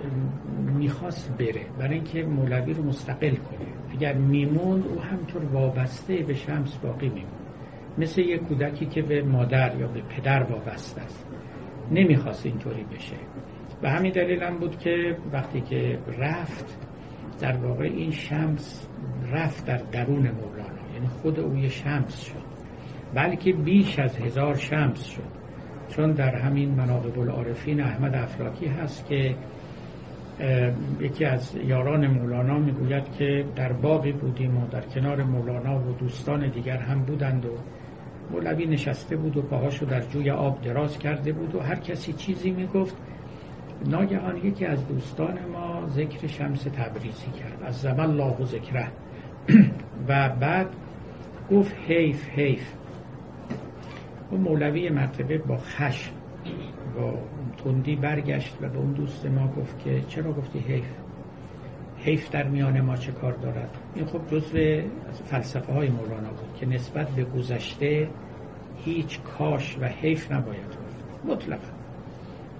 می‌خواست بره برای اینکه مولوی رو مستقل کنه. اگر میموند او همطور وابسته به شمس باقی میموند. مثل یک کودکی که به مادر یا به پدر وابسته است. نمی‌خواست اینطوری بشه. و همین دلیل هم بود که وقتی که رفت در واقع این شمس رفت در درون مولانا. یعنی خود او یه شمس شد. بلکه بیش از هزار شمس شد. چون در همین مناقب العارفین احمد افلاکی هست که یکی از یاران مولانا می‌گوید که در باقی بودیم و در کنار مولانا و دوستان دیگر هم بودند و مولوی نشسته بود و پاهاشو در جوی آب دراز کرده بود و هر کسی چیزی می‌گفت. ناگهان یکی از دوستان ما ذکر شمس تبریزی کرد. از زمان الله و ذکره. و بعد گفت حیف حیف. و مولوی مرتبه با خشم با تندی برگشت و به اون دوست ما گفت که چرا گفتی حیف؟ حیف در میان ما چه کار دارد؟ این خب جزو فلسفه های مولانا بود که نسبت به گذشته هیچ کاش و حیف نباید گفت. مطلقا.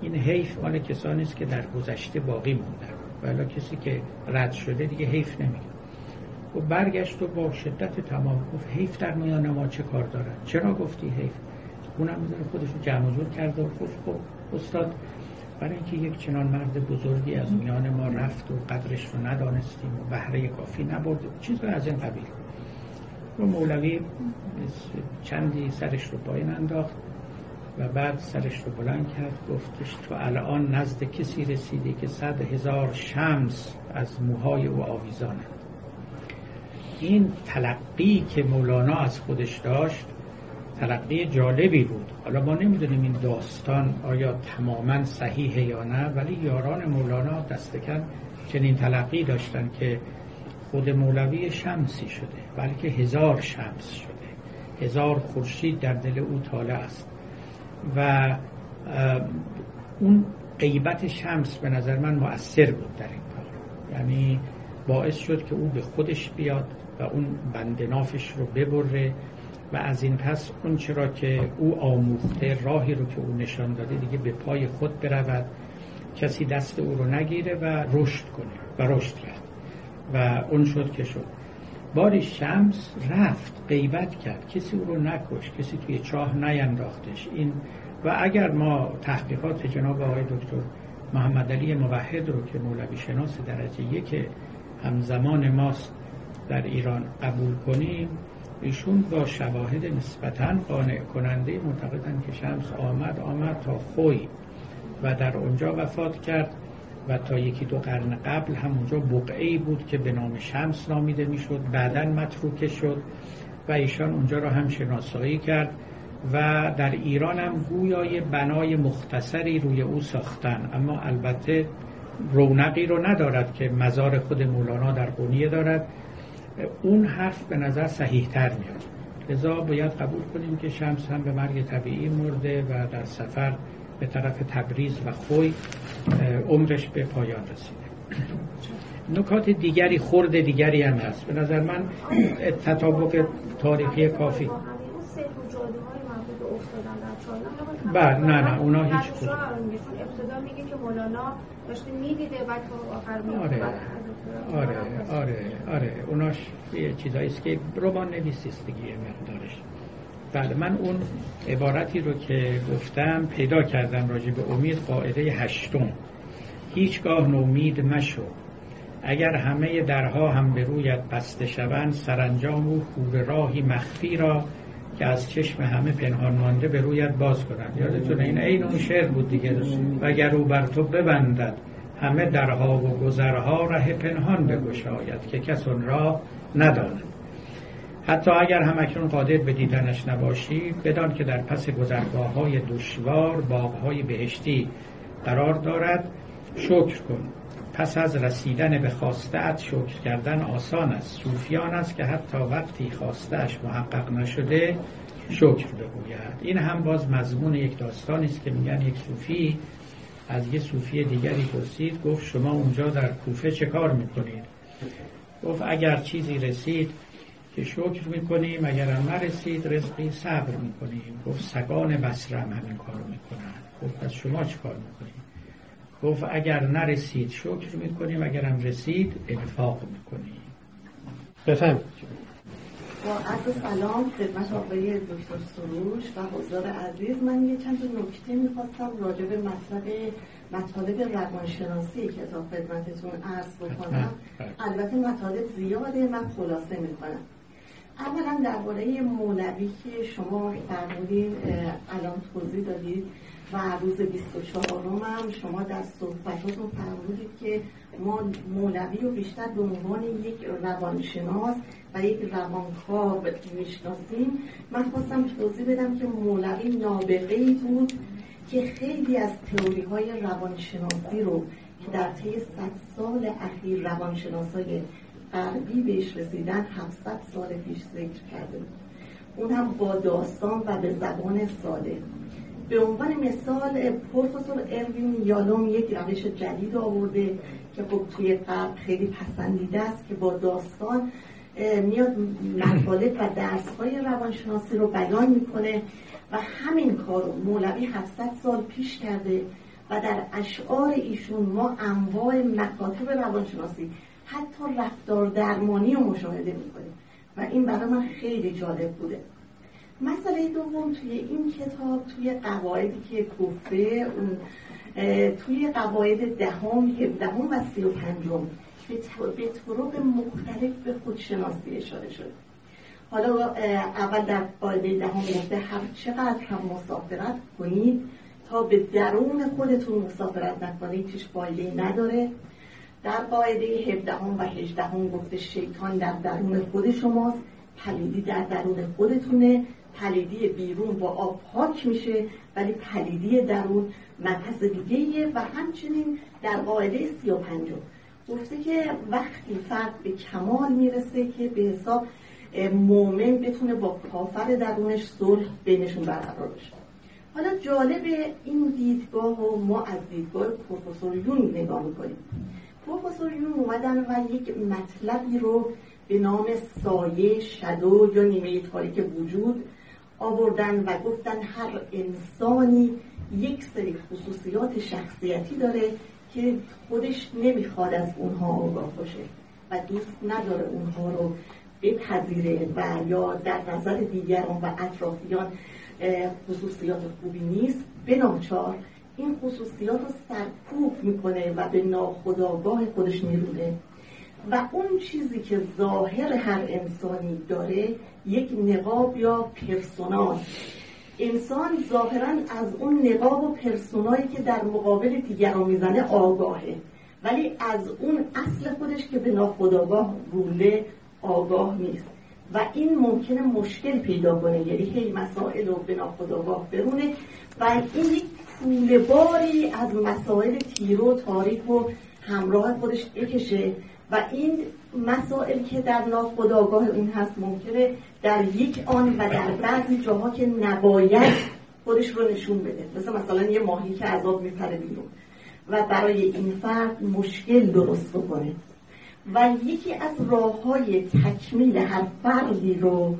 این حیف مال کسانی است که در گذشته باقی موندن و کسی که رد شده دیگه حیف نمیگه. و برگشت و با شدت تمام گفت حیف در میان ما چه کار دارد؟ چرا گفتی حیف؟ اونم خودش رو جمع کرده و گفت خب استاد برای اینکه یک چنان مرد بزرگی از میان ما رفت و قدرش رو ندانستیم و بهره کافی نبرده چیز از این قبیل و مولوی چندی سرش رو پایین انداخت و بعد سرش رو بلند کرد گفتش تو الان نزد کسی رسیده که صد هزار شمس از موهای او آویزانه. این تلقی که مولانا از خودش داشت تلقی جالبی بود. حالا ما نمی‌دونیم این داستان آیا تماما صحیحه یا نه ولی یاران مولانا دستکن چنین تلقی داشتن که خود مولوی شمسی شده بلکه هزار شمس شده. هزار خورشید در دل او طالع است. و اون غیبت شمس به نظر من مؤثر بود در این کار. یعنی باعث شد که او به خودش بیاد و اون بندنافش رو ببره و از این پس اون چرا که او آموخته راهی رو که او نشان داده دیگه به پای خود برود کسی دست او رو نگیره و رشد کنه و رشد کرد. و اون شد که شد. باری شمس رفت غیبت کرد. کسی او رو نکش کسی توی چاه نینداختش. این و اگر ما تحقیقات جناب آقای دکتر محمد علی موحد رو که مولوی شناس درجه یک همزمان ماست در ایران قبول کنیم ایشون با شواهد نسبتا قانع کننده معتقدن که شمس آمد آمد تا خوی و در اونجا وفات کرد و تا یکی دو قرن قبل همونجا بقعی بود که به نام شمس نامیده می‌شد بعدا متروکه شد و ایشان اونجا را هم شناسایی کرد و در ایران هم گویای بنای مختصری روی او ساختن. اما البته رونقی رو ندارد که مزار خود مولانا در قونیه دارد. اون حرف به نظر صحیح تر میاد. لذا باید قبول کنیم که شمس هم به مرگ طبیعی مرده و در سفر به طرف تبریز و خوی عمرش به پایان رسیده. نکات دیگری خورد دیگری هم هست. به نظر من تطابق تاریخی کافی. بله نه نه اونا هیچ خود ابتدا میگه که مولانا داشته می‌دیده بعد آخر آره. آره آره آره. اوناش یه چیزایی است که رمان نویسی است دیگه مقدارش. بله من اون عبارتی رو که گفتم پیدا کردم راجع به امید قاعده هشتم. هیچگاه نومید مشو. اگر همه درها هم به رویت بسته شوند سرانجام و خور راهی مخفی را که از چشم همه پنهان مانده به رویت باز کنند. یادتونه؟ این عین اون شعر بود دیگه. و اگر او بر تو ببندد. همه درها و گذرها ره پنهان بگشاید که کس اون را نداند. حتی اگر هم اکنون قادر به دیدنش نباشی بدان که در پس گذرگاه های دشوار باغ های بهشتی قرار دارد شکر کن. پس از رسیدن به خواستت شکر کردن آسان است. صوفیان است که حتی وقتی خواستش محقق نشده شکر بگوید. این هم باز مضمون یک داستانی است که میگن یک صوفی از یه صوفی دیگری پرسید گفت شما اونجا در کوفه چه کار می‌کنید؟ گفت اگر چیزی رسید که شکر می‌کنیم اگر هم نرسید رزقی صبر می‌کنیم. گفت سگان بسره هم همین کارو می‌کنن. گفت پس شما چه کار می‌کنید؟ گفت اگر نرسید شکر می‌کنیم اگر هم رسید انفاق می‌کنیم. بفهم با عرض سلام خدمت آقای دکتر سروش و حضار عزیز من یه چند نکته می‌خواستم راجع به مطلب مطالب روانشناسی کتاب خدمتتون عرض بکنم. البته مطالب زیاده من خلاصه می‌کنم. اولا درباره مولوی که شما فرمودین الان توضیح دادید. و روز 24 هم شما در صحبتاتون فرمودید که ما مولوی رو بیشتر به عنوان یک روانشناس و یک روانکاو می‌شناسیم. من خواستم توضیح بدم که مولوی نابغه ای بود که خیلی از تئوری های روانشناسی رو که در طی صد سال اخیر روانشناسای غربی بهش رسیدن 700 سال پیش ذکر کرده اون هم با داستان و به زبان ساده. به عنوان مثال پروفسور اروین یالوم یک روش جدید آورده که خب توی غرب خیلی پسندیده است که با داستان میاد مطالب و درس های روانشناسی رو بیان می‌کنه و همین کار رو مولوی 700 سال پیش کرده و در اشعار ایشون ما انواع مکاتب روانشناسی حتی رفتار درمانی رو مشاهده می‌کنیم و این برای من خیلی جالب بوده. مسئله دوم توی این کتاب توی قواعدی که گفته توی قواعد دهم هفدهم و سی و پنجم به طرق مختلف به خودشناسی اشاره شده حالا اول در قاعده دهم گفته هر چقدر هم مسافرت کنید تا به درون خودتون مسافرت نکنید هیچ فایده نداره. در قاعده هفدهم و هجدهم گفته شیطان در درون خود شماست پلیدی در درون خودتونه. پلیدی بیرون با آب پاک میشه ولی پلیدی درون مبحث دیگه و همچنین در قاعده سی و پنجم. گفته که وقتی فرد به کمال می‌رسه که به حساب مؤمن بتونه با کافر درونش صلح بینشون برقرار بشه. حالا جالب این دیدگاه و ما از دیدگاه پروفسور یون نگاه می‌کنیم. پروفسور یون اومدن و یک مطلبی رو به نام سایه شدو یا نیمه تاریک وجود آوردن و گفتن هر انسانی یک سری خصوصیات شخصیتی داره که خودش نمی‌خواد از اونها آگاه باشه و دوست نداره اونها رو بپذیره و یا در نظر دیگران و اطرافیان خصوصیات خوبی نیست. به این خصوصیات رو سرکوب می‌کنه و به ناخداگاه خودش میرونه. و اون چیزی که ظاهر هر انسانی داره یک نقاب یا پرسونال. انسان ظاهرا از اون نقاب و پرسونایی که در مقابل دیگران می‌زنه آگاهه. ولی از اون اصل خودش که به ناخداگاه روله آگاه نیست. و این ممکنه مشکل پیدا کنه یعنی هی مسائل رو به ناخداگاه برونه. و این یک پول باری از مسائل تیرو تاریک و همراه خودش بکشه. و این مسائل که در ناخداگاه این هست ممکنه در یک آن و در بعضی جاها که نباید خودش رو نشون بده. مثل مثلا یه ماهی که عذاب میپره بیرون و برای این فرد مشکل درست بکنه. و یکی از راه های تکمیل هر فردی رو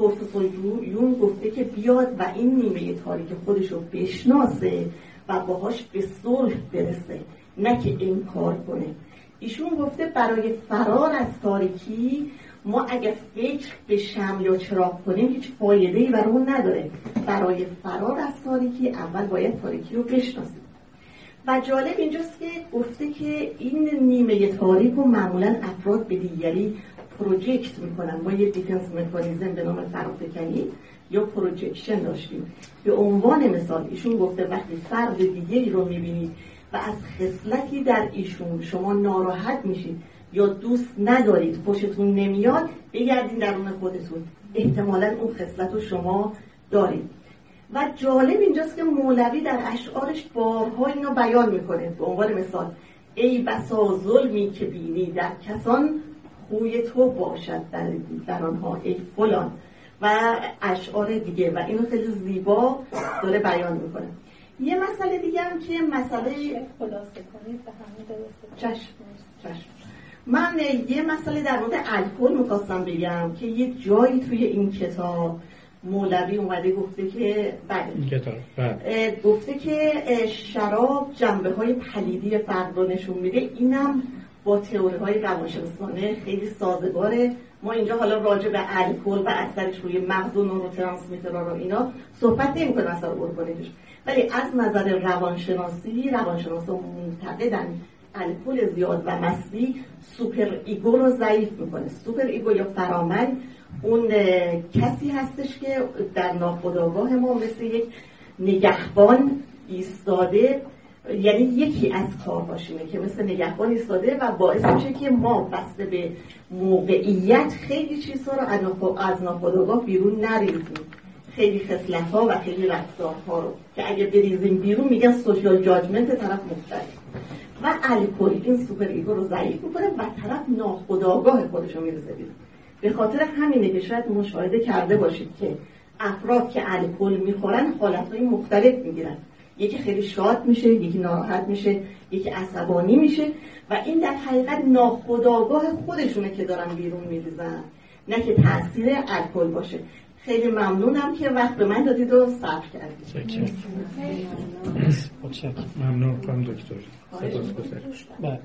پروفسور یون گفته که بیاد و این نیمه تاریک خودش رو بشناسه و باهاش به صلح برسه نه که کار کنه. ایشون گفته برای فرار از تاریکی ما اگر فکر به شم یا چراغ کنیم هیچ فایده ای برای اون نداره. برای فرار از تاریکی اول باید تاریکی رو بشناسیم. و جالب اینجاست که گفته که این نیمه تاریک و معمولا افراد به دیگری project می‌کنن. ما یه defense mechanism به نام فرافکنی یا projection داشتیم. به عنوان مثال ایشون گفته وقتی فرد دیگری رو می‌بینید و از خصلتی در ایشون شما ناراحت میشید یا دوست ندارید خوشتون نمیاد بگردین درون خودتون. احتمالا اون خصلت رو شما دارید. و جالب اینجاست که مولوی در اشعارش بارها اینو بیان می‌کنه. به عنوان مثال ای بسا ظلمی که بینی در کسان خوی تو باشد در, در آنها ای فلان. و اشعار دیگه. و اینو خیلی زیبا داره بیان می‌کنه. یه مسئله دیگه هم که مسئله خلاصه کنید چشم چشم. من یه مسئله در مورد الکل می‌خواستم بگم که یه جایی توی این کتاب مولوی اومده گفته که بله. بله. گفته که شراب جنبه های پلیدی فرد رو نشون میده. اینم با تئوری های روانشناسانه خیلی سازگاره. ما اینجا حالا راجع به الکل و اثرش روی مغز و neurotransmitter ها رو اینا صحبت نمی‌کنیم اثر ارگانیکش ولی از نظر روانشناسی روانشناسا معتقدن الکل زیاد و مستی superego رو ضعیف می‌کنه. superego یا فرامن اون کسی هستش که در ناخودآگاه ما مثل یک نگهبان ایستاده یعنی یکی از کارهاشونه که مثل نگهبان ایستاده و باعث میشه که ما بسته به موقعیت خیلی چیزها رو از ناخودآگاه بیرون نریزیم. خیلی خصلت ها و خیلی رفتارها رو که اگه بریزیم بیرون میگن social judgment طرف مختلف. و الکل این superego رو ضعیف می‌کنه و طرف ناخودآگاه خودش رو می‌ریزه بیرون. به خاطر همینه که شاید مشاهده کرده باشید که افراد که الکل می‌خورن حالتهای مختلف می‌گیرن. یکی خیلی شاد میشه یکی ناراحت میشه یکی عصبانی میشه و این در حقیقت ناخودآگاه خودشونه که دارن بیرون میریزن نه که تاثیر الکل باشه. خیلی ممنونم که وقت به من دادید و صرف کردید. ممنون کنم دکتر. بله.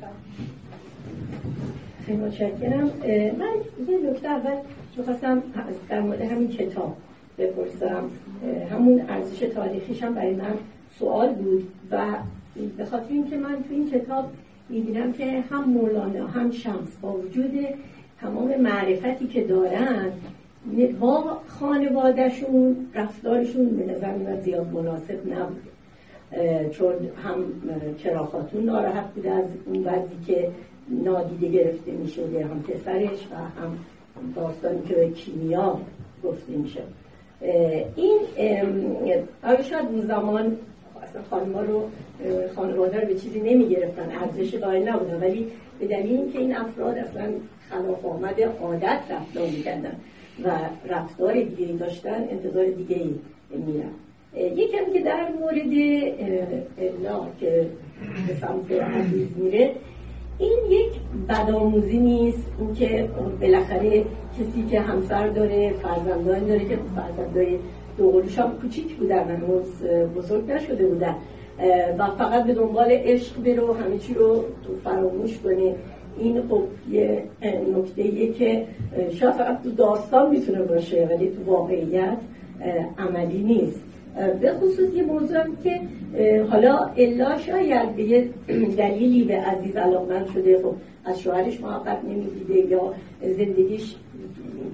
خیلی متشکرم. من یه نکته اول می‌خواستم در مورد همین کتاب بپرسم. همون ارزش تاریخیش هم برای من سوال بود و به خاطر اینکه من تو این کتاب می‌بینم که هم مولانا هم شمس با وجود تمام معرفتی که دارن با خانوادهشون رفتارشون به نظر میاد زیاد مناسب نبود چون هم چراخاتون ناراحت بوده از اون وضعی که نادیده گرفته میشه هم پسرش و هم داستانی که به کیمیا گفته میشه. این آیا شاید اون زمان اصلا خانمها رو خانواده رو به چیزی نمی گرفتن ارزش قائل نبودن. ولی به دلیل اینکه این افراد اصلا خلاف آمد عادت رفتار می‌کردن و رفتار دیگه داشتن انتظار دیگه ای میرن یکم که در مورد الا که به سمت عزیز میره این یک بدآموزی نیست. اینکه بالاخره کسی که همسر داره فرزندان داره که فرزندای دوقلوش هم کوچیک بودن هنوز بزرگ نشده بودن. و فقط به دنبال عشق بره و همه چی رو فراموش کنه. این خب یه نکته که شاید فقط تو داستان می‌تونه باشه ولی تو واقعیت عملی نیست. به خصوص یه موضوع که حالا الا شاید به یه دلیلی به عزیز علاقمند شده خب از شوهرش محبت نمی‌دیده یا زندگیش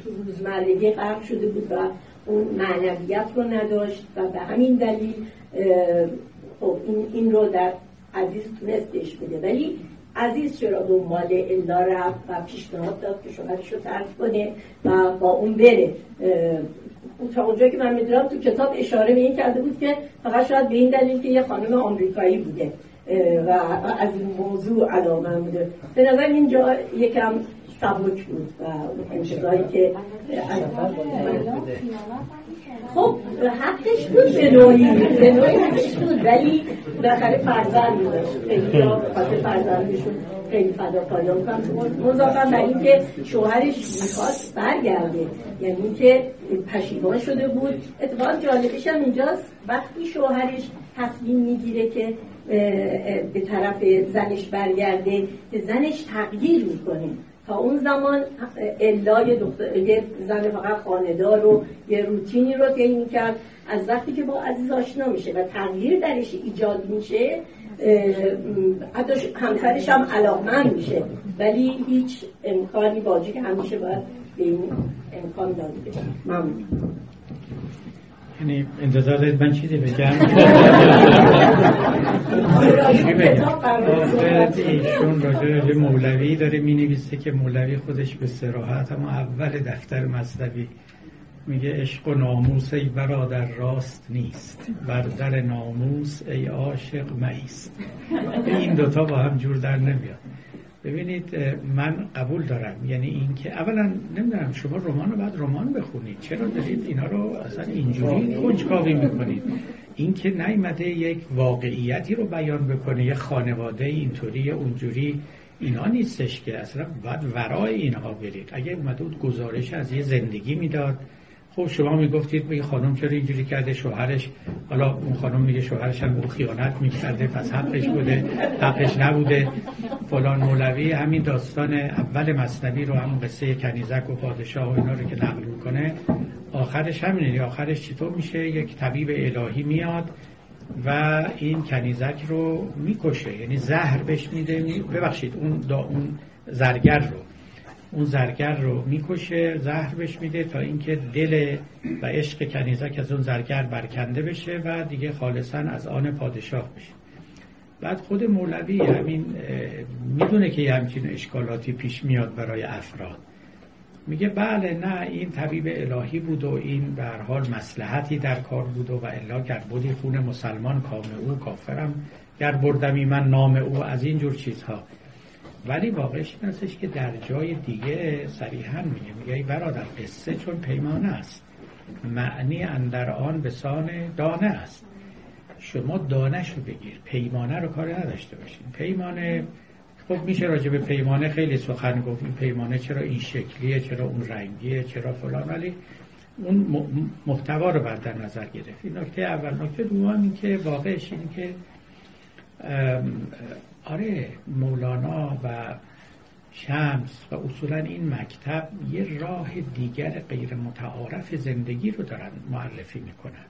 تو روزمرگی غرق شده بود و اون معنویت رو نداشت و به همین دلیل خب این, این رو در عزیز تونستش بده ولی عزیز چرا دنبال الا رفت و پیشنهاد داد که شوهرش رو ترک کنه و با اون بره؟ تا اونجایی که من می‌دونم تو کتاب اشاره به این کرده بود که فقط شاید به این دلیل که یه خانم آمریکایی بوده. و از این موضوع علاقه بوده. به نظر اینجا یکم سبک بود و انتظاری که خب حقش بود به نوعی به نوعی حقش بود ولی بالاخره فرزند داشت خیلی خاطر فرزندشون خیلی فداکاری می‌کنم مضافم بر اینکه شوهرش می‌خواست برگرده. یعنی که پشیمان شده بود. اتفاق جالبش هم اینجاست. وقتی شوهرش تصمیم می‌گیره که به طرف زنش برگرده زنش تغییر می‌کنه. تا اون زمان الا یه, یه زن فقط خاندار و یه روتینی رو طی می‌کرد. از وقتی که با عزیز آشنا میشه و تغییر درش ایجاد میشه حتی همسرش هم علاقمند میشه. ولی هیچ امکانی باجی که همیشه باید به این امکان داده بشه. ممنون. یعنی انتظار دارید من چیزی بگم؟ ایشون راجع به مولوی داره می نویسه که مولوی خودش به سراحت اما اول دفتر مصنوی میگه عشق و ناموس ای برادر راست نیست. بر در ناموس ای عاشق مایست این دوتا با هم جور در نمیاد. ببینید من قبول دارم. یعنی اینکه اولا نمی‌دونم شما رمان رو باید رمان بخونید. چرا دارید اینا رو اصلا اینجوری کنجکاوی می‌کنید؟ اینکه نیمده یک واقعیتی رو بیان بکنه یه خانواده اینطوری اونجوری اینا نیستش که. اصلا باید ورای اینها برید. اگه اومده بود گزارش از یه زندگی می‌داد خب شما می‌گفتید به خانم چرا اینجوری کرده شوهرش؟ حالا اون خانم میگه شوهرش هم خیانت می‌کرده پس حقش بوده حقش نبوده. فلان مولوی همین داستان اول مصنوی رو همون قصه کنیزک و پادشاه و اینا رو که نقل می‌کنه. آخرش همینه. یعنی آخرش چطور میشه؟ یک طبیب الهی میاد و این کنیزک رو می‌کشه. یعنی زهر بهش میده. ببخشید اون دا اون زرگر رو. اون زرگر رو می‌کشه زهر بهش میده تا اینکه دل و عشق کنیزک از اون زرگر برکنده بشه و دیگه خالصا از آن پادشاه بشه. بعد خود مولوی همین می‌دونه که یه همچین اشکالاتی پیش میاد برای افراد. میگه بله نه این طبیب الهی بود و این به حال مسلحتی در کار بود و الا گر بودی خون مسلمان کام او کافرم گر بردمی من نام او از این جور چیزها. ولی واقعش این هستش که در جای دیگه صریحا میگه. میگه ای برادر قصه چون پیمانه است. معنی اندر آن به سان دانه است. شما دانش رو بگیر. پیمانه رو کار نداشته باشین. پیمانه خب میشه راجع به پیمانه خیلی سخن گفت. این پیمانه چرا این شکلیه چرا اون رنگیه چرا فلان. ولی اون محتوا رو بعد در نظر گرفت. این نکته اول. نکته دوم این که واقعش این که آره مولانا و شمس و اصولا این مکتب یه راه دیگر غیر متعارف زندگی رو دارن معرفی می‌کنن.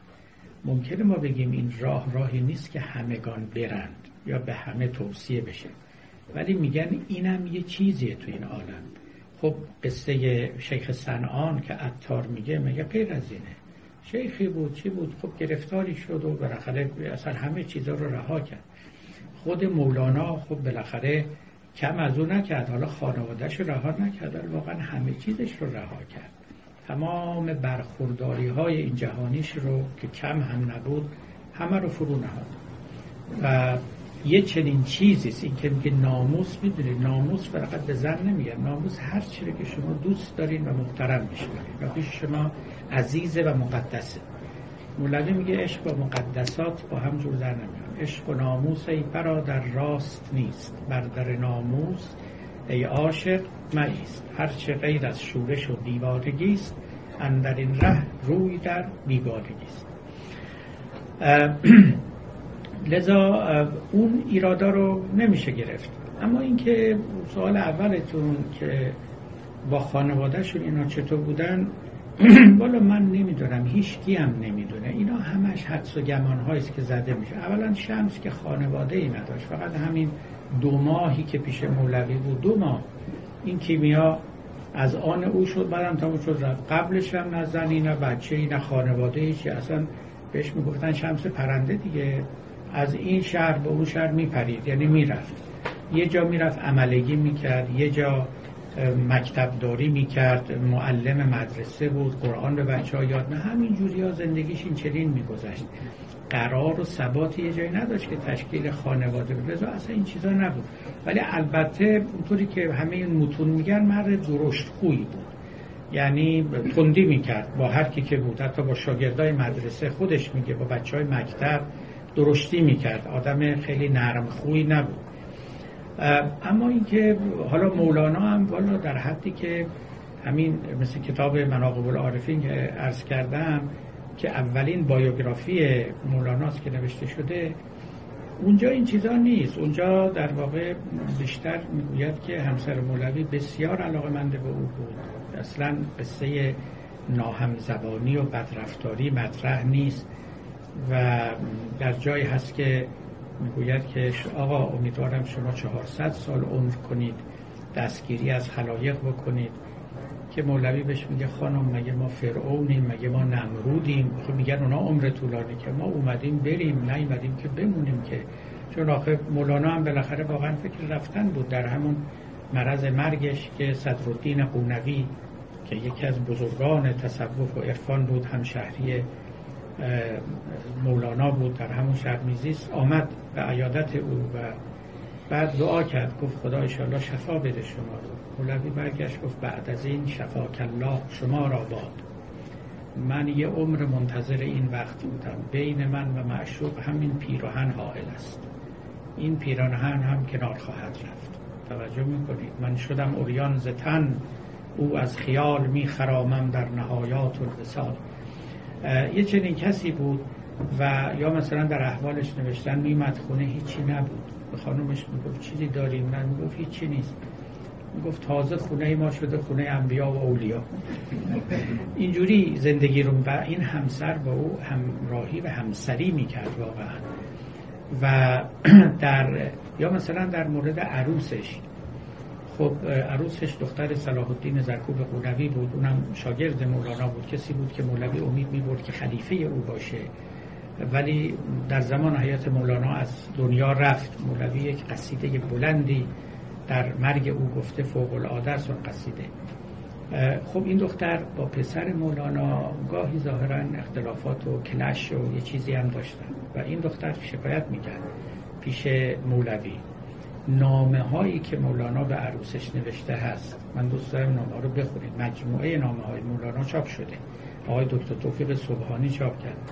ممکنه ما بگیم این راه راهی نیست که همگان برند یا به همه توصیه بشه. ولی میگن اینم یه چیزیه تو این عالم. خب قصه شیخ سنان که عطار میگه میگه غیر از اینه. شیخی بود چی بود؟ خب گرفتاری شد و بالاخره اصلا همه چیزا رو رها کرد. خود مولانا خب بالاخره کم از اون نکرد. حالا خانوادهش رو رها نکرد. ولی واقعا همه چیزش رو رها کرد. تمام برخورداری های این جهانیش رو که کم هم نبود همه رو فرو نهاد. و یه چنین چیزی این که میگه ناموس می‌دونید؟ ناموس فقط به زن نمیگه. ناموس هر چیزی که شما دوست دارین و محترم میشونید و شما عزیزه و مقدسه. مولوی میگه عشق و مقدسات با هم جور در نمیان عشق و ناموس ای برادر راست نیست. بر در ناموس ای عاشق مریست هرچه غیر از شورش و دیوارگی است اندر این ره روی در بیگانگی است لذا اون ایرادا رو نمیشه گرفت. اما اینکه سوال اولتون که با خانوادهشون اینا چطور بودن بالا من نمی‌دونم هیچ کی هم نمی‌دونه. اینا همش حدس و گمان هاییست که زده میشه. اولا شمس که خانواده ای نداشت. فقط همین دو ماهی که پیش مولوی بود. دو ماه. این کیمیا از آن او شد بعدم تموم شد رفت. قبلش هم نه زنی نه بچه ای نه خانواده اصلا بهش می‌گفتن شمس پرنده دیگه. از این شهر به اون شهر میپرید. یعنی می‌رفت. یه جا می‌رفت عملگی می‌کرد. یه جا مکتب داری می‌کرد معلم مدرسه بود قرآن به بچه ها یاد نه همین جوری ها زندگیش این چنین میگذشت. قرار و ثبات یه جایی نداشت که تشکیل خانواده بود رضا اصلا این چیزا نبود. ولی البته اونطوری که همه این متون میگن مرد درشت خوی بود. یعنی تندی می‌کرد با هر کی که بود. حتی با شاگردای مدرسه خودش میگه با بچه های مکتب درشتی می‌کرد. آدم خیلی نرم خوی نبود. اما اینکه حالا مولانا هم والا در حدی که همین مثل کتاب مناقب العارفین که عرض کردم که اولین بایوگرافی مولاناست که نوشته شده اونجا این چیزا نیست. اونجا در واقع بیشتر می‌گوید که همسر مولوی بسیار علاقه منده به او بود. اصلا قصه ناهمزبانی و بدرفتاری مطرح نیست و در جایی هست که می‌گوید که آقا امیدوارم شما 400 سال عمر کنید دستگیری از خلایق بکنید. که مولوی بهش میگه خانم مگه ما فرعونیم مگه ما نمرودیم؟ خب میگن اونا عمر طولانی که ما اومدیم بریم نیومدیم که بمونیم که. چون آخه مولانا هم بالاخره واقعا فکر رفتن بود در همون مرض مرگش که صدرالدین قونوی که یکی از بزرگان تصوف و عرفان بود هم شهری مولانا بود در همون شهر میزیست آمد به عیادت او و بعد دعا کرد گفت خدا ایشالله شفا بده شما رو. مولوی برگشت گفت بعد از این شفا کلا شما را باد. من یه عمر منتظر این وقت بودم. بین من و معشوق همین پیراهن حائل است. این پیراهن هم کنار خواهد رفت. توجه می‌کنید؟ من شدم اوریان زتن او از خیال میخرامم در نهایات الوسال یه چنین کسی بود و یا مثلا در احوالش نوشتن میمد خونه هیچی نبود. به خانومش می‌گفت چیزی داریم؟ من می‌گفت هیچی نیست. می‌گفت تازه خونه ما شده خونه انبیا و اولیا. اینجوری زندگی رو و این همسر با او همراهی و همسری می‌کرد واقعا. و در یا مثلا در مورد عروسش. خب عروسش دختر صلاح الدین زرکوب قولوی بود. اونم شاگرد مولانا بود. کسی بود که مولوی امید می که خلیفه او باشه. ولی در زمان حیات مولانا از دنیا رفت. مولوی یک قصیده بلندی در مرگ او گفته فوق العاده است قصیده خب این دختر با پسر مولانا گاهی ظاهرا اختلافات و کلش و یه چیزی هم داشتن. و این دختر شکایت می‌کرد پیش مولوی. نامه هایی که مولانا به عروسش نوشته هست. من دوست دارم نامه رو بخونید مجموعه نامه های مولانا چاپ شده. آقای دکتر توفیق صبحانی چاپ کرد.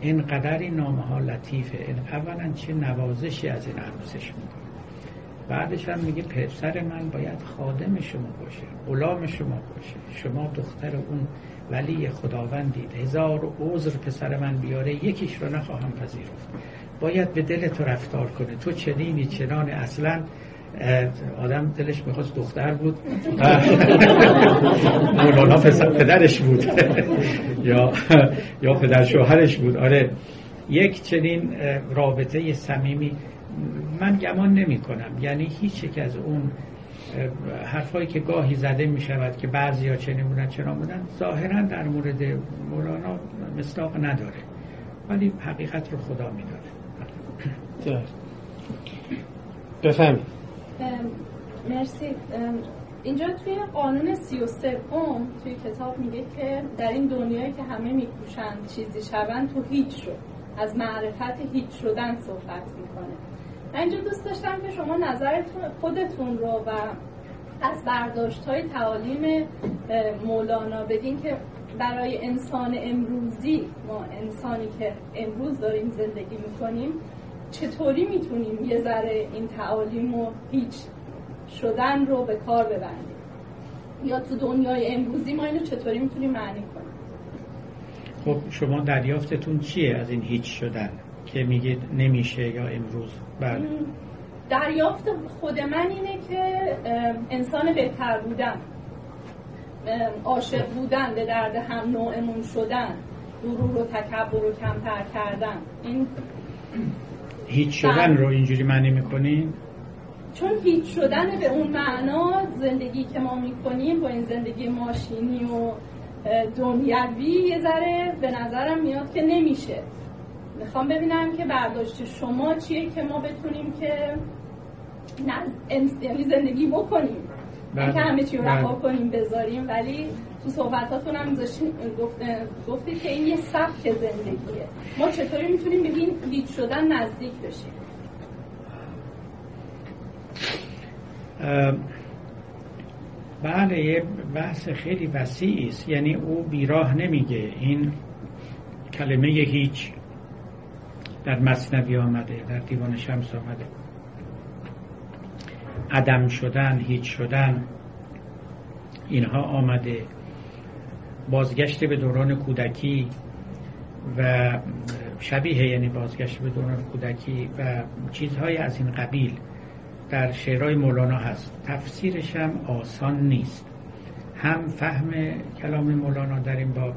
اینقدر این نامه ها لطیفه. اولا چه نوازشی از این عروسش می‌کنه بعدش هم میگه پسر من باید خادم شما باشه غلام شما باشه شما دختر اون ولی خداوندید هزار عذر پسر من بیاره یکیش رو نخواهم پذیرفت. باید به دل تو رفتار کنه. تو چنینی چنان اصلا آدم دلش می‌خواست دختر بود. مولانا پدرش بود. یا یا پدر شوهرش بود. آره. یک چنین رابطه صمیمی من گمان نمی کنم یعنی هیچ یک از اون حرفایی که گاهی زده می شود که بعضی ها چنین بودن چنان بودن ظاهرا در مورد مولانا مصداق نداره. ولی حقیقت رو خدا می بفهمید مرسی. اینجا توی قانون 33 اوم توی کتاب میگه که در این دنیایی که همه میکوشند چیزی شوند تو هیچ شد. از معرفت هیچ شدن صحبت می‌کنه. من اینجا دوست داشتم که شما نظرتون خودتون رو و از برداشت های تعالیم مولانا بدین که برای انسان امروزی ما انسانی که امروز داریم زندگی می‌کنیم چطوری می‌تونیم یه ذره این تعالیم و هیچ شدن رو به کار ببندیم؟ یا تو دنیای امروزی ما اینو چطوری می‌تونیم معنی کنیم؟ خب شما دریافتتون چیه از این هیچ شدن؟ که میگید نمیشه یا امروز. بله. دریافت خود من اینه که انسان بهتر بودن عاشق بودن به درد هم نوعمون شدن غرور و تکبر رو کمتر کردن. این هیچ شدن رو اینجوری معنی می‌کنین؟ چون هیچ شدن به اون معنا زندگی که ما می‌کنیم با این زندگی ماشینی و دنیوی یه ذره به نظرم میاد که نمیشه. می‌خوام ببینم که برداشت شما چیه که ما بتونیم که یعنی زندگی بکنیم. بله. که همه چی رو رها بله. کنیم بذاریم. ولی تو صحبتاتون هم گفتید که این یه سبک زندگیه. ما چطوری می‌تونیم به این هیچ شدن نزدیک بشیم؟ بله یه بحث خیلی وسیعی است. یعنی او بیراه نمیگه. این کلمه هیچ. در مصنوی آمده در دیوان شمس آمده. عدم شدن هیچ شدن اینها آمده. بازگشت به دوران کودکی و شبیه یعنی بازگشت به دوران کودکی و چیزهای از این قبیل در شعرهای مولانا هست. تفسیرش هم آسان نیست. هم فهم کلام مولانا در این باب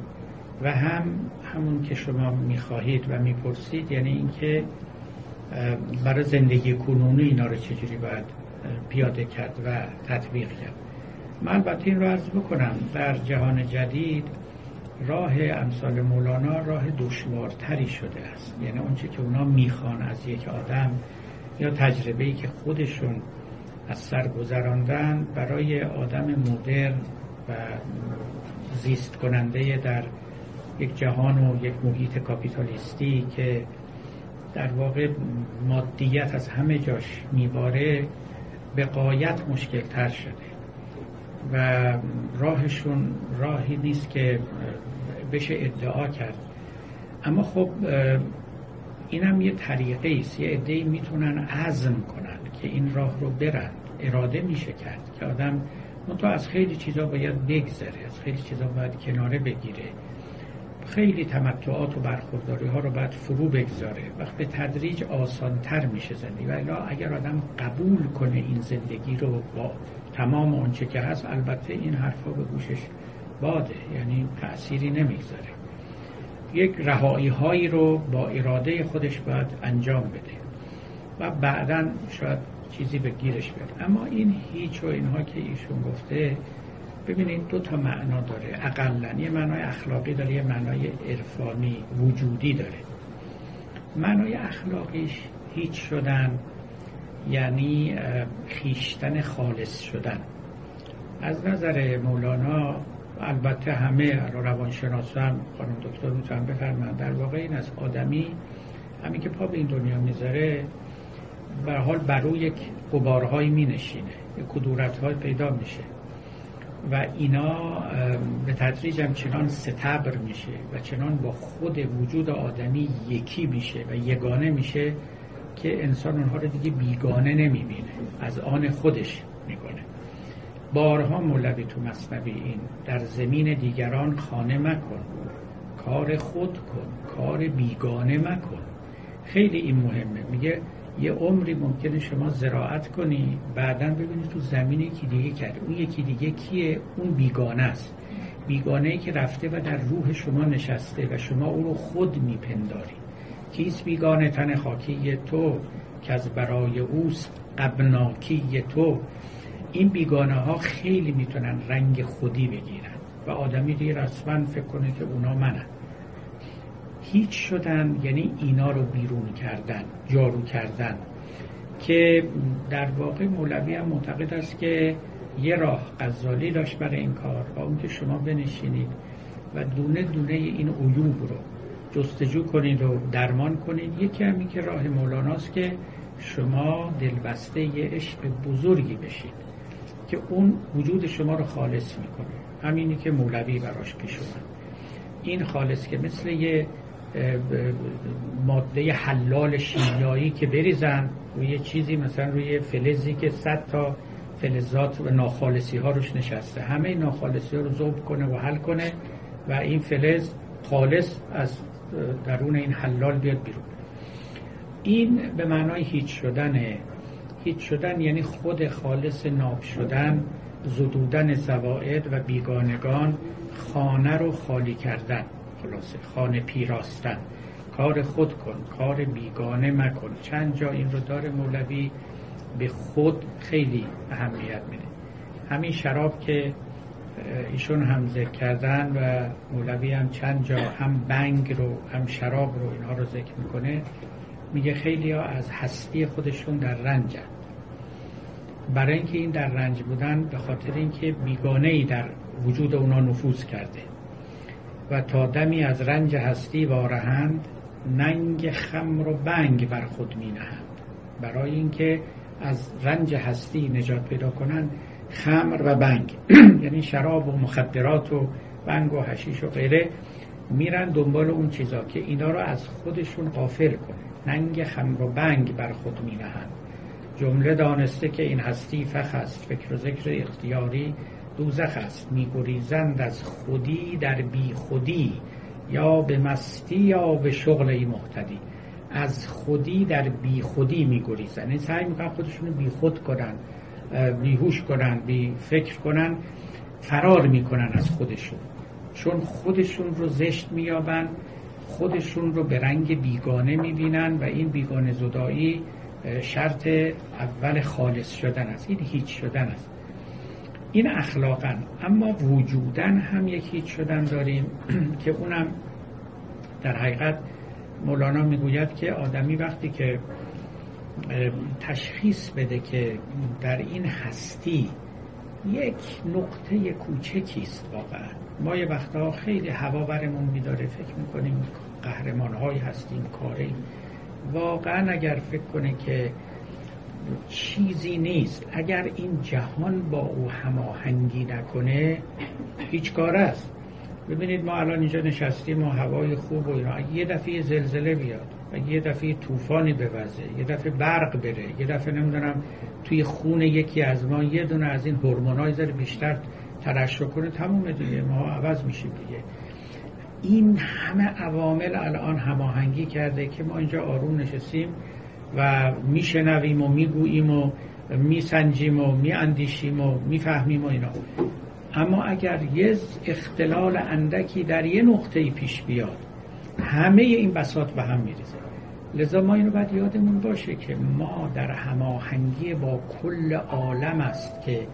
و هم همون که شما می‌خواهید و می‌پرسید یعنی اینکه برای زندگی کنونی اینا رو چجوری باید پیاده کرد و تطبیق کرد. من البته این رو عرض بکنم در جهان جدید راه امثال مولانا راه دشوارتری شده است. یعنی اونچه که اونا می‌خوان از یک آدم یا تجربه ای که خودشون از سر گذراندن برای آدم مدرن و زیست کننده در یک جهان و یک محیط کاپیتالیستی که در واقع مادیت از همه جاش میباره به قایت مشکل تر شده. و راهشون راهی نیست که بشه ادعا کرد. اما خب اینم یه طریقه است. یه عده‌ای می‌تونن عزم کنن که این راه رو برن. اراده میشه کرد که آدم منتها از خیلی چیزا باید بگذره از خیلی چیزا باید کناره بگیره. خیلی تمتعات و برخورداری ها رو باید فرو بگذاره. وقت به تدریج آسانتر میشه زندگی. و اگر آدم قبول کنه این زندگی رو با تمام آنچه که هست البته این حرفا به گوشش باده یعنی تأثیری نمی‌گذاره. یک رهایی هایی رو با اراده خودش باید انجام بده و بعدا شاید چیزی به گیرش بیاد. اما این هیچ و اینها که ایشون گفته ببینید دو تا معنا داره. اقلا یه معنای اخلاقی داره یه معنای عرفانی وجودی داره. معنای اخلاقیش هیچ شدن یعنی خیشتن خالص شدن. از نظر مولانا البته همه روانشناس هم خانم دکتر می‌تونن بفرمن در واقع این از آدمی همین که پا به این دنیا می‌ذاره به حال برو یک قبارهایی می نشینه یک کدورت پیدا میشه. و اینا به تدریج هم چنان ستبر میشه و چنان با خود وجود آدمی یکی میشه و یگانه میشه که انسان اونها رو دیگه بیگانه نمی‌بینه از آن خودش می‌کنه بارها مولوی تو مصنبی این در زمین دیگران خانه مکن کار خود کن کار بیگانه مکن. خیلی این مهمه. میگه یه عمری ممکنه شما زراعت کنی بعدا ببینید تو زمین یکی دیگه کرده اون یکی دیگه کیه؟ اون بیگانه است. بیگانه ای که رفته و در روح شما نشسته و شما او رو خود میپنداری. کیست بیگانه؟ تن خاکی تو که از برای اوست قبناکی تو. این بیگانه ها خیلی می‌تونن رنگ خودی بگیرن و آدمی دیگه رسما فکر کنه که اونا منن. هیچ شدن یعنی اینا رو بیرون کردن جارو کردن. که در واقع مولوی هم معتقد است که یه راه غزالی داشت برای این کار و اون که شما بنشینید و دونه دونه این عیوب رو جستجو کنید و درمان کنید. یکی همین که راه مولاناست که شما دلبسته یه عشق بزرگی بشید که اون وجود شما رو خالص می‌کنه. همینی که مولوی براش پیش اومد. این خالص که مثل یه ماده حلال شیمیایی که بریزن روی چیزی مثلا روی فلزی که صد تا فلزات و ناخالصی ها روش نشسته. همه ناخالصی ها رو ذوب کنه و حل کنه و این فلز خالص از درون این حلال بیاد بیرون. این به معنای هیچ شدنه. هیچ شدن یعنی خود خالص ناب شدن زدودن زوائد و بیگانگان خانه رو خالی کردن. خلاصه. خانه پیراستن. کار خود کن. کار بیگانه مکن. چند جا این رو داره مولوی؟ به خود خیلی اهمیت میده. همین شراب که ایشون هم ذکر کردن و مولوی هم چند جا هم بنگ رو هم شراب رو اینها رو ذکر می‌کنه میگه خیلی ها از هستی خودشون در رنجن. برای اینکه این در رنج بودن به خاطر اینکه بیگانه ای در وجود اونا نفوذ کرده. و تا دمی از رنج هستی وارهند ننگ خمر و بنگ بر خود می نهند. برای اینکه از رنج هستی نجات پیدا کنند خمر و بنگ. یعنی شراب و مخدرات و بنگ و حشیش و غیره میرن دنبال اون چیزا که اینا رو از خودشون قافل کنه ننگ خمر و بنگ بر خود می نهند. جمله دانسته که این هستی فخ است فکر و ذکر اختیاری دوزخ است. میگریزند از خودی در بی خودی یا به مستی یا به شغل محتدی. از خودی در بی خودی میگریزند. این یعنی سعی می‌کنن خودشون بی خود کنن بیهوش کنن بی فکر کنن فرار می‌کنن از خودشون. چون خودشون رو زشت میابن خودشون رو به رنگ بیگانه می‌بینن و این بیگانه زدایی شرط اول خالص شدن است. این هیچ شدن است. این اخلاقا اما وجودن هم یک هیچ شدن داریم که اونم در حقیقت مولانا می‌گوید که آدمی وقتی که تشخیص بده که در این هستی یک نقطه کوچکی است واقعا. ما یه وقتها خیلی هوا برمون میداره فکر می‌کنیم قهرمان هستیم کاری واقعا اگر فکر کنه که چیزی نیست. اگر این جهان با او هماهنگی نکنه هیچ کار است. ببینید ما الان اینجا نشستیم و هوای خوب و اینا. یه دفعه زلزله بیاد و یه دفعه طوفانی بوزه یه دفعه برق بره یه دفعه نمی‌دونم توی خون یکی از ما یه دونه از این هورمونای ذره بیشتر ترشح کنه تموم دیگه. ما عوض میشیم دیگه. این همه عوامل الان هماهنگی کرده که ما اینجا آروم نشستیم. و میشنویم و می‌گوییم و میسنجیم و میاندیشیم و می‌فهمیم و اینا. اما اگر یه اختلال اندکی در یه نقطه پیش بیاد همه این بساط به هم میریزه. لذا ما اینو باید یادمون باشه که ما در هماهنگی با کل عالم است که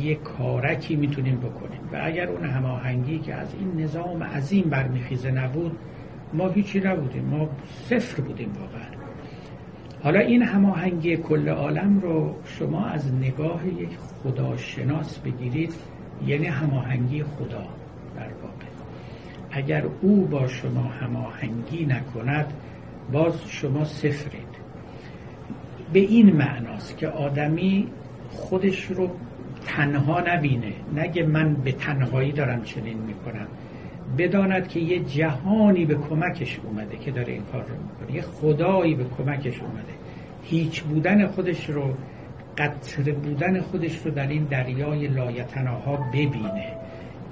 یه کارکی می‌تونیم بکنیم. و اگر اون هماهنگی که از این نظام عظیم برمیخیزه نبود ما هیچی نبودیم. ما صفر بودیم واقعا. حالا این هماهنگی کل عالم رو شما از نگاه یک خداشناس بگیرید یعنی هماهنگی خدا در واقع. اگر او با شما هماهنگی نکند باز شما صفرید. به این معناست که آدمی خودش رو تنها نبینه. نگه من به تنهایی دارم چنین می‌کنم. بداند که یه جهانی به کمکش اومده که داره این کار رو می‌کنه. یه خدایی به کمکش اومده. هیچ بودن خودش رو قطر بودن خودش رو در این دریای لایتناها ببینه.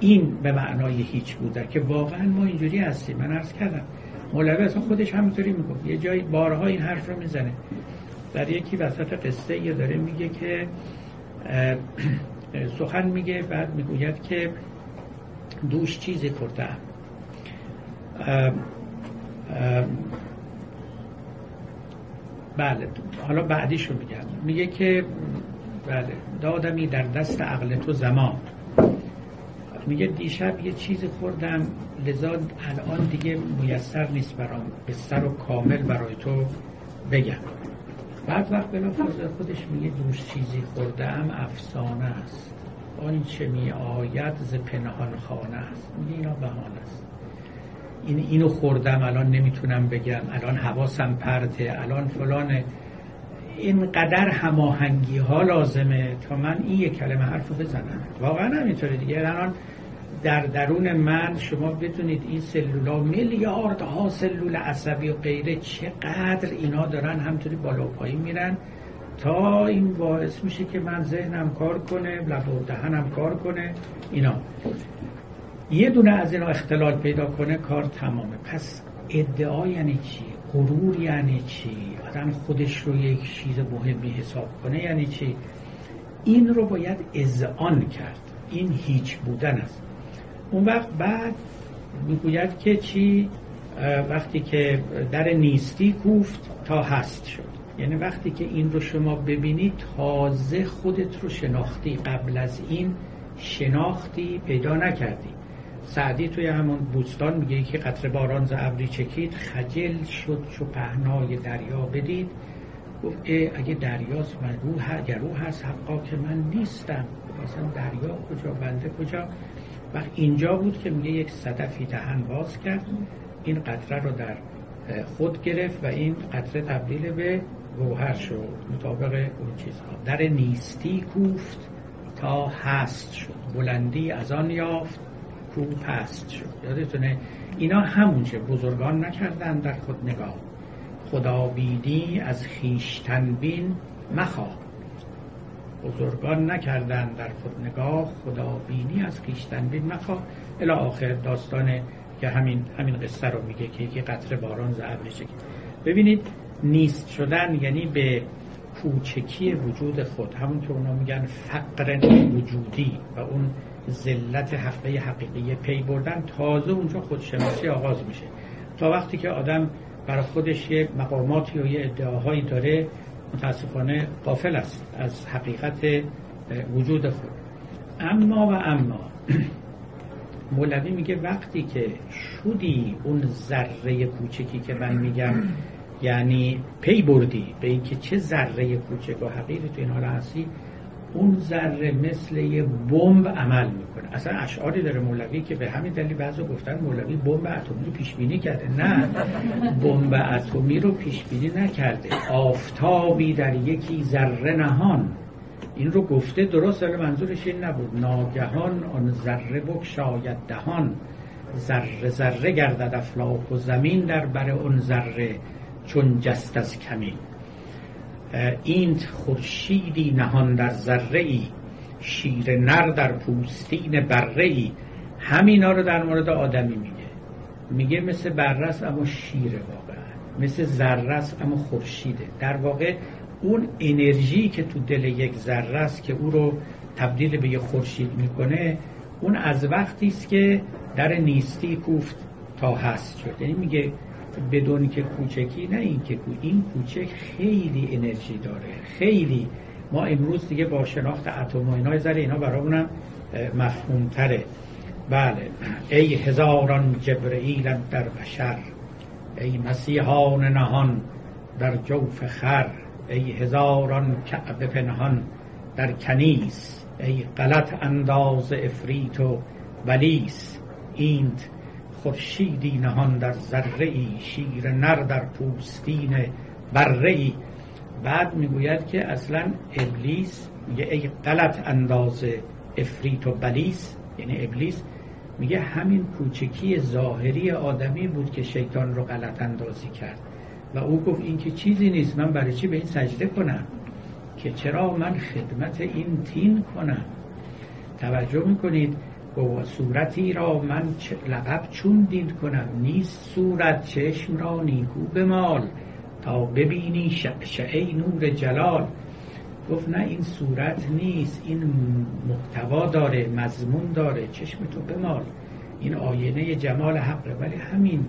این به معنای هیچ بوده که واقعا ما اینجوری هستیم. من عرض کردم مولوی اصلا خودش همینطوری میگه یه جایی بارها این حرف رو می‌زنه. در یکی وسط قصه یه داره میگه که سخن میگه بعد می‌گوید که دوش چیزی خورده. بله حالا بعدیشو میگم. میگه که بله دادمی در دست عقل تو زمان. میگه دیشب یه چیزی خوردم لذا الان دیگه میسر نیست برام. بستر و کامل برای تو بگم. بعد وقت بلا خودش میگه دوش چیزی خوردم افسانه است. آنچه می آید ز پنهان خانه است. میگه اینا بهانه است. این اینو خوردم الان نمی‌تونم بگم. الان حواسم پرته. الان فلانه اینقدر هماهنگی ها لازمه تا من این یک کلمه حرف بزنم. واقعا همینطوره دیگه. الان در درون من شما بدونید این سلولا میلیاردها سلول عصبی و غیره چقدر اینا دارن همطوری بالا و پایین میرن. تا این باعث میشه که من ذهنم کار کنه لب و دهنم کار کنه اینا. یه دونه از اینا اختلال پیدا کنه کار تمامه. پس ادعا یعنی چی؟ غرور یعنی چی؟ آدم خودش رو یک چیز مهمی حساب کنه یعنی چی؟ این رو باید اذعان کرد. این هیچ بودن است. اون وقت بعد می‌گوید که چی؟ وقتی که در نیستی کوفت تا هست شد. یعنی وقتی که این رو شما ببینید تازه خودت رو شناختی. قبل از این شناختی پیدا نکردی. سعدی توی همون بوستان میگه که قطر باران ز ابری چکید خجل شد چو پهنای دریا بدید. گفت اگه دریاست من روح اگر روح هست حقا که من نیستم. مثلا دریا کجا بنده کجا؟ وقت اینجا بود که میگه یک صدفی دهن باز کرد. این قطره رو در خود گرفت و این قطره تبدیل به گوهر شد مطابق اون چیزها. در نیستی کوفت تا هست شد. بلندی از آن یافت کو پست شد. یادتونه؟ اینا همونچه بزرگان نکردن در خود نگاه. خدا بینی از خیشتن بین مخواه. بزرگان نکردن در خود نگاه خدا بینی از خیشتن بین مخواه. الا آخر داستان که همین همین قصه رو میگه که یکی قطر باران ز ابر ببینید نیست شدن یعنی به کوچکی وجود خود. همون که اونا میگن فقر وجودی و اون ذلت حقه حقیقی پی بردن تازه اونجا خودشناسی آغاز میشه. تا وقتی که آدم برای خودش یه مقاماتی و یه ادعاهایی داره متاسفانه قافل است از حقیقت وجود خود. اما و اما مولوی میگه وقتی که شدی اون ذره کوچکی که من میگم یعنی پی بردی به اینکه چه ذره کوچک و حقیقی تو این حال هستی اون ذره مثل یه بمب عمل می‌کنه. اصلا اشعاری داره مولوی که به همین دلیل بعضی گفتن مولوی بمب اتمی رو پیش بینی کرده. نه بمب اتمی رو پیش بینی نکرده. آفتابی در یکی ذره نهان. این رو گفته درست ولی منظورش این نبود. ناگهان آن ذره بکشاید دهان. ذره ذره گردد افلاک و زمین در بر اون ذره. چون جست از کمین این خورشیدی نهان در ذره ای شیر نر در پوستین بره ای همینا رو در مورد آدمی میگه. میگه مثل بررس اما شیره واقعا مثل ذره اما خورشیده. در واقع اون انرژی که تو دل یک ذره است که او رو تبدیل به یه خورشید می‌کنه اون از وقتی است که در نیستی کوفت تا هست شد یعنی میگه بدون که کوچکی نه این که این کوچک خیلی انرژی داره. خیلی. ما امروز دیگه با شناخت اتم و اینا زره اینا برامونم مفهوم تره بله. ای هزاران جبرئیل در بشر ای مسیحان نهان در جوف خر ای هزاران کعب پنهان در کنیس ای غلط انداز افریت و بلیس. اینت خورشیدی نهان در ذره ای شیر نر در پوستین بره ای بعد می‌گوید که اصلا ابلیس میگه ای غلط اندازه افریت و بلیس یعنی ابلیس میگه همین کوچکی ظاهری آدمی بود که شیطان رو غلط اندازی کرد. و او گفت این که چیزی نیست من برای چی به این سجده کنم؟ که چرا من خدمت این تین کنم؟ توجه می‌کنید و صورتی را من لقب چون دید کنم نیست صورت چشم را نیکو مال تا ببینی شعشعه نور جلال. گفت نه این صورت نیست این محتوا داره مضمون داره چشم تو بمال. این آینه جمال حقه ولی همین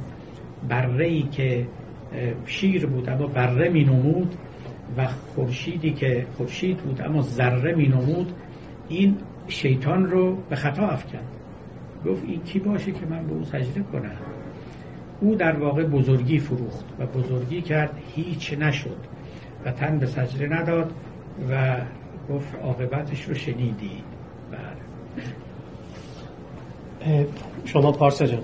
بره ای که شیر بود اما بره می نمود و خورشیدی که خورشید بود اما ذره می نمود این شیطان رو به خطا افکند. گفت این کی باشه که من به او سجده کنم؟ او در واقع بزرگی فروخت و بزرگی کرد هیچ نشد و تن به سجده نداد و گفت عاقبتش رو شنیدی بله. شما پارسا جان.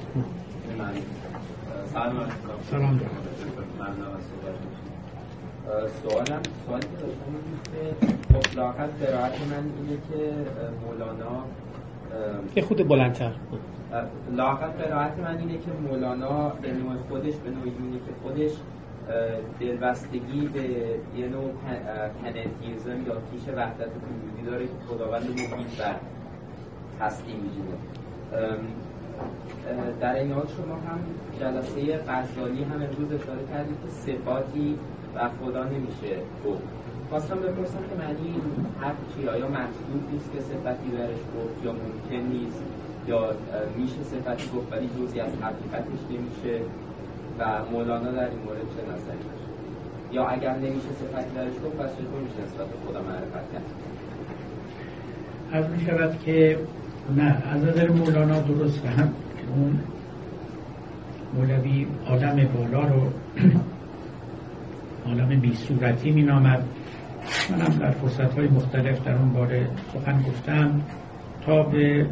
سلام. سلام سوالم سوالی که داشتم که لاقت قرائت من اینه که مولانا یه خود بلندتر لاقت قرائت من اینه که مولانا به نوع خودش به نوعی که خودش دلبستگی به یه نوع پنتیزم یا کیش وحدت وجودی داره که خداوند محیط بر تسلیم می‌گیره. در این حال شما هم جلسه غزالی هم امروز اشاره کردید که صفاتی و خدا نمیشه گفت. خواستم بپرسم که معنی هر چی آیا مطلوب نیست که صفتی برش گفت یا ممکن نیست؟ یا میشه صفتی گفت ولی جزی از حقیقتش نمیشه؟ و مولانا در این مورد چه نظری داشت؟ یا اگر نمیشه صفتی درش گفت پس چطور میشه نسبت خدا معرفت کرد؟ از می شود که نه از نظر مولانا درست هم اون مولوی آدم بالا رو عالم بی صورتی می نامد منم در فرصت های مختلف در اون باره سخن گفتم تا به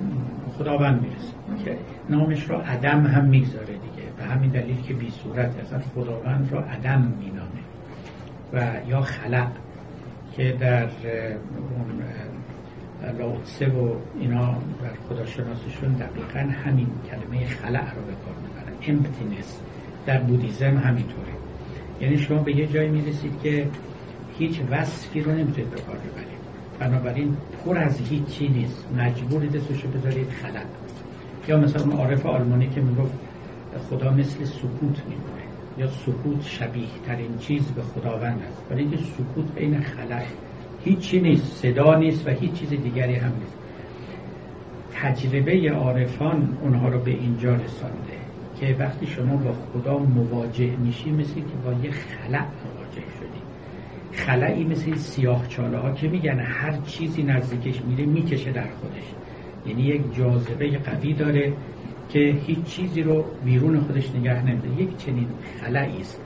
خداوند می‌رسه که نامش را عدم هم می‌گذاره دیگه. به همین دلیل که بی صورت اصلا خداوند را عدم مینامه. و یا خلق که در اون لاوتسه و اینا در خداشناسیشون دقیقا همین کلمه خلق رو به کار می‌برن. امپتینس در بودیزم همینطوره یعنی شما به یه جایی می‌رسید که هیچ وصفی رو نمی‌تونید به کار ببرید. بنابراین پر از هیچی نیست. مجبورید اسمشو بذارید خلق. یا مثلا عارف آلمانی که می‌گفت خدا مثل سکوت میمونه. یا سکوت شبیه ترین چیز به خداوند است. ولی اینکه سکوت بین خلق هیچی نیست. صدا نیست و هیچ چیز دیگری هم نیست. تجربه عارفان اونها رو به اینجا رسانده. که وقتی شما با خدا مواجه میشی مثل که با یه خلق مواجه شدی. خلعی مثل سیاه چاله ها که میگن هر چیزی نزدیکش میره می‌کشه در خودش. یعنی یک جاذبه قوی داره که هیچ چیزی رو بیرون خودش نگه نمیده. یک چنین خلعی است.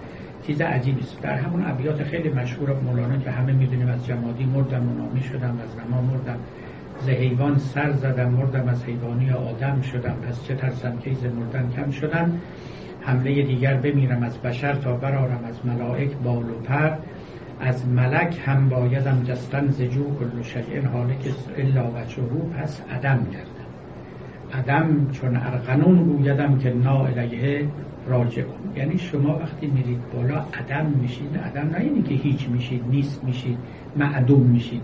چیز عجیبی است. در همون ابیات خیلی مشهور مولانا که همه می‌دونیم از جمادی مردم و نامی شدم از نما مردم ز حیوان سر زدم مردم از حیوانی آدم شدم. پس چه ترسم که ز مردن کم شدم حمله دیگر بمیرم از بشر تا برارم از ملائک بال و پر. از ملک هم بایدم جستن زجو کل شیء. حالک الا وجهه پس عدم گردم. عدم چون ارغنون گویدم که نا الیه راجعون. یعنی شما وقتی میرید بالا عدم میشید عدم نه اینی که هیچ میشید نیست میشید معدوم میشید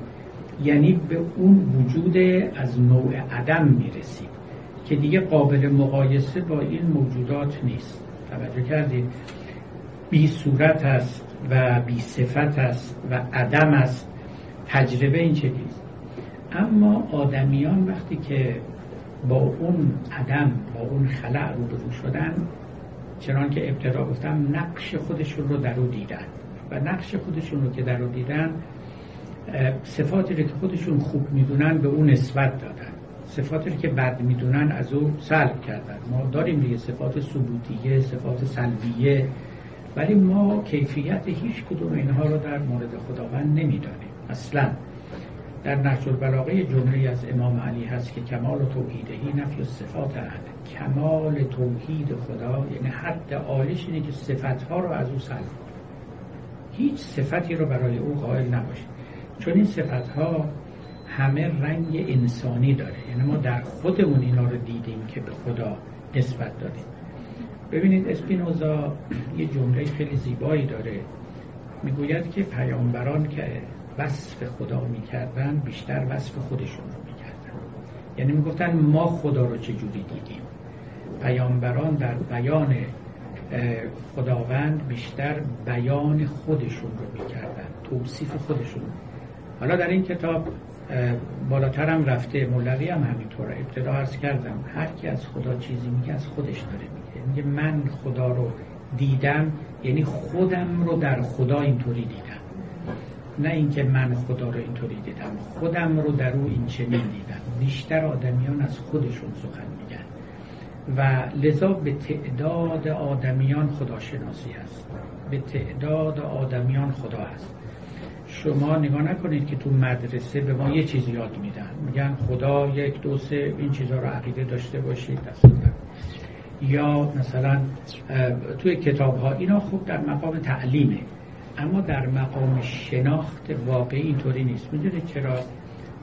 یعنی به اون وجود از نوع عدم می‌رسید که دیگه قابل مقایسه با این موجودات نیست. توجه کردید بی صورت است و بی صفت است و عدم است. تجربه این چیزی. اما آدمیان وقتی که با اون عدم با اون خلع روبرو شدن چنان که ابتدا گفتم نقش خودشون رو در او دیدن. و نقش خودشون رو که در او دیدن صفاتی رو که خودشون خوب می‌دونن به اون نسبت دادن. صفاتی رو که بد می‌دونن از او سلب کردن. ما داریم دیگه صفات ثبوتیه صفات سلبیه ولی ما کیفیت هیچ کدوم اینها رو در مورد خداوند نمی‌دانیم. اصلا در نهج البلاغه جمله از امام علی هست که کمال توحیدهی نفی صفات اهل کمال توحید خدا یعنی حد عالیش اینه که صفتها رو از او سلب هیچ صفتی رو برای او قائل نباشید. چون این صفتها همه رنگ انسانی داره. یعنی ما در خودمون اینا رو دیدیم که به خدا نسبت دادیم. ببینید اسپینوزا یه جمله خیلی زیبایی داره. می‌گوید که پیامبران که وصف خدا می‌کردن بیشتر وصف خودشون رو می‌کردن. یعنی می‌گفتن ما خدا رو چجوری دیدیم؟ پیامبران در بیان خداوند بیشتر بیان خودشون رو می‌کردن توصیف خودشون حالا در این کتاب بالاتر هم رفته مولوی هم همینطوره. ابتدا عرض کردم هر کی از خدا چیزی میگه از خودش داره میگه. میگه من خدا رو دیدم یعنی خودم رو در خدا اینطوری دیدم. نه اینکه من خدا رو اینطوری دیدم خودم رو در او این چنین دیدم. بیشتر آدمیان از خودشون سخن میگن. و لذا به تعداد آدمیان خداشناسی هست. به تعداد آدمیان خدا هست. شما نگاه نکنید که تو مدرسه به ما یه چیز یاد میدن. میگن خدا یک دو سه این چیزها رو عقیده داشته باشید یا مثلا توی کتاب ها اینا خوب در مقام تعلیمه. اما در مقام شناخت واقعی اینطوری نیست. می‌دونید چرا؟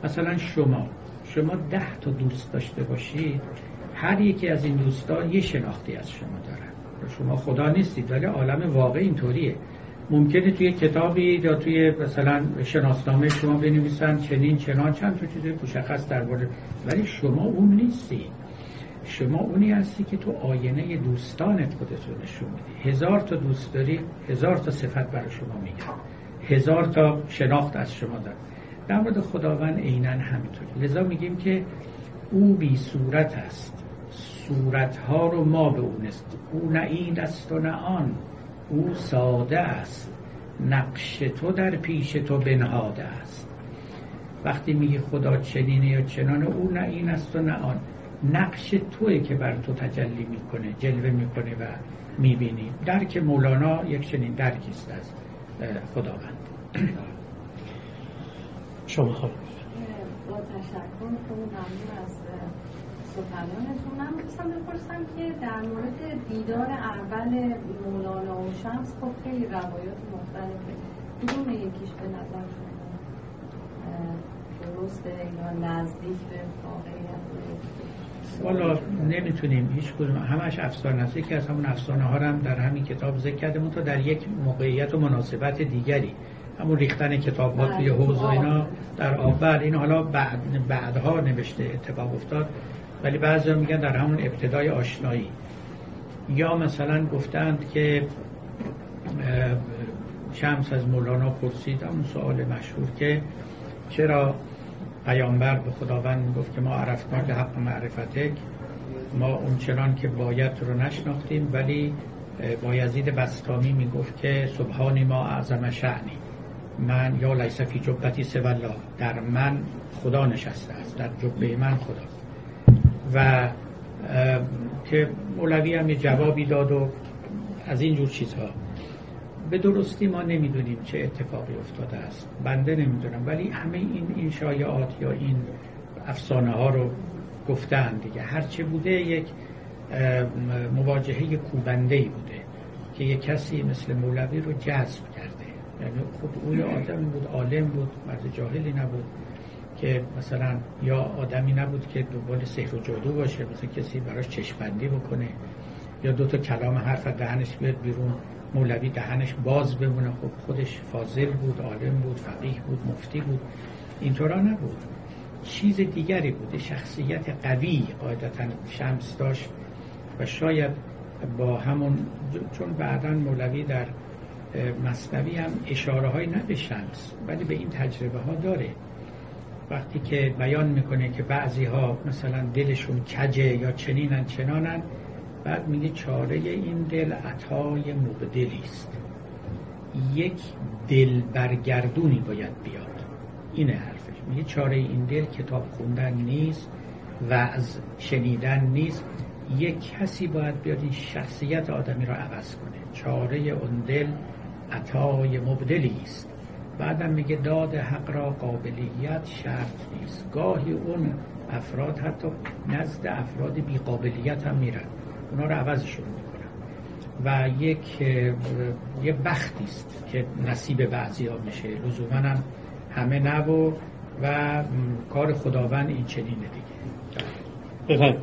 مثلا شما شما ده تا دوست داشته باشید هر یکی از این دوستان یه شناختی از شما دارن. شما خدا نیستید ولی عالم واقع اینطوریه. ممکنه توی کتابی یا توی مثلا شناسنامه شما بنویسن چنین چنان چند تا چیز مشخص درباره ولی شما اون نیستید شما اونی هستی که تو آینه دوستانت خودتو نشون میدی. هزار تا دوست داری هزار تا صفت برای شما میگن. هزار تا شناخت از شما داره در مورد خداوند عینا همینطور. لذا میگیم که او بی صورت است صورت ها رو ما به اون است او نه این است و نه آن. او ساده است. نقش تو در پیش تو بنهاده است. وقتی میگی خدا چنینه یا چنانه او نه این است و نه آن. نقش توی که بر تو تجلی می‌کنه جلوه می‌کنه و می‌بینی. درک مولانا یک چنین درکی است از خداوند. شما خواهد با تشکر ممنون از سخنانتون من می‌خواستم بپرسم که در مورد دیدار اول مولانا و شمس خب خیلی روایات مختلفه. کدوم یکیش به نظر شما درسته یا نزدیک به واقعیت؟ والا نمی‌تونیم هیچ کدوم. همش افسانه است. یکی از همون افسانه ها هم در همین کتاب ذکر کرده تا در یک موقعیت و مناسبت دیگری. همون ریختن کتاب ها توی حوض و اینا در آول این حالا بعد بعدها نوشته اتفاق افتاد. ولی بعضی میگن در همون ابتدای آشنایی. یا مثلا گفتند که شمس از مولانا پرسید همون سوال مشهور که چرا پیامبر به خداوند گفت که ما عرفنا که حق معرفتک ما اون چنان که باید رو نشناختیم ولی بایزید بستامی می‌گفت که سبحانی ما اعظم شعنی من یا لیس فی جبتی سوالا در من خدا نشسته است در جبه من خدا و که مولوی هم یه جوابی داد و از این جور چیزها. به درستی ما نمی‌دونیم چه اتفاقی افتاده است. بنده نمی‌دونم. ولی همه این این شایعات یا این افسانه ها رو گفتن دیگه. هرچه بوده یک مواجهه کوبنده بوده که یک کسی مثل مولوی رو جذب کرده. یعنی خود او آدمی بود عالم بود مرد جاهلی نبود. که مثلا یا آدمی نبود که دنبال سحر و جادو باشه مثلا کسی براش چشمندی بکنه یا دو تا کلام حرف دهنش بیاد بیرون مولوی دهنش باز بمونه. خب خودش فاضل بود عالم بود فقیه بود مفتی بود. اینطورا نبود. چیز دیگری بوده شخصیت قوی قاعدتا شمس داشت و شاید با همون چون بعدا مولوی در مصنوی هم اشاره های نه به شمس ولی به این تجربه ها داره. وقتی که بیان می‌کنه که بعضی ها مثلا دلشون کجه یا چنینن چنانن بعد میگه چاره این دل عطای مبدلی است. یک دل برگردونی باید بیاد. اینه حرفش میگه چاره این دل کتاب خوندن نیست وعظ شنیدن نیست. یک کسی باید بیاد این شخصیت آدمی را عوض کنه. چاره اون دل عطای مبدلی است. بعدم میگه داد حق را قابلیت شرط نیست. گاهی اون افراد حتی نزد افراد بیقابلیت هم میرن. اونا رو عوضشون می‌کنن. و یک یه بختی است که نصیب بعضی ها میشه. لزوما هم همه نبو و کار خداوند این چنینه دیگه. بفهم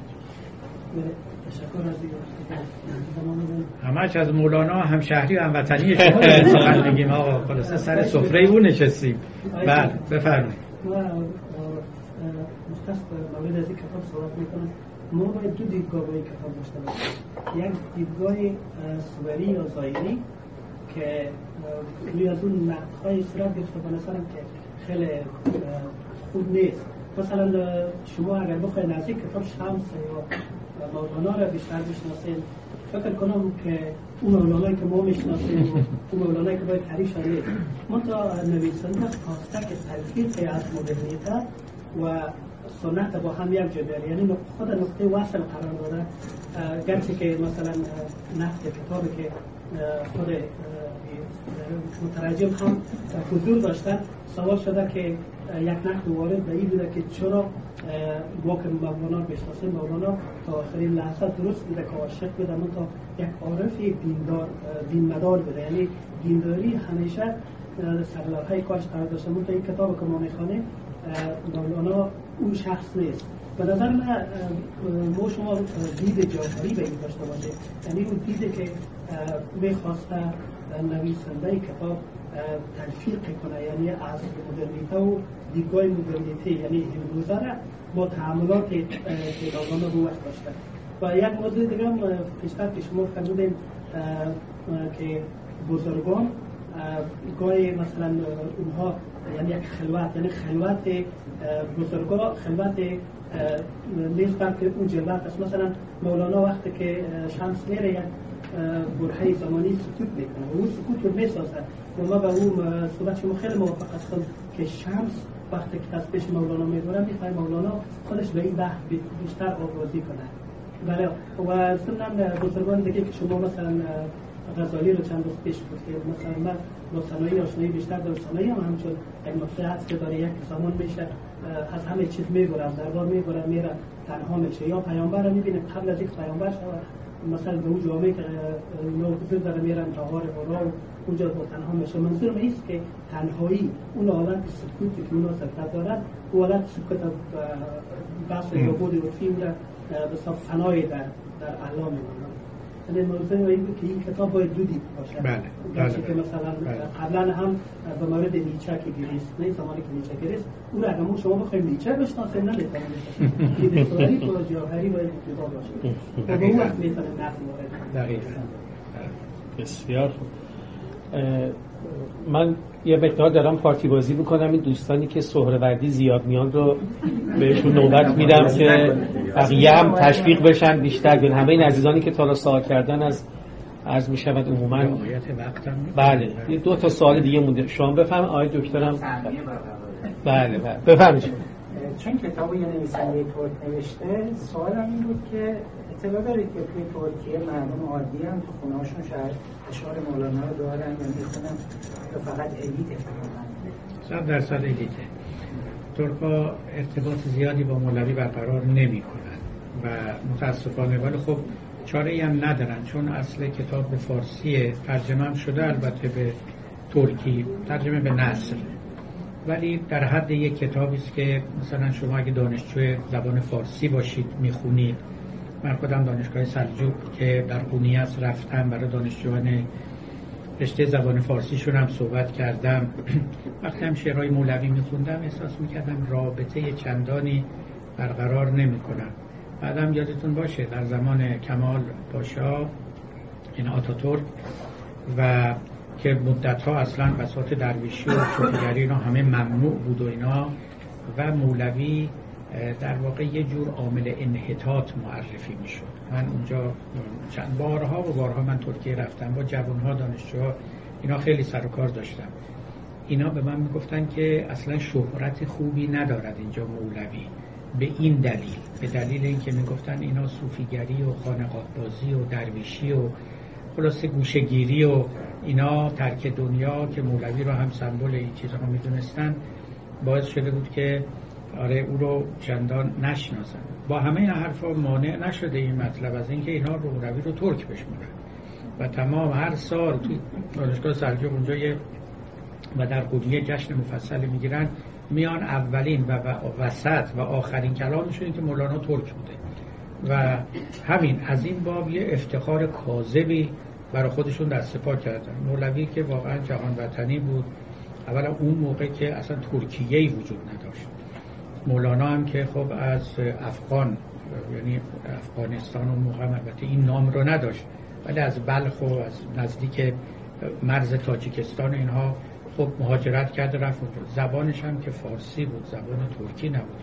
همش از مولانا هم شهری و هم وطنی شما میگیم آقا خلاصه سر سفره او نشستیم. بعد بفرمایید. مورد از این کتاب صحبت می‌کنم. ما باید دو دیدگاه با این کتاب داشته باشیم. یک دیدگاه سوری یا زایری که روی از اون نقدهای صورت گرفته به نظرم که خیلی خوب نیست. مثلا شما اگر بخواید نزدیک کتاب شمس یا مولانا را بیشتر بشناسید فکر کنم که اون مولانایی که ما می‌شناسیم اون مولانایی که باید تعریف شده ما تا نویسنده خواسته که تلقیق از مدرنیته و سنت با هم یک جبر یعنی خود نقطه وصل قرار داده. گرچه که مثلا نقد کتابی که خود مترجم هم حضور داشتن سوال شده که یک نقد وارد به این بوده که چرا ما که مولانا بشناسه مولانا تا آخرین لحظه درست بوده که عاشق بوده من تا یک عارف دیندار دینمدار بوده. یعنی دینداری همیشه های کاش قرار داشته. من این کتاب که ما می‌خوانیم مولانا اون شخص نیست. به نظر من ما شما دید جعفری به این داشته باشه یعنی اون دیده که می‌خواسته نویسنده کتاب تلفیق کنه یعنی از مدرنیته و دیدگاه مدرنیته یعنی را با تعاملات پیداگانه رو داشته و یک موضوع دیگه هم پیشتر که شما فرمودین که بزرگان گاهی مثلا اونها یعنی یک خلوت یعنی خلوت بزرگا خلوت نیست که اون جلوت است. مثلا مولانا وقتی که شمس میره یک برهه زمانی سکوت می‌کنه. و اون سکوت رو می‌سازه. و ما به اون صحبت شما خیلی موافق هستم که شمس وقتی که از پیش مولانا می‌بره می‌خواه مولانا خودش به این بحث بیشتر آوازی کنه. بله و ضمن بزرگان دیگه که شما مثلا غزالی رو چند روز پیش بود که مثلا من با صنایع آشنایی بیشتر در صنایع هم همچون یک نقطه هست که داره یک زمان میشه از همه چیز از دربار میگره میره تنها میشه. یا پیامبر رو می‌بینه قبل از اینکه پیامبر شود مثلا به اون جامعه که نوکزه داره میرن تاهار برا و اونجا با تنها میشه منظور ایست که تنهایی اون حالت سکوتی که اونا سکت دارد اون حالت سکوت بحث یا بود و فیلم به صف فنای در, در اعلام یعنی موضوع این بود که این کتاب باید دو دید باشه بله بله که مثلا بله. قبلا هم به مورد نیچه که گریست نه زمانی که نیچه گریست او را اگر شما بخوایم نیچه بشناسیم نه بتونیم بسیاری با جاهری باید کتاب باشه. و به اون وقت می‌تونیم نقل وارد دقیقا. بسیار خوب. من یه مقدار دارم پارتی بازی می‌کنم. این دوستانی که سهروردی زیاد میان رو بهشون نوبت میدم که بقیه هم تشویق بشن بیشتر. بیان. همه این عزیزانی که تا سوال کردن از عرض می شود عموما بله. یه دو تا سوال دیگه مونده. شما بفهم. آقای دکترم. بله بله. بفهمید چون کتاب یه نویسنده ترک نوشته سوالم این بود که اطلاع دارید که توی ترکیه مردم عادی هم تو خونه هاشون شاید اشعار مولانا رو دارن یا می‌خونن یا فقط الیت صد درصد الیته ترکا ارتباط زیادی با مولوی برقرار نمی کنن و متاسفانه ولی خب چاره هم ندارن چون اصل کتاب به فارسی ترجمه شده البته به ترکی ترجمه به نصر ولی در حد یک کتابی است که مثلا شما اگه دانشجو زبان فارسی باشید می‌خونید. من خودم دانشگاه سلجوق که در قونیاس رفتم برای دانشجوان رشته زبان فارسیشون هم صحبت کردم. وقتی هم شعرهای مولوی میخوندم احساس می‌کردم رابطه چندانی برقرار نمی‌کنم. بعدم یادتون باشه در زمان کمال پاشا این آتاتورک و که مدت ها اصلا بساط درویشی و صوفیگری اینا همه ممنوع بود و اینا و مولوی در واقع یه جور عامل انحطاط معرفی می‌شد. من اونجا چند بارها و بارها من ترکیه رفتم با جوانها دانشجوها اینا خیلی سر و کار داشتم اینا به من می‌گفتن که اصلا شهرت خوبی ندارد اینجا مولوی به این دلیل. به دلیل اینکه می‌گفتن اینا صوفیگری و خانقاه بازی و درویشی و خلاصه گوشگیری و اینا ترک دنیا که مولوی رو هم سمبل این چیزها می‌دونستن باعث شده بود که آره او رو چندان نشناسن. با همه این حرفا مانع نشده این مطلب از اینکه اینا مولوی رو ترک بشمونن و تمام هر سال توی دانشگاه سلجوق اونجا و در قدیه جشن مفصل می‌گیرن. میان اولین و وسط و آخرین کلامشون که مولانا ترک بوده. و همین از این باب یه افتخار کاذبی برای خودشون دست پا کردن. مولوی که واقعا جهان وطنی بود. اولا اون موقع که اصلا ترکیه وجود نداشت. مولانا هم که خب از افغان یعنی افغانستان و موقع البته این نام رو نداشت ولی از بلخ و از نزدیک مرز تاجیکستان اینها خب مهاجرت کرده رفت. زبانش هم که فارسی بود زبان ترکی نبود.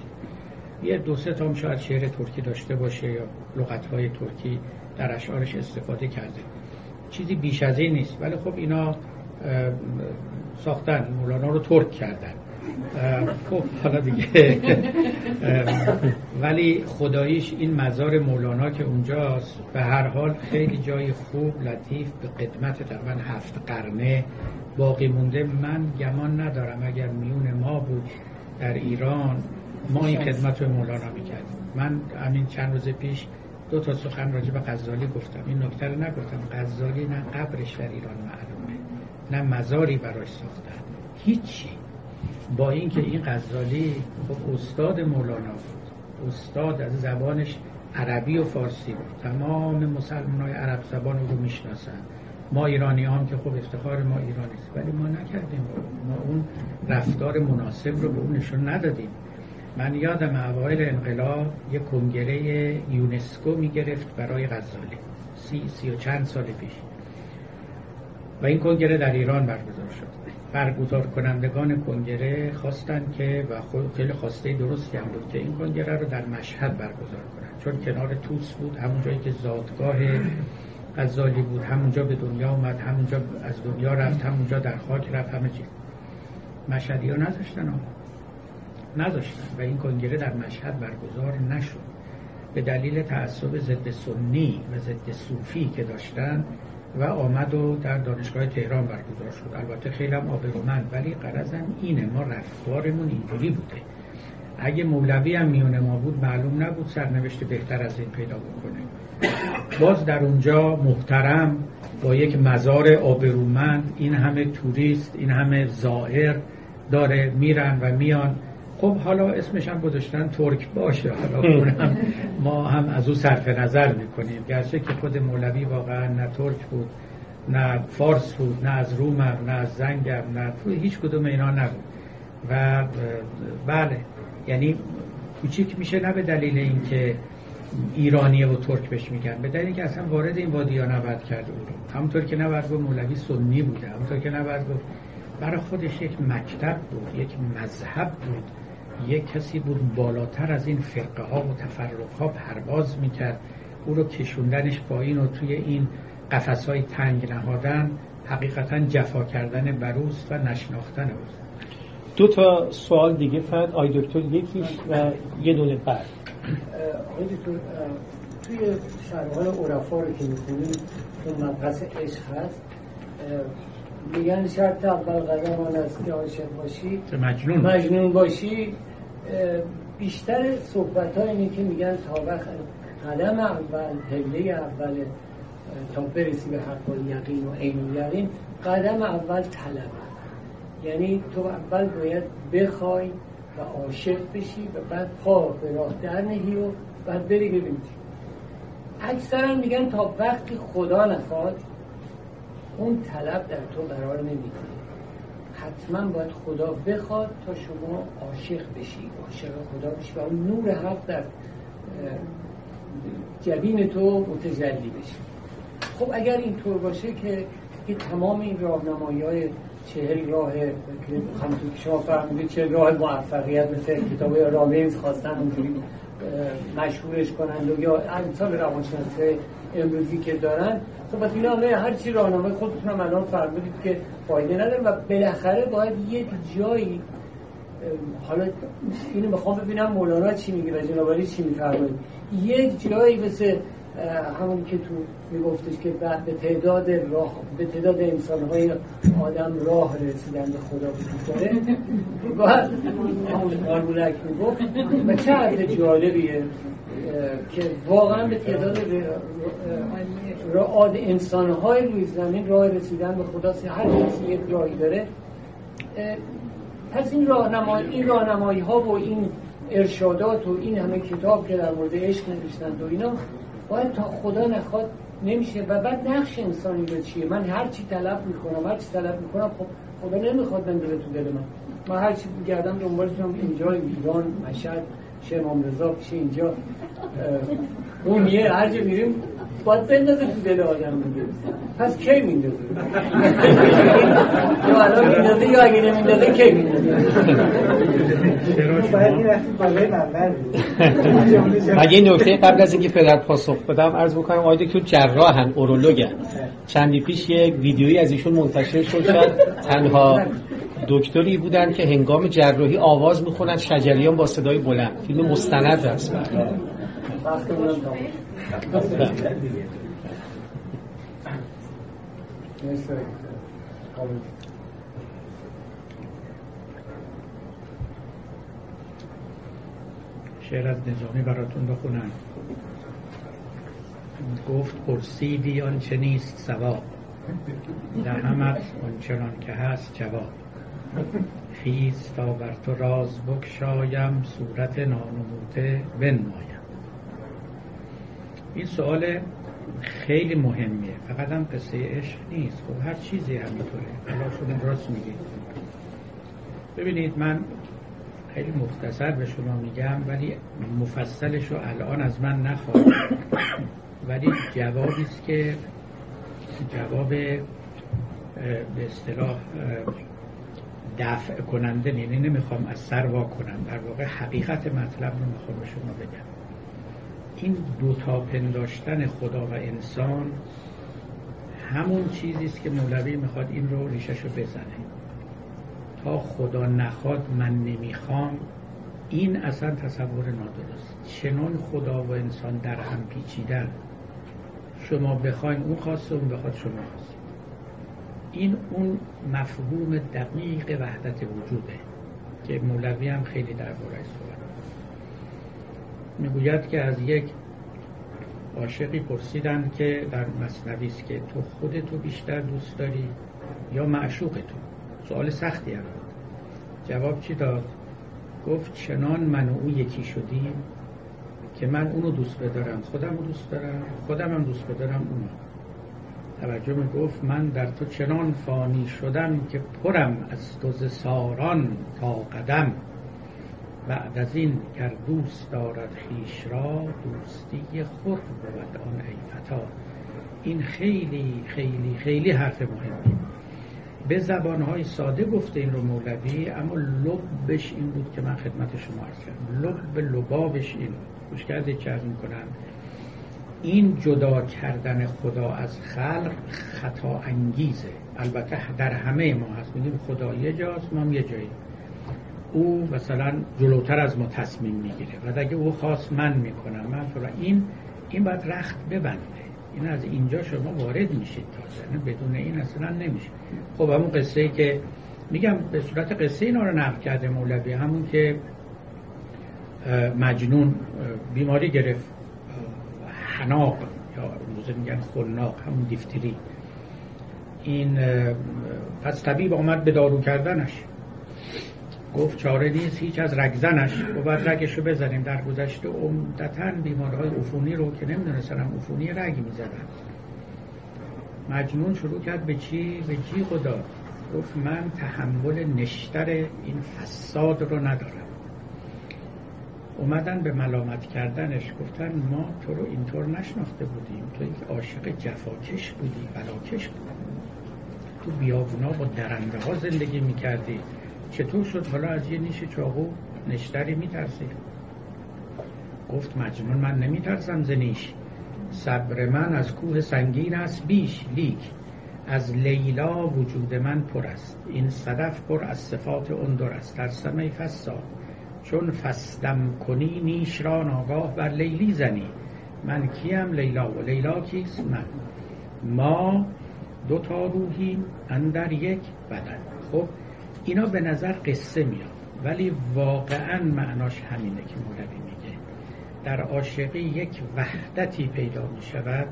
یه دو سه تا شاید شعر ترکی داشته باشه یا لغتهای ترکی در اشعارش استفاده کرده. چیزی بیش از این نیست ولی خب اینا ساختن مولانا رو ترک کردن. خب حالا دیگه. ولی خداییش این مزار مولانا که اونجاست به هر حال خیلی جای خوب لطیف به قدمت تقریبا هفت قرنه باقی مونده. من گمان ندارم اگر میون ما بود در ایران ما این خدمت به مولانا می‌کردیم. من همین چند روز پیش دو تا سخن راجع به غزالی گفتم. این نکته رو نگفتم. غزالی نه قبرش در ایران معلومه نه مزاری براش ساختن. هیچی. با اینکه این غزالی خب استاد مولانا بود. استاد از زبانش عربی و فارسی بود. تمام مسلمان های عرب زبان رو می‌شناسن. ما ایرانی هم که خب افتخار ما ایرانی است. ولی ما نکردیم. ما اون رفتار مناسب رو به اون نشون ندادیم. من یادم اوایل انقلاب یک کنگره یونسکو می‌گرفت برای غزالی. سی, سی و چند سال پیش. و این کنگره در ایران برگزار شد. برگزار کنندگان کنگره خواستن که و خود خیلی خواسته درستی هم بود که این کنگره رو در مشهد برگزار کنند. چون کنار توس بود همون جایی که زادگاه غزالی بود همونجا به دنیا اومد همونجا از دنیا رفت همونجا در خاک رفت همه چیز مشهدی ها نذاشتن نذاشتن و این کنگره در مشهد برگزار نشد. به دلیل تعصب ضد سنی و ضد صوفی که داشتن و آمد و در دانشگاه تهران برگزار شد. البته خیلی هم آبرومند ولی قرضم اینه ما رفتارمون اینجوری بوده. اگه مولوی هم میون ما بود معلوم نبود سرنوشت بهتر از این پیدا بکنه. باز در اونجا محترم با یک مزار آبرومند این همه توریست این همه زائر داره میرن و میان. خب حالا اسمش هم گذاشتن ترک باشه. حالا هم ما هم از او صرف نظر می‌کنیم. گرچه که خود مولوی واقعا نه ترک بود نه فارس بود نه از رومم نه از زنگم نه هیچ کدوم اینا نبود. و بله یعنی کوچیک میشه نه به دلیل اینکه ایرانیه و ترک بهش میگن به دلیل که اصلا وارد این وادی ها نباید کرده بود همونطور که نباید گفت مولوی سنی بوده همونطور که نباید گفت. برای خودش یک مکتب بود یک مذهب بود. یک کسی بود بالاتر از این فرقه ها و تفرق ها پرواز می‌کرد. او رو کشوندنش پایین و توی این قفس های تنگ نهادن حقیقتا جفا کردن بروز و نشناختن اوست. دو تا سوال دیگه فرد آی دکتر یکیش و یه دونه بعد. آی دکتر توی شرهای عرفا رو که می‌خونیم اون مبحث عشق هست میگن شرط اول قدم آن است که عاشق باشی. مجنون. مجنون باشی. بیشتر صحبت ها اینه که میگن تا وقت قدم اول پله اول تا برسی به حق و یقین و عین یقین قدم اول طلب. یعنی تو اول باید بخوای و عاشق بشی و بعد پا به راه در نهی و بعد بری ببینی. اکثرا میگن تا وقتی خدا نخواد اون طلب در تو قرار نمی‌گیره. حتما باید خدا بخواد تا شما عاشق بشی. عاشق خدا بشی و اون نور حق در جبین تو متجلی بشی. خب اگر اینطور باشه که تمام این راهنمایی های چهل راه همونطور که شما فرمودید چهل راه موفقیت مثل کتاب رامینز خواستن اونجوری مشهورش کنند و یا امثال روانشناسی امروزی که دارن خب اینا همه هر چی راهنمای خودتون هم الان فرمودید که فایده نداره و بالاخره باید یک جایی حالا اینو می‌خوام ببینم مولانا چی میگه و جنابالی چی میفرمایید. یک جایی مثل همون که تو میگفتش که به تعداد راه به تعداد انسان های آدم راه رسیدن به خدا وجود داره. باید همون آرمولک می‌گفت و چه جالبیه. که واقعا به تعداد رعاد انسان های روی زمین راه رسیدن به خدا هر کسی یک راهی داره. پس این راهنمایی این راهنمایی ها و این ارشادات و این همه کتاب که در مورد عشق نوشتند و اینا باید تا خدا نخواد نمیشه و بعد نقش انسانی رو چیه؟ من هر چی طلب می‌کنم هر چی طلب می‌کنم خب خدا نمی‌خواد من تو دل من. من هر چی گردم دنبالشم اینجا ایران مشهد چه امام رضا چه اینجا اون یه هر جا میریم باید بندازه تو دل آدم دیگه پس کی میندازه یا الان میندازه یا اگه نمیندازه کی میندازه مگه این نکته قبل از اینکه پدر پاسخ بدم عرض بکنم آقای دکتر جراحن اورولوگن چندی پیش یک ویدیویی از ایشون منتشر شد. شد تنها دکتری بودن که هنگام جراحی آواز می‌خونن شجریان با صدای بلند. فیلم مستند هست شعر از نظامی براتون بخونم. گفت پرسیدی آنچه نیست سواب دهمت آنچنان که هست جواب. خیز تا بر تو راز بکشایم صورت نانموده بنمایم. این سوال خیلی مهمیه. فقط هم قصه عشق نیست. خب هر چیزی همینطوره. حالا شما راست میگید. ببینید من خیلی مختصر به شما میگم ولی مفصلش رو الان از من نخواهد ولی جوابی است که جواب به اصطلاح دفع کننده یعنی نمی‌خوام از سر وا کنم. در واقع حقیقت مطلب رو می‌خوام به شما بگم. این دوتا پنداشتن خدا و انسان همون چیزی است که مولوی می‌خواد این رو ریشش رو بزنه. تا خدا نخواد من نمی‌خوام این اصلا تصور نادرست. چنان خدا و انسان در هم پیچیدن. شما بخواین اون خواسته اون بخواد شما خواست. این اون مفهوم دقیق وحدت وجوده که مولوی هم خیلی در باره صحبت می‌گوید که از یک عاشقی پرسیدن که در مصنوی است که تو خودتو بیشتر دوست داری یا معشوق تو سوال سختی هم جواب چی داد؟ گفت چنان من و او یکی شدیم که من اونو دوست بدارم خودم رو دوست دارم خودم هم دوست بدارم اونو توجه می گفت من در تو چنان فانی شدم که پرم از تو ساران تا قدم. بعد از این گر دوست دارد خیش را دوستی خور بود آن ای فتا این خیلی خیلی خیلی حرف مهمی. به زبانهای ساده گفته این رو مولوی اما لبش این بود که من خدمت شما عرض کردم لب لبابش این. گوش کرده چه می‌کنن این جدا کردن خدا از خلق خطا انگیزه. البته در همه ما هست. میگیم خدا یه جاست ما یه جایی او مثلا جلوتر از ما تصمیم می‌گیره. و اگه او خواست من می‌کنم من این این باید رخت ببنده. این از اینجا شما وارد میشید تازه بدون این اصلا نمیشه. خب همون قصه ای که میگم به صورت قصه اینا رو نقل کرده مولوی همون که مجنون بیماری گرفت حناق یا روزه میگن خلناق همون دیفتری. این پس طبیب آمد به دارو کردنش. گفت چاره نیست هیچ از رگزنش و بعد رگش رو بزنیم. در گذشته عمدتا بیمارهای عفونی رو که نمی‌دونستن هم عفونی رگ می‌زدن. مجنون شروع کرد به چی؟ به جی خدا گفت من تحمل نشتر این فساد رو ندارم. اومدن به ملامت کردنش. گفتن ما تو رو اینطور نشناخته بودیم. تو یک عاشق جفاکش بودی بلاکش بودی. تو بیابونا با درنده ها زندگی می‌کردی. چطور شد؟ حالا از یه نیش چاقو نشتری میترسی؟ گفت مجنون من نمیترسم زنیش صبر من از کوه سنگین است بیش لیک. از لیلا وجود من پر است. این صدف پر از صفات اندر است. در سمه فساد چون فستم کنی نیش را ناگاه بر لیلی زنی. من کیم لیلا و لیلا کیست؟ من. ما دو تا روحیم اندر یک بدن. خب اینا به نظر قصه میاد. ولی واقعا معناش همینه که مولوی میگه. در عاشقی یک وحدتی پیدا می شود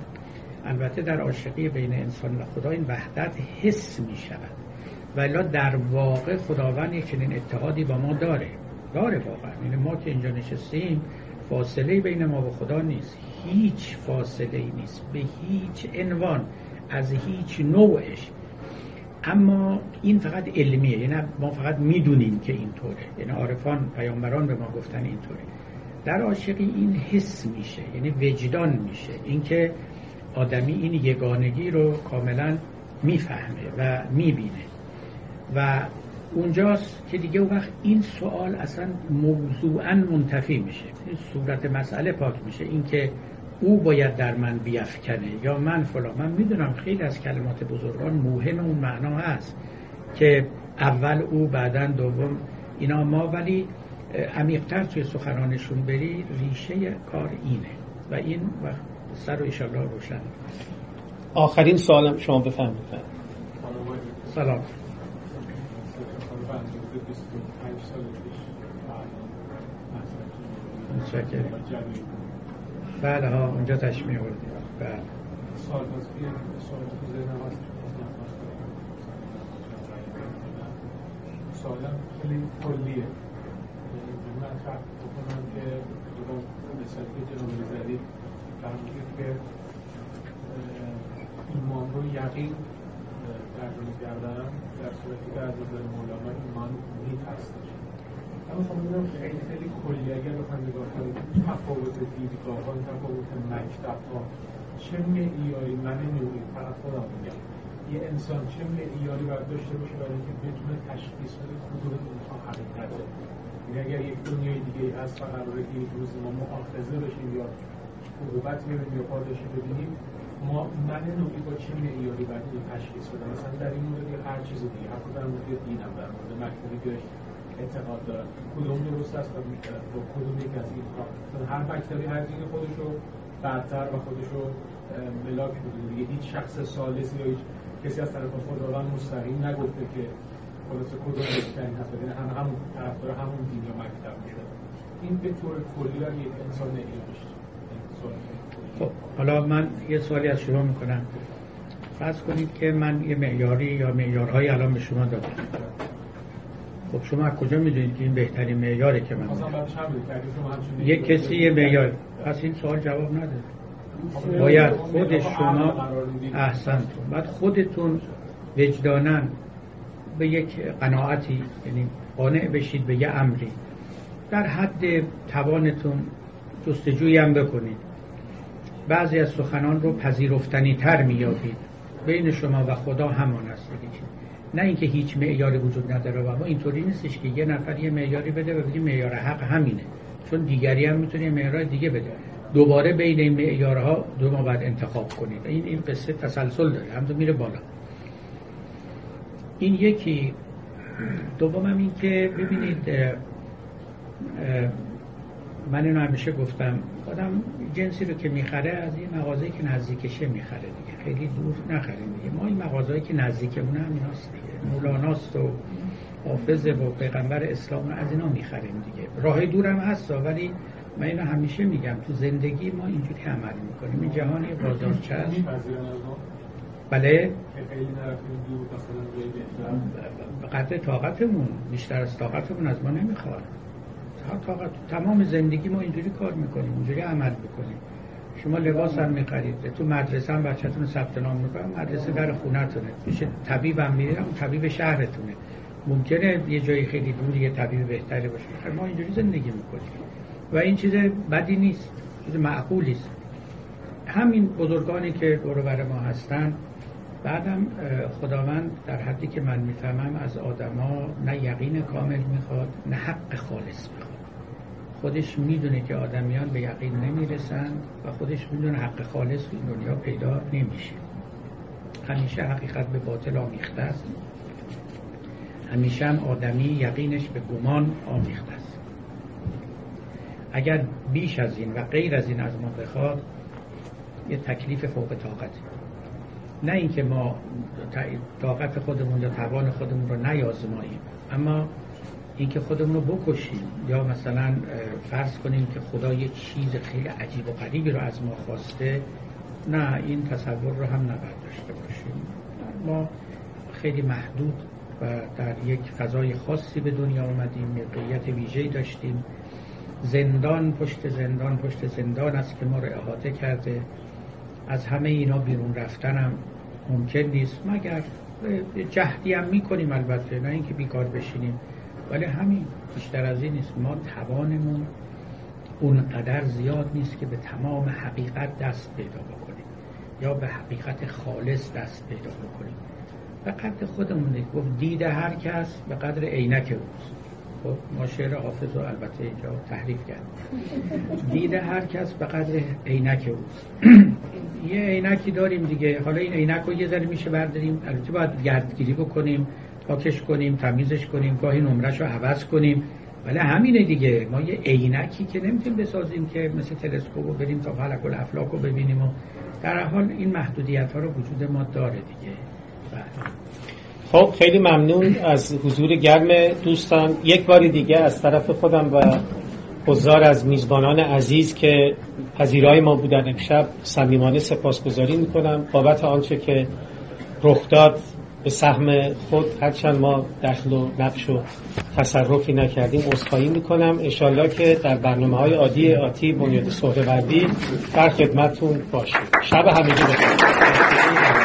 البته در عاشقی بین انسان و خدا این وحدت حس می شود ولی در واقع خداوند یک چنین اتحادی با ما داره. داره واقعا. یعنی ما که اینجا نشستیم فاصله بین ما و خدا نیست. هیچ فاصله نیست. به هیچ عنوان. از هیچ نوعش. اما این فقط علمیه یعنی ما فقط می‌دونیم که اینطوره. یعنی عارفان پیامبران به ما گفتن اینطوره. در عاشقی این حس میشه یعنی وجدان میشه. اینکه آدمی این یگانگی رو کاملا می‌فهمه و می‌بینه. و اونجاست که دیگه اون وقت این سوال اصلا موضوعا منتفی میشه. این صورت مسئله پاک میشه. اینکه او باید در من بیافکنه یا من فلان. من می‌دونم خیلی از کلمات بزرگان موهم اون معنا هست که اول او بعدا دوم اینا. ما ولی عمیقتر توی سخنانشون بری ریشه کار اینه و این وقت سر و ایشالله روشن. آخرین سوالم شما بفهمید سلام. بله ها اونجا تشمیه بردیم بله. سال سوالم خیلی کلیه فقط بکنم که مثال که جناب زدید فرمودید که ایمان رو یقین ترجمه کردن در صورتی که از مولانا ایمان نیت هستش خب می‌دونم خیلی خیلی کلی اگر بخوایم نگاه کنیم تفاوت دیدگاه ها تفاوت مکتب ها چه معیاری من نوعی فقط خودم میگم یه انسان چه معیاری باید داشته باشه برای اینکه بتونه تشخیص بده کدوم اینها حقیقته یعنی اگر یک دنیای دیگه هست و قراره که یک روز ما مؤاخذه بشیم یا عقوبت ببینیم یا پاداشی ببینیم ما من نوعی با چه معیاری باید این تشخیص بده مثلا در این مورد هر چیز دیگه حتی در مورد دینم در مورد که اعتقاد دارن. کدوم درست است و کدوم یک از اینها هر مکتبی هر دین خودش رو برتر و خودش رو ملاک می‌دونه دیگه هیچ شخص سالس یا هیچ کسی از طرف خداوند مستقیم نگفته که خلاصه کدوم بهترین هست یعنی هم هم طرفدار همون دین یا مکتب میشه این به طور کلی یک انسان نمیشه خب حالا من یه سوالی از شما می‌کنم. فرض کنید که من یه معیاری یا معیارهایی الان به شما دادم. خب شما از کجا می‌دونید که این بهترین معیاره که من یه کسی یه معیار. پس این سوال جواب نده. باید خود شما احسن بعد خودتون وجدانن به یک قناعتی یعنی قانع بشید به یه امری. در حد توانتون جستجوی هم بکنید. بعضی از سخنان رو پذیرفتنی تر میابید بین شما و خدا همان است. دیگه نه اینکه هیچ معیاری وجود نداره و اما اینطوری نیستش که یه نفر یه معیاری بده و بگیم معیار حق همینه. چون دیگری هم می‌تونه معیار دیگه بده. دوباره بین این معیارها دو ما باید انتخاب کنید این این قصه تسلسل داره. هم میره بالا. این یکی. دومم این که ببینید من اینو همیشه گفتم. آدم جنسی رو که می‌خره از این مغازه که نزدیکشه می‌خره خیلی دور نخریم دیگه. ما این مغازه که نزدیکمونه هم ایناست دیگه. مولاناست و حافظ و پیغمبر اسلام از اینا می‌خریم دیگه. راه دورم هست ولی من اینو همیشه میگم تو زندگی ما اینجوری عمل می‌کنیم. این جهانی بازارچه است؟ بله. قدر طاقتمون بیشتر از طاقتمون از ما نمی‌خواد. طاقت تمام زندگی ما اینجوری کار می‌کنیم اینجوری عمل می‌کنیم. شما لباس هم می‌خرید تو مدرسه هم بچهتون ثبت نام می‌کنم. مدرسه در خونتونه. میشه طبیب هم میرم طبیب شهرتونه. ممکنه یه جایی خیلی دور یه طبیب بهتری باشه. ما اینجوری زندگی می‌کنیم. و این چیز بدی نیست. چیز معقولی است. همین بزرگانی که دور بر ما هستن بعدم خداوند در حدی که من می‌فهمم از آدما نه یقین کامل می‌خواد نه حق خالص می‌خواد. خودش می‌دونه که آدمیان به یقین نمی‌رسن و خودش می‌دونه حق خالص این دنیا پیدا نمیشه. همیشه حقیقت به باطل آمیخته است. همیشه هم آدمی یقینش به گمان آمیخته است. اگر بیش از این و غیر از این از ما بخواد یه تکلیف فوق طاقتی نه اینکه ما طاقت خودمون یا توان خودمون رو نیازماییم. اما اینکه خودمون رو بکشیم. یا مثلا فرض کنیم که خدا یه چیز خیلی عجیب و غریبی رو از ما خواسته نه این تصور رو هم نباید داشته باشیم. ما خیلی محدود و در یک فضای خاصی به دنیا آمدیم موقعیت ویژه‌ای داشتیم. زندان پشت زندان پشت زندان است که ما رو احاطه کرده. از همه اینا بیرون رفتنم ممکن نیست. مگر جهدی هم می‌کنیم البته نه اینکه بیکار بشینیم. ولی همین بیشتر از این نیست. ما توانمون اونقدر زیاد نیست که به تمام حقیقت دست پیدا بکنیم یا به حقیقت خالص دست پیدا بکنیم. به قدر خودمون گفت دید هر کس به قدر عینک اوست خب ما شعر حافظ رو البته اینجا تحریف کرد دید هر کس به قدر عینک اوست یه عینکی داریم دیگه. حالا این عینک رو یه ذره میشه برداریم. البته باید گردگیری بکنیم. پاکش کنیم تمیزش کنیم گاهی نمرش رو عوض کنیم. ولی همینه دیگه. ما یه عینکی که نمی‌تونیم بسازیم که مثل تلسکوپ رو بریم تا فلک و رو ببینیم و در حال این محدودیت ها رو وجود ما داره دیگه. بله. خب خیلی ممنون. از حضور گرم دوستان. یک بار دیگه از طرف خودم و حضار از میزبانان عزیز که پذیرای ما بودن امشب صمیمانه سپاسگزاری می‌کنم. بابت آنچه که رخ داد به سهم خود هرچند ما دخل و نقش و تصرفی نکردیم عذرخواهی می‌کنم. انشالله که در برنامه های عادی آتی بنیاد سهروردی در خدمتتون باشیم. شب همگی بخیر.